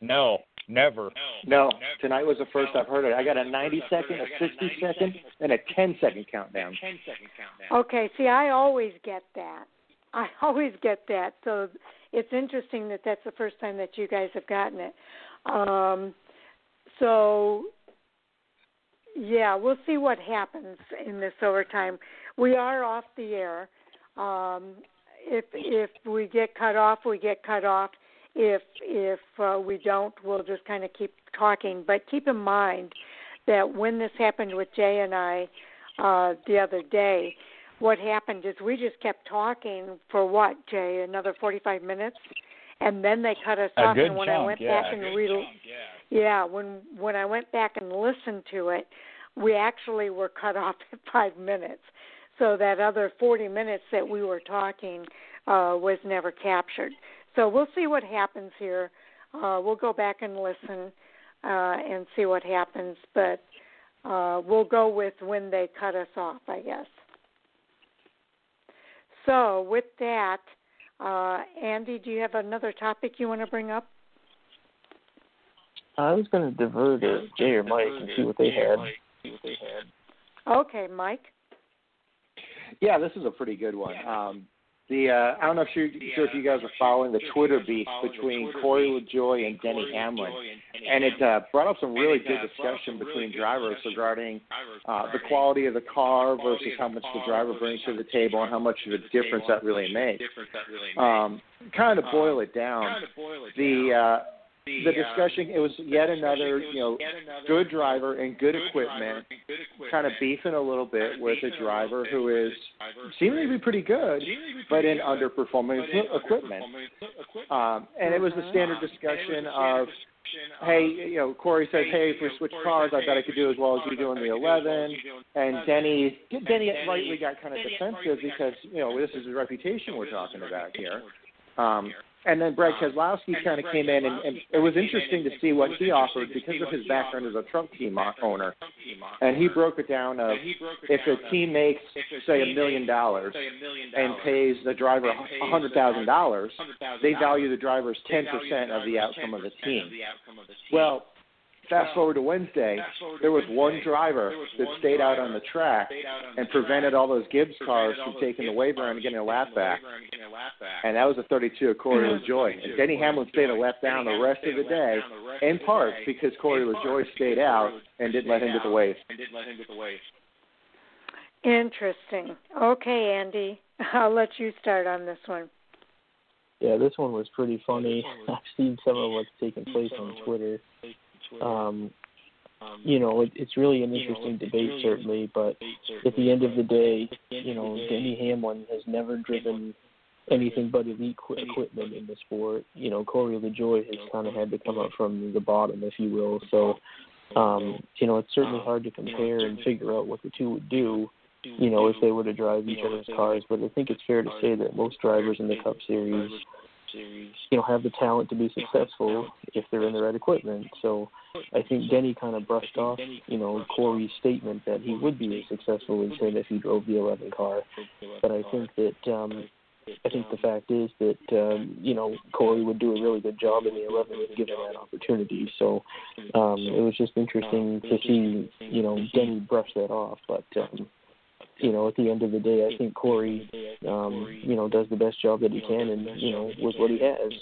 No, never. No, tonight was the first I've heard it. I got a 90 second, a 60 second, and a 10 second countdown. 10 second countdown. Okay, see, I always get that. I always get that. So it's interesting that that's the first time that you guys have gotten it. Um, so, yeah, we'll see what happens in this overtime. We are off the air. Um, if if we get cut off, we get cut off. If if uh, we don't, we'll just kind of keep talking. But keep in mind that when this happened with Jay and I uh, the other day, what happened is we just kept talking for what, Jay? Another 45 minutes, and then they cut us A off. and when I went yeah. back and re- yeah, when when I went back and listened to it, we actually were cut off at five minutes. So that other 40 minutes that we were talking uh, was never captured. So we'll see what happens here. Uh, we'll go back and listen uh, and see what happens, but uh, we'll go with when they cut us off, I guess. So with that, uh, Andy, do you have another topic you want to bring up? I was going to divert it, Jay or Mike and see what they had. Okay, Mike. Yeah, this is a pretty good one. Um, the uh, I don't know if you're sure if you guys are following the Twitter beef between Corey LaJoie and Denny Hamlin, and it uh, brought up some really good discussion between drivers regarding uh, the quality of the car versus how much the driver brings to the table and how much of a difference that really makes. Um, kind of boil it down, the uh, the discussion it was yet another you know good driver and good equipment kind of beefing a little bit with a driver who is seemingly to be pretty good but in underperforming equi- equipment. um and it was the standard discussion of hey you know corey says hey if we switch cars i bet i could do as well as you do in the 11 and denny denny rightly got kind of defensive because you know this is a reputation we're talking about here. um and then Brad um, Keselowski kind of came in, and, and it was interesting to see what he offered because of his background as a truck team owner. And he broke it down of if a team makes, say, a million dollars and pays the driver a hundred thousand dollars, they value the driver's ten percent of the outcome of the team. Well, fast forward to Wednesday, there was one driver that stayed out on the track and prevented all those Gibbs cars from taking the wave around and getting a lap back. And that was a 32 of Corey LaJoie. And Denny Hamlin stayed a lap down the rest of the day, in part because Corey LaJoie stayed out and didn't let him get the wave. Interesting. Okay, Andy, I'll let you start on this one. Yeah, this one was pretty funny. I've seen some of what's taking place on Twitter. Um, you know, it, it's really an interesting debate, certainly, but at the end of the day, you know, Denny Hamlin has never driven anything but elite qu- equipment in the sport. You know, Corey LaJoie has kind of had to come up from the bottom, if you will. So, um, you know, it's certainly hard to compare and figure out what the two would do. You know, if they were to drive each other's cars, but I think it's fair to say that most drivers in the Cup Series, you know, have the talent to be successful if they're in the right equipment. So, I think Denny kind of brushed off, you know, Corey's statement that he would be as successful as him if he drove the 11 car. But I think that um, I think the fact is that um, you know Corey would do a really good job in the 11 if given that opportunity. So um, it was just interesting to see you know Denny brush that off. But um, you know at the end of the day, I think Corey um, you know does the best job that he can, and you know with what he has.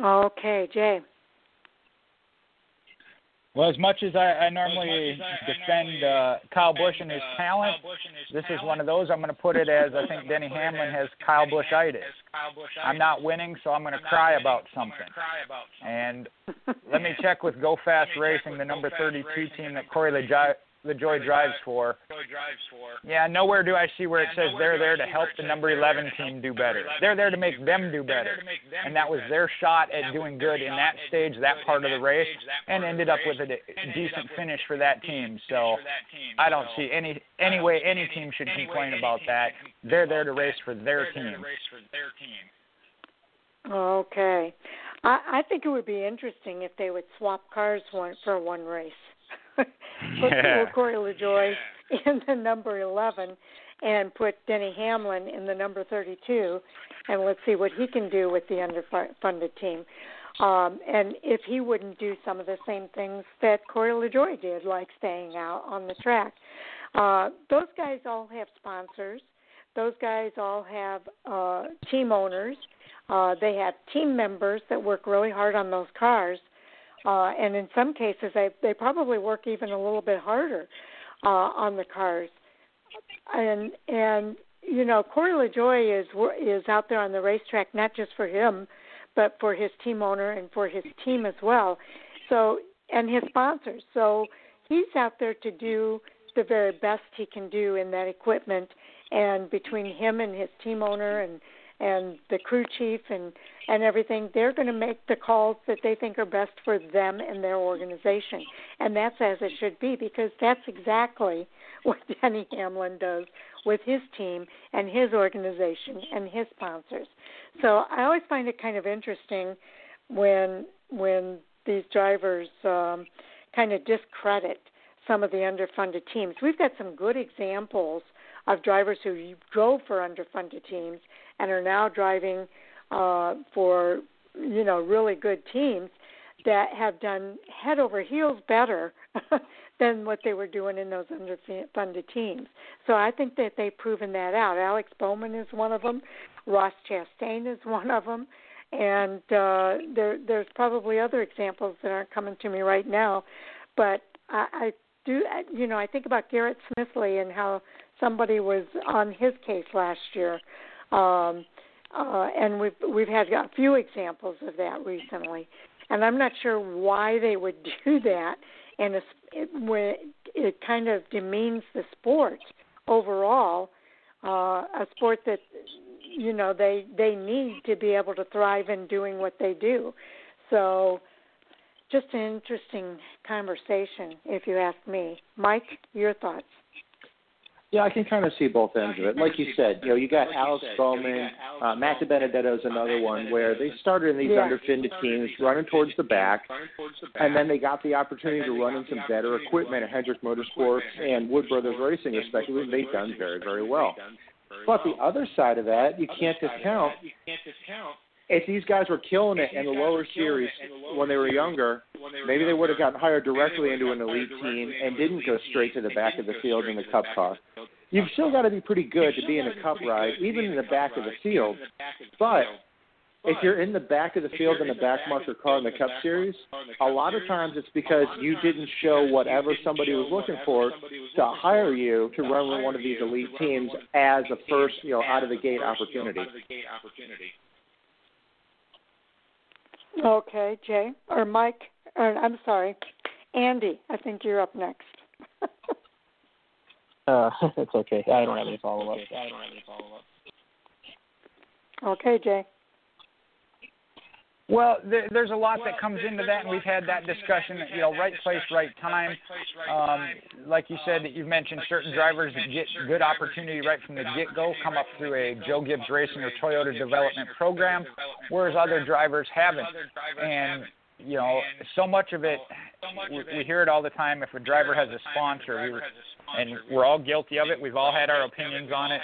Okay, Jay. Well, as much as I, I normally defend uh, Kyle Busch and his talent, this is one of those. I'm going to put it as I think Denny Hamlin has Kyle Buschitis. I'm not winning, so I'm going to cry about something. And let me check with Go Fast Racing, the number 32 team that Corey LaJoie, Joy drives for. Yeah, nowhere do I see where it says they're there to help the number 11 team do better. They're there to make them do better. And that was their shot at doing good in that stage, that part of the race, and ended up with a decent finish for that team. So I don't see any any way any team should complain about that. They're there to race for their team. Okay. I, I think it would be interesting if they would swap cars one for one race. put yeah. Corey LaJoie in the number 11 and put Denny Hamlin in the number 32, and let's see what he can do with the underfunded team. Um, and if he wouldn't do some of the same things that Corey LaJoie did, like staying out on the track. Uh, those guys all have sponsors. Those guys all have uh, team owners. Uh, they have team members that work really hard on those cars. Uh, and in some cases, they they probably work even a little bit harder uh, on the cars. And and you know, Corey LaJoie is is out there on the racetrack not just for him, but for his team owner and for his team as well. So and his sponsors. So he's out there to do the very best he can do in that equipment. And between him and his team owner and and the crew chief and and everything they're going to make the calls that they think are best for them and their organization. And that's as it should be because that's exactly what Denny Hamlin does with his team and his organization and his sponsors. So I always find it kind of interesting when when these drivers um kind of discredit some of the underfunded teams. We've got some good examples of drivers who drove for underfunded teams and are now driving uh, for you know really good teams that have done head over heels better than what they were doing in those underfunded teams. So I think that they've proven that out. Alex Bowman is one of them. Ross Chastain is one of them. And uh, there, there's probably other examples that aren't coming to me right now, but I, I do. You know, I think about Garrett Smithley and how somebody was on his case last year um, uh, and we've we've had a few examples of that recently, and I'm not sure why they would do that, and it, it, kind of demeans the sport overall, uh, a sport that you know they they need to be able to thrive in doing what they do. So, just an interesting conversation, if you ask me. Mike, your thoughts? Yeah, I can kind of see both ends of it. Like you said, you know, you got Alex Bowman, uh, Matt DiBenedetto is another one where they started in these yeah. underfunded teams, running towards the back, and then they got the opportunity to run in some better equipment at Hendrick Motorsports and Wood Brothers Racing, respectively. They've done very, very well. But the other side of that, you can't discount if these guys were killing it in the lower series when they were younger, maybe they would have gotten hired directly into an elite team and didn't go straight to the back of the field in the cup car. You've still got to be pretty good to be in a cup ride, even in the back of the field. But if you're in the back of the field in the back marker car in the Cup Series, a lot of times it's because you didn't show whatever somebody was looking for to hire you to run with one of these elite teams as a first, you know, out of the gate opportunity. Okay, Jay or Mike, or I'm sorry, Andy. I think you're up next. uh, it's okay. I don't have any follow up. I don't have any follow up. Okay, Jay. Well, there, there's a lot that comes into that, and we've had that discussion. You know, right place, right time. Um, like you said, that you've mentioned certain drivers that get good opportunity right from the get-go, come up through a Joe Gibbs Racing or Toyota development program, whereas other drivers haven't. And you know, so much of it, we, we hear it all the time. If a driver has a sponsor, we and we're all guilty of it. We've all had our opinions on it.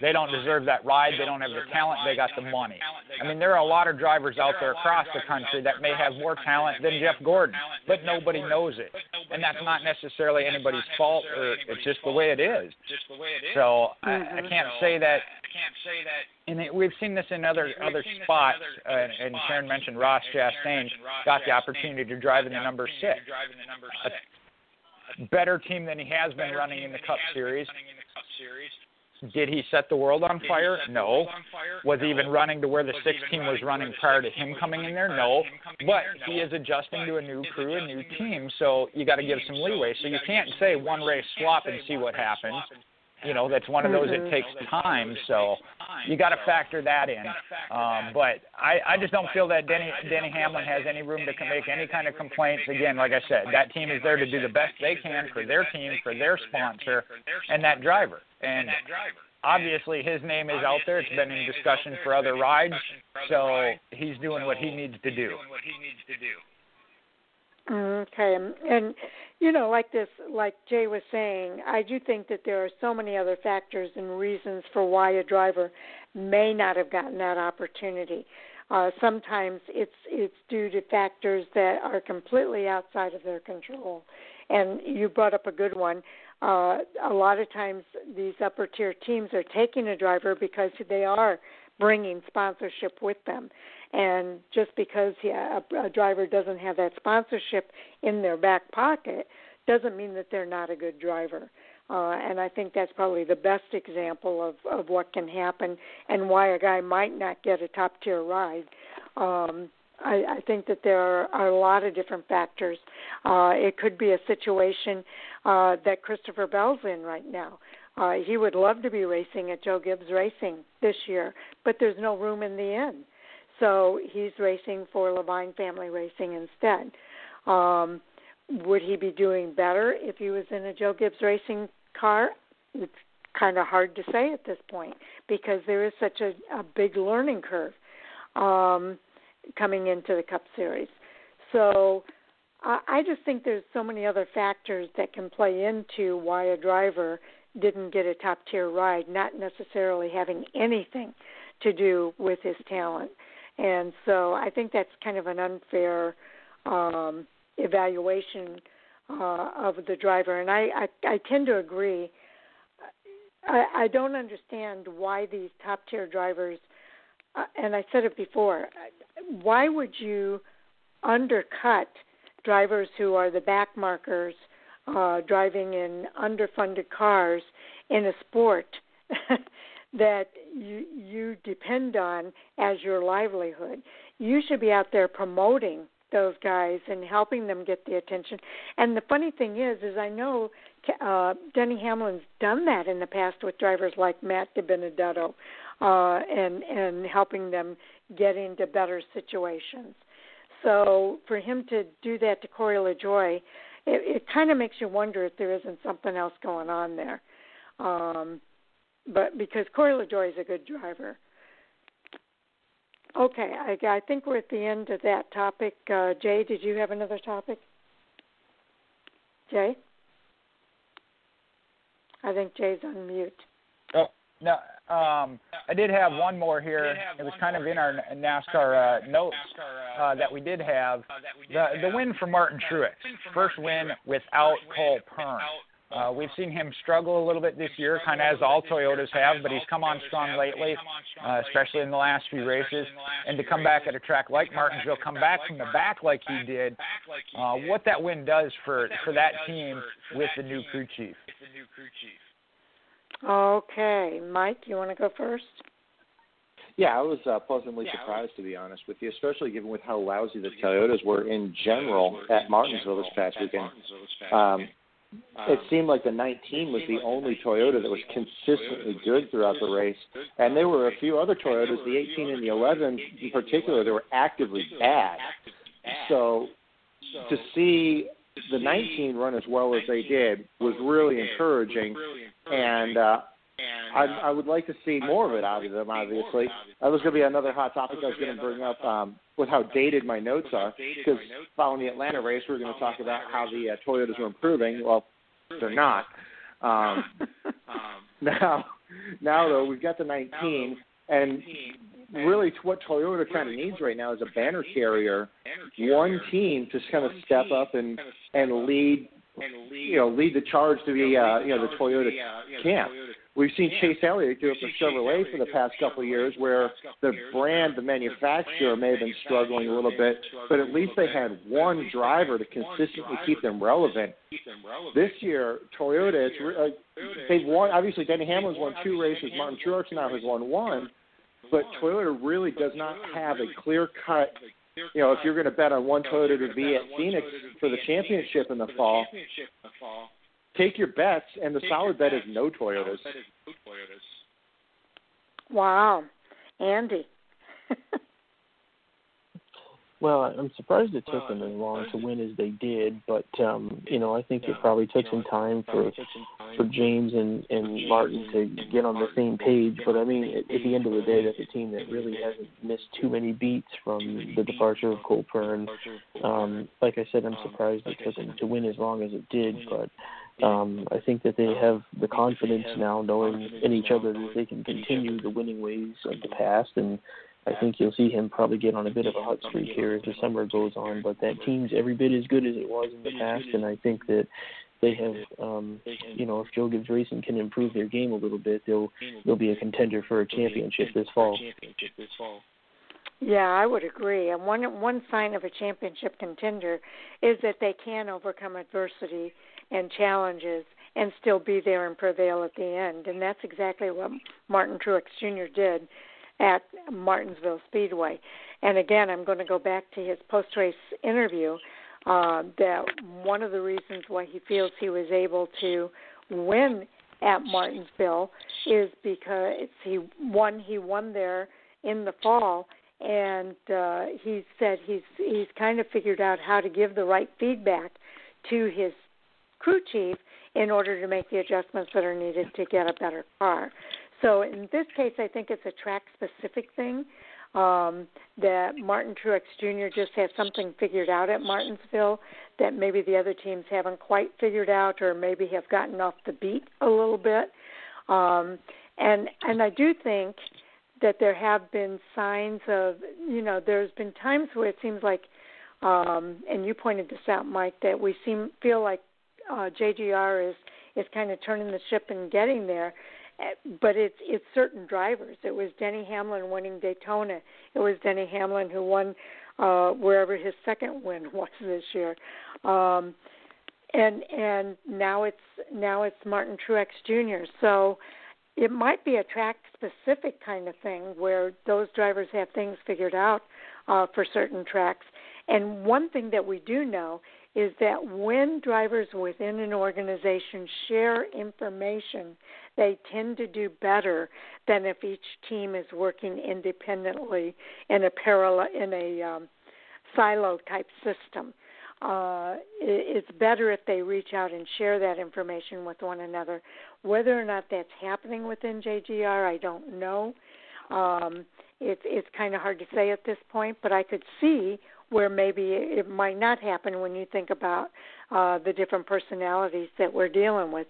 They don't deserve that ride. They don't have the talent. They got the money. I mean, there are a lot of drivers out there across the country that may have more talent than Jeff Gordon, but nobody knows it. And that's not necessarily anybody's fault, or it's just the way it is. So I, I can't say that. I can't say that. And it, we've seen this in other other spots. Uh, and Sharon mentioned Ross Chastain got the opportunity to drive in the number six better team than he has been running in the Cup Series. Did he set the world on fire? No. Was he even running to where the six team was running prior to him coming in there? No. But he is adjusting to a new crew, a new team, so you got to give some leeway. So you can't say one race swap and see what happens you know that's one of those it takes time so you got to factor that in. um, but I, I just don't feel that Denny Denny Hamlin has any room to make any kind of complaints. again like I said that team is there to do the best they can for their team for their sponsor and that driver. and obviously his name is out there. It's been in discussion for other rides so he's doing what he needs to do okay and you know, like this, like Jay was saying, I do think that there are so many other factors and reasons for why a driver may not have gotten that opportunity. Uh, sometimes it's it's due to factors that are completely outside of their control. And you brought up a good one. Uh, a lot of times, these upper tier teams are taking a driver because they are bringing sponsorship with them. And just because a, a driver doesn't have that sponsorship in their back pocket doesn't mean that they're not a good driver. Uh, and I think that's probably the best example of, of what can happen and why a guy might not get a top tier ride. Um, I, I think that there are, are a lot of different factors. Uh, it could be a situation uh, that Christopher Bell's in right now. Uh, he would love to be racing at Joe Gibbs Racing this year, but there's no room in the inn. So he's racing for Leavine Family Racing instead. Um, would he be doing better if he was in a Joe Gibbs Racing car? It's kind of hard to say at this point because there is such a, a big learning curve um, coming into the Cup Series. So I, I just think there's so many other factors that can play into why a driver didn't get a top tier ride, not necessarily having anything to do with his talent. And so I think that's kind of an unfair um, evaluation uh, of the driver. And I, I, I tend to agree. I, I don't understand why these top tier drivers, uh, and I said it before, why would you undercut drivers who are the back markers uh, driving in underfunded cars in a sport that you you depend on as your livelihood. You should be out there promoting those guys and helping them get the attention. And the funny thing is, is I know uh, Denny Hamlin's done that in the past with drivers like Matt DiBenedetto, uh, and and helping them get into better situations. So for him to do that to Corey LaJoie, it, it kind of makes you wonder if there isn't something else going on there. Um, but because Corey LaJoie is a good driver. Okay, I, I think we're at the end of that topic. Uh, Jay, did you have another topic? Jay? I think Jay's on mute. Oh no, um, I did have one more here. It was kind of in our NASCAR uh, notes uh, that we did have the the win for Martin Truex, first win without Cole Pearn. Uh, we've seen him struggle a little bit this year, kind of as all Toyotas have, but he's come on strong lately, uh, especially in the last few races. And to come back at a track like Martinsville, come back from the back like he did, uh, what that win does for for that team with the new crew chief. Okay, Mike, you want to go first? Yeah, I was uh, pleasantly surprised to be honest with you, especially given with how lousy the Toyotas were in general at Martinsville this past weekend. Um, it seemed like the 19 was the only Toyota that was consistently good throughout the race, and there were a few other Toyotas, the 18 and the 11 in particular, that were actively bad. So to see the 19 run as well as they did was really encouraging, and uh, I, I would like to see more of it out of them. Obviously, that was going to be another hot topic I was going to bring up um, with how dated my notes are. Because following the Atlanta race, we are going to talk about how the uh, Toyotas were improving. Well, they're not. Um, now, now though, we've got the 19, and really what Toyota kind of needs right now is a banner carrier, one team to kind of step up and and lead, you know, lead the charge to the uh, you know the Toyota camp. We've seen Chase Elliott do it for Chevrolet for the past couple of years, where the brand, the manufacturer, may have been struggling a little bit, but at least they had one driver to consistently keep them relevant. This year, Toyota, it's, uh, they've won. Obviously, Denny Hamlin's won two races. Martin Truex now has won one, but Toyota really does not have a clear cut. You know, if you're going to bet on one Toyota to be at Phoenix for the championship in the fall, take your bets, and the solid bet is no Toyotas. Wow, Andy. Well, I'm surprised it took them as long to win as they did, but um, you know, I think it probably took some time for for James and and Martin to get on the same page. But I mean, at, at the end of the day, that's a team that really hasn't missed too many beats from the departure of Cole Pearn. Um, like I said, I'm surprised it took them to win as long as it did, but um, I think that they have the confidence now, knowing in each other that they can continue the winning ways of the past and I think you'll see him probably get on a bit of a hot streak here as the summer goes on. But that team's every bit as good as it was in the past, and I think that they have, um, you know, if Joe Gibbs Racing can improve their game a little bit, they'll they'll be a contender for a championship this fall. Yeah, I would agree. And one one sign of a championship contender is that they can overcome adversity and challenges and still be there and prevail at the end. And that's exactly what Martin Truex Jr. did at Martinsville Speedway. And again, I'm going to go back to his post race interview. Uh, that one of the reasons why he feels he was able to win at Martinsville is because he won. He won there in the fall, and uh, he said he's he's kind of figured out how to give the right feedback to his crew chief in order to make the adjustments that are needed to get a better car. So in this case, I think it's a track specific thing um, that Martin Truex Jr. just has something figured out at Martinsville that maybe the other teams haven't quite figured out, or maybe have gotten off the beat a little bit. Um, and and I do think that there have been signs of you know there's been times where it seems like um, and you pointed this out, Mike, that we seem feel like uh, JGR is is kind of turning the ship and getting there but it's it's certain drivers. It was Denny Hamlin winning Daytona. It was Denny Hamlin who won uh, wherever his second win was this year. Um, and and now it's now it's Martin Truex Jr. So it might be a track specific kind of thing where those drivers have things figured out uh, for certain tracks. And one thing that we do know is that when drivers within an organization share information, they tend to do better than if each team is working independently in a parallel in a um, silo type system. Uh, it's better if they reach out and share that information with one another. Whether or not that's happening within JGR, I don't know. Um, it's it's kind of hard to say at this point, but I could see where maybe it might not happen when you think about uh, the different personalities that we're dealing with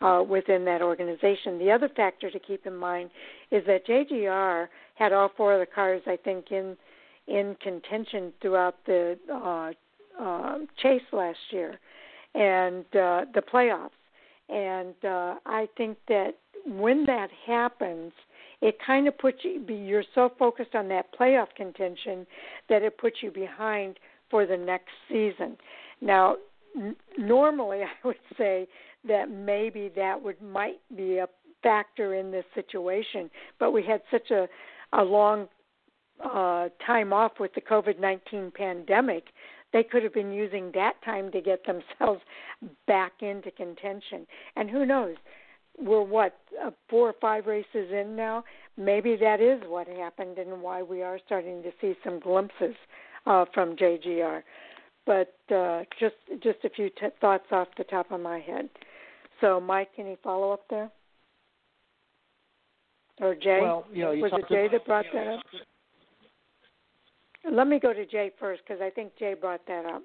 uh, within that organization. The other factor to keep in mind is that JGR had all four of the cars, I think, in in contention throughout the uh, uh, chase last year and uh, the playoffs. And uh, I think that when that happens, it kind of puts you you're so focused on that playoff contention that it puts you behind for the next season. Now, n- normally I would say that maybe that would might be a factor in this situation, but we had such a a long uh, time off with the COVID 19 pandemic, they could have been using that time to get themselves back into contention. And who knows? We're what uh, four or five races in now. Maybe that is what happened and why we are starting to see some glimpses uh, from JGR. But uh, just just a few t- thoughts off the top of my head. So, Mike, any follow up there? Or Jay? Well, you know, you was it Jay that brought that up? Let me go to Jay first because I think Jay brought that up.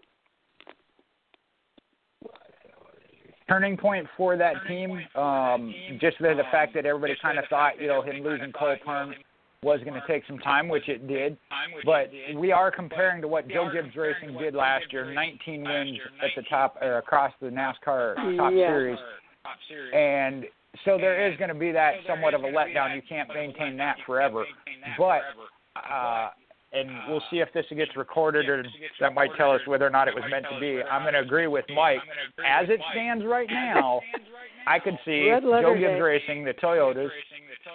Turning point for that team. Um, just the, the fact that everybody kind of thought, you know, him losing Cole Pearn was going to take some time, which it did. But we are comparing to what Joe Gibbs Racing did last year 19 wins at the top or across the NASCAR Top yeah. Series. And so there is going to be that somewhat of a letdown. You can't maintain that forever. But uh, and uh, we'll see if this gets recorded or that might tell us whether or not it was meant to be. I'm going to agree with Mike. As it stands right now, I could see Joe Gibbs Racing, the Toyotas,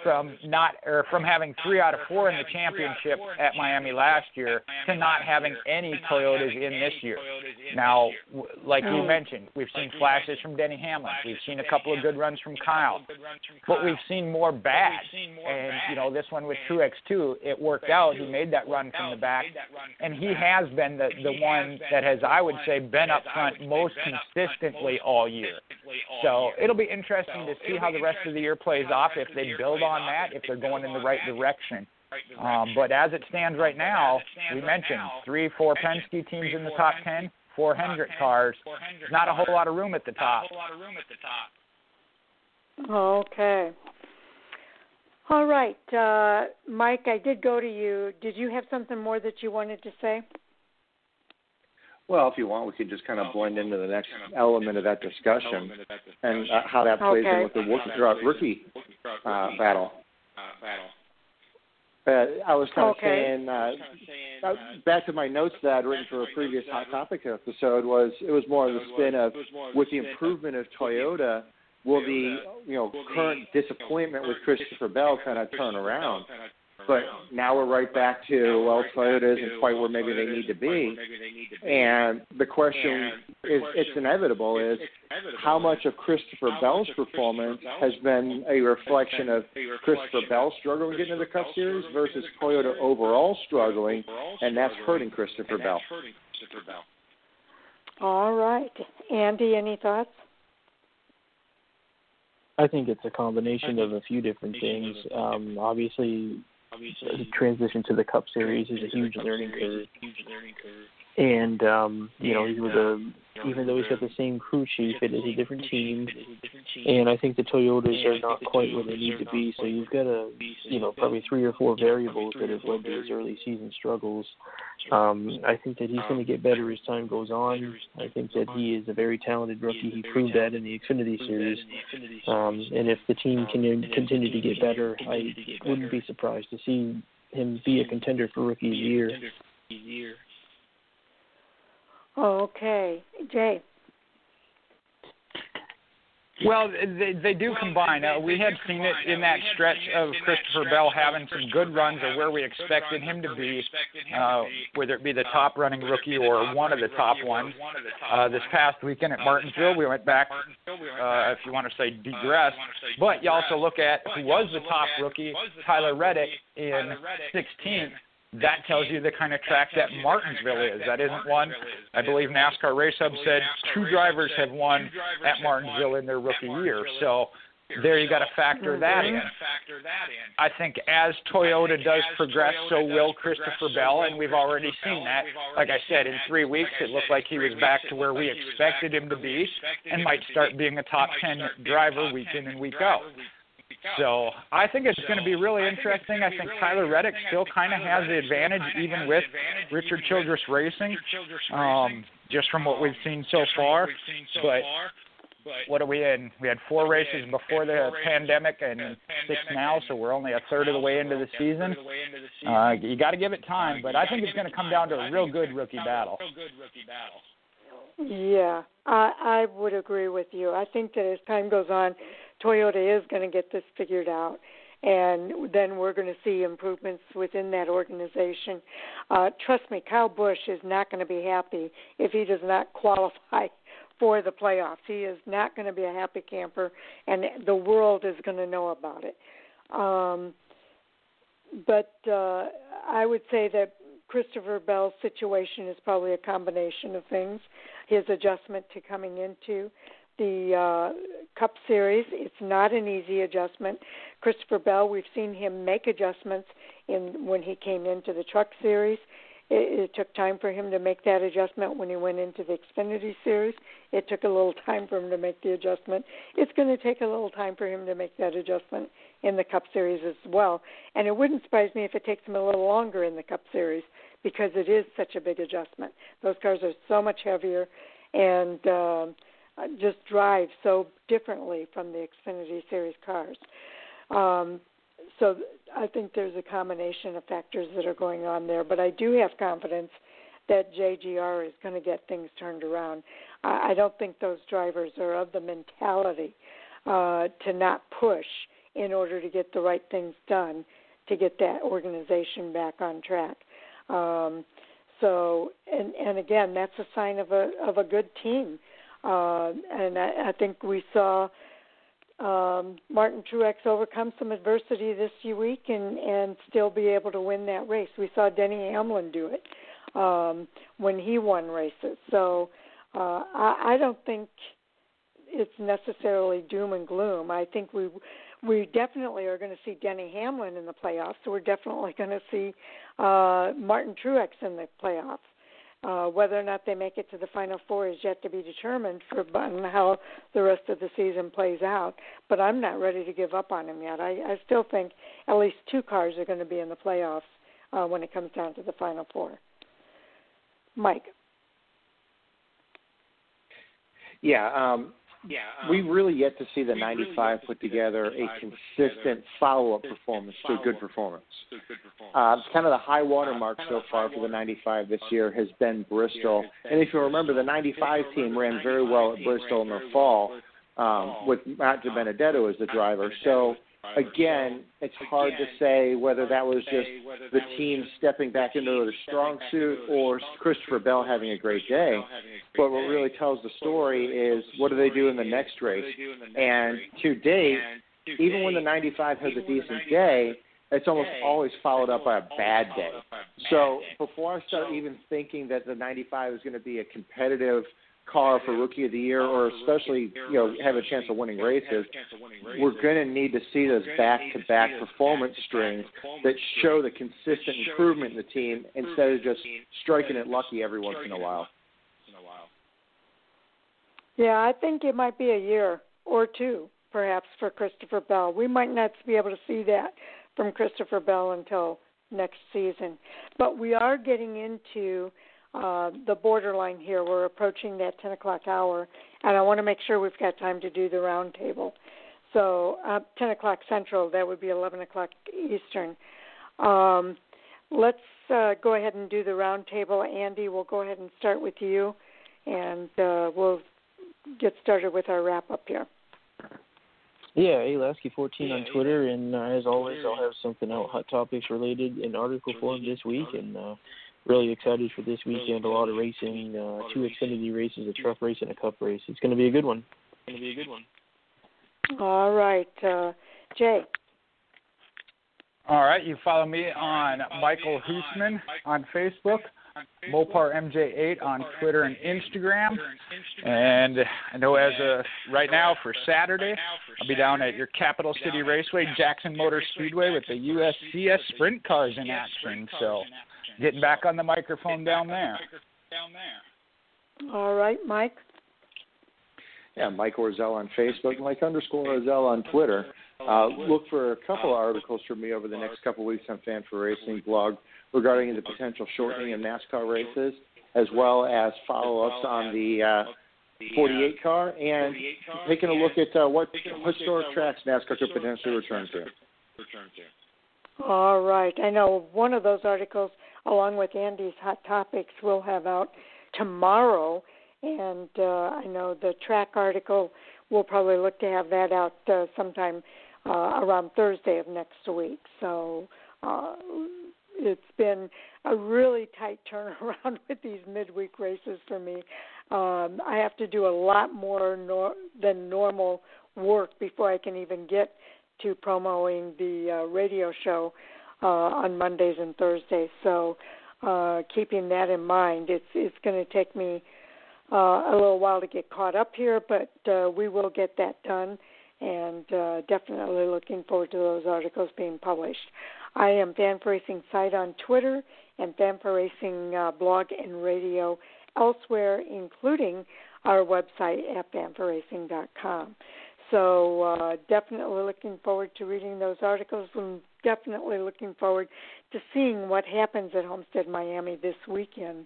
from not or from having three out of four in the championship at Miami last year to not having any Toyotas in this year. Now, like you mentioned, we've seen flashes from Denny Hamlin. We've seen a couple of good runs from Kyle, but we've seen more bad. And you know, this one with Truex too, it worked out. He made that run from the back, and he has been the the one that has, I would say, been up front most consistently all year. So it'll be interesting to see how the rest of the year plays off. If they build on that, if they're going in the right direction. Um, but as it stands right now, we mentioned three, four Penske teams in the top ten, four Hendrick cars. Not a whole lot of room at the top. Okay. All right, uh, Mike. I did go to you. Did you have something more that you wanted to say? Well, if you want, we could just kind of blend into the next element of that discussion and uh, how that plays okay. in with the rookie, rookie uh, battle. Uh, I was kind of Okay. saying, uh, back to my notes that I'd written for a previous Hot Topic episode was it was more of the spin of with the improvement of Toyota, will the you know current disappointment with Christopher Bell kind of turn around? But now we're right back to well, Toyota isn't quite where maybe they need to be, and the question is it's inevitable is how much of Christopher Bell's performance has been a reflection of Christopher Bell struggling getting into the Cup Series versus Toyota overall struggling, and that's hurting Christopher Bell. All right, Andy. Any thoughts? I think it's a combination of a few different things. Um, obviously, the transition to the Cup Series is a huge learning curve. And um, you know, he was a even though he's got the same crew chief, it is a different team. And I think the Toyotas are not quite where they need to be. So you've got a you know probably three or four variables that have led to his early season struggles. Um, I think that he's going to get better as time goes on. I think that he is a very talented rookie. He proved that in the Xfinity Series. Um, and if the team can continue to get better, I wouldn't be surprised to see him be a contender for Rookie of the Year. Okay, Jay. Well, they they do combine. Uh, we had seen it in that stretch of Christopher Bell having some good runs or where we expected him to be, uh, whether it be the top running rookie or one of the top ones. Uh, this past weekend at Martinsville, we went back, uh, if you want to say digress, but you also look at who was the top rookie, Tyler Reddick in 16th that tells you the kind of track that Martinsville is. That isn't one. I believe NASCAR Race Hub said two drivers have won at Martinsville in their rookie year. So there you got mm-hmm. to factor that in. I think as Toyota does progress, so will Christopher Bell, and we've already seen that. Like I said, in three weeks, it looked like he was back to where we expected him to be, and might start being a top ten driver week in and week out. So I think it's going to be really interesting. I think Tyler Reddick still kind of has the advantage, even with Richard Childress Racing, um, just from what we've seen so far. But what are we in? We had four races before the pandemic and six now, so we're only a third of the way into the season. Uh, you got to give it time, but I think it's going to come down to a real good rookie battle. Yeah, I I would agree with you. I think that as time goes on, Toyota is going to get this figured out, and then we're going to see improvements within that organization. Uh, trust me, Kyle Busch is not going to be happy if he does not qualify for the playoffs. He is not going to be a happy camper, and the world is going to know about it. Um, but uh, I would say that Christopher Bell's situation is probably a combination of things. His adjustment to coming into the uh, Cup Series, it's not an easy adjustment. Christopher Bell, we've seen him make adjustments in when he came into the Truck Series. It, it took time for him to make that adjustment when he went into the Xfinity Series. It took a little time for him to make the adjustment. It's going to take a little time for him to make that adjustment in the Cup Series as well. And it wouldn't surprise me if it takes him a little longer in the Cup Series because it is such a big adjustment. Those cars are so much heavier and uh, just drive so differently from the Xfinity Series cars. Um, so I think there's a combination of factors that are going on there, but I do have confidence that JGR is going to get things turned around. I, I don't think those drivers are of the mentality uh, to not push in order to get the right things done to get that organization back on track. Um, so, and and again, that's a sign of a of a good team. And I, I think we saw um, Martin Truex overcome some adversity this week and and still be able to win that race. We saw Denny Hamlin do it um, when he won races. So uh, I, I don't think it's necessarily doom and gloom. I think we we definitely are going to see Denny Hamlin in the playoffs. So we're definitely going to see uh, Martin Truex in the playoffs. Uh, whether or not they make it to the final four is yet to be determined for how the rest of the season plays out. But I'm not ready to give up on him yet. I, I still think at least two cars are going to be in the playoffs uh, when it comes down to the final four. Mike. Yeah, um, yeah, um, we really yet to see the 95 put together a consistent follow-up performance to a good performance. Uh, it's kind of the high water mark so far for the 95 this year has been Bristol. And if you remember, the 95 team ran very well at Bristol in the fall um, with Matt DiBenedetto as the driver. So again, it's hard to say whether that was just the team stepping back into their strong suit or Christopher Bell having a great day. But what really tells the story is what do they do in the next race? And to date, even when the 95 has a decent day, it's almost always followed up by a bad day. So before I start even thinking that the 95 is going to be a competitive – car for rookie of the year or especially you know have a chance of winning races we're going to need to see those back to back performance strings that show the consistent improvement in the team instead of just striking it lucky every once in a while. Yeah i think it might be a year or two perhaps for christopher bell. We might not be able to see that from christopher bell until next season. But we are getting into uh, the borderline here. We're approaching that 10 o'clock hour, and I want to make sure we've got time to do the roundtable. So, uh, 10 o'clock Central, that would be 11 o'clock Eastern. Um, let's uh, go ahead and do the roundtable. Andy, we'll go ahead and start with you, and uh, we'll get started with our wrap up here. Yeah, ALaskey14 on Twitter, and uh, as always, I'll have something out, hot topics related in article form this week, and uh, really excited for this weekend. A lot of racing, uh, two Xfinity races, a truck race, and a Cup race. It's going to be a good one. It's going to be a good one. All right, uh, Jay. All right, you follow me on Michael Husmann on Facebook, Mopar MJ8 on Twitter and Instagram, and I know as of right now for Saturday, I'll be down at your Capital City Raceway, Jackson Motor Speedway, with the USCS Sprint cars in action. So getting back on the microphone down there. All right, Mike. Yeah, Mike Orzel on Facebook, Mike underscore Orzel on Twitter. Uh, look for a couple of articles from me over the next couple of weeks on Fan for Racing blog regarding the potential shortening of NASCAR races, as well as follow-ups on the uh, 48 car, and taking a look at uh, what historic tracks NASCAR could potentially return to. All right. I know one of those articles along with Andy's Hot Topics, we'll have out tomorrow. And uh, I know the track article, we'll probably look to have that out uh, sometime uh, around Thursday of next week. So uh, it's been a really tight turnaround with these midweek races for me. Um, I have to do a lot more nor- than normal work before I can even get to promoting the uh, radio show uh, on Mondays and Thursdays. So uh, keeping that in mind, it's it's going to take me uh, a little while to get caught up here, but uh, we will get that done, and uh, definitely looking forward to those articles being published. I am Fan for Racing site on Twitter and Fan for Racing uh, blog and radio elsewhere, including our website at fanforracing.com. So uh, definitely looking forward to reading those articles and definitely looking forward to seeing what happens at Homestead Miami this weekend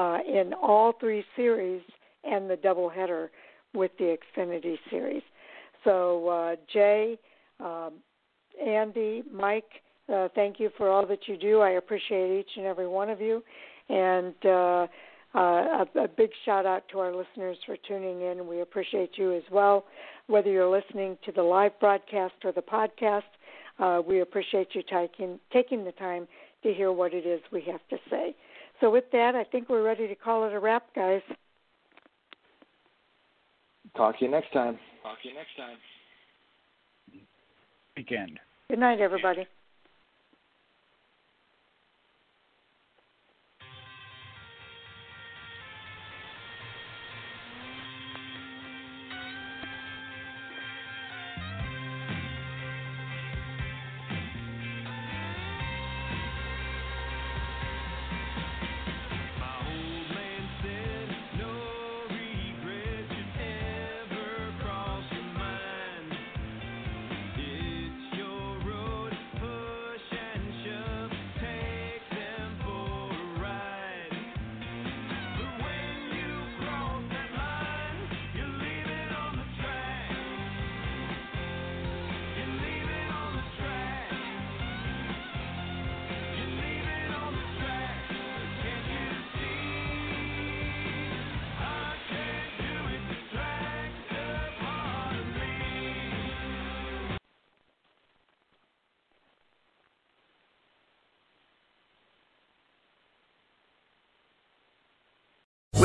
uh, in all three series and the doubleheader with the Xfinity series. So uh, Jay, um, Andy, Mike, uh, thank you for all that you do. I appreciate each and every one of you, and uh, Uh, a, a big shout out to our listeners for tuning in. We appreciate you as well, whether you're listening to the live broadcast or the podcast. Uh, we appreciate you taking taking the time to hear what it is we have to say. So, with that, I think we're ready to call it a wrap, guys. Talk to you next time. Talk to you next time. Weekend. Good night, everybody.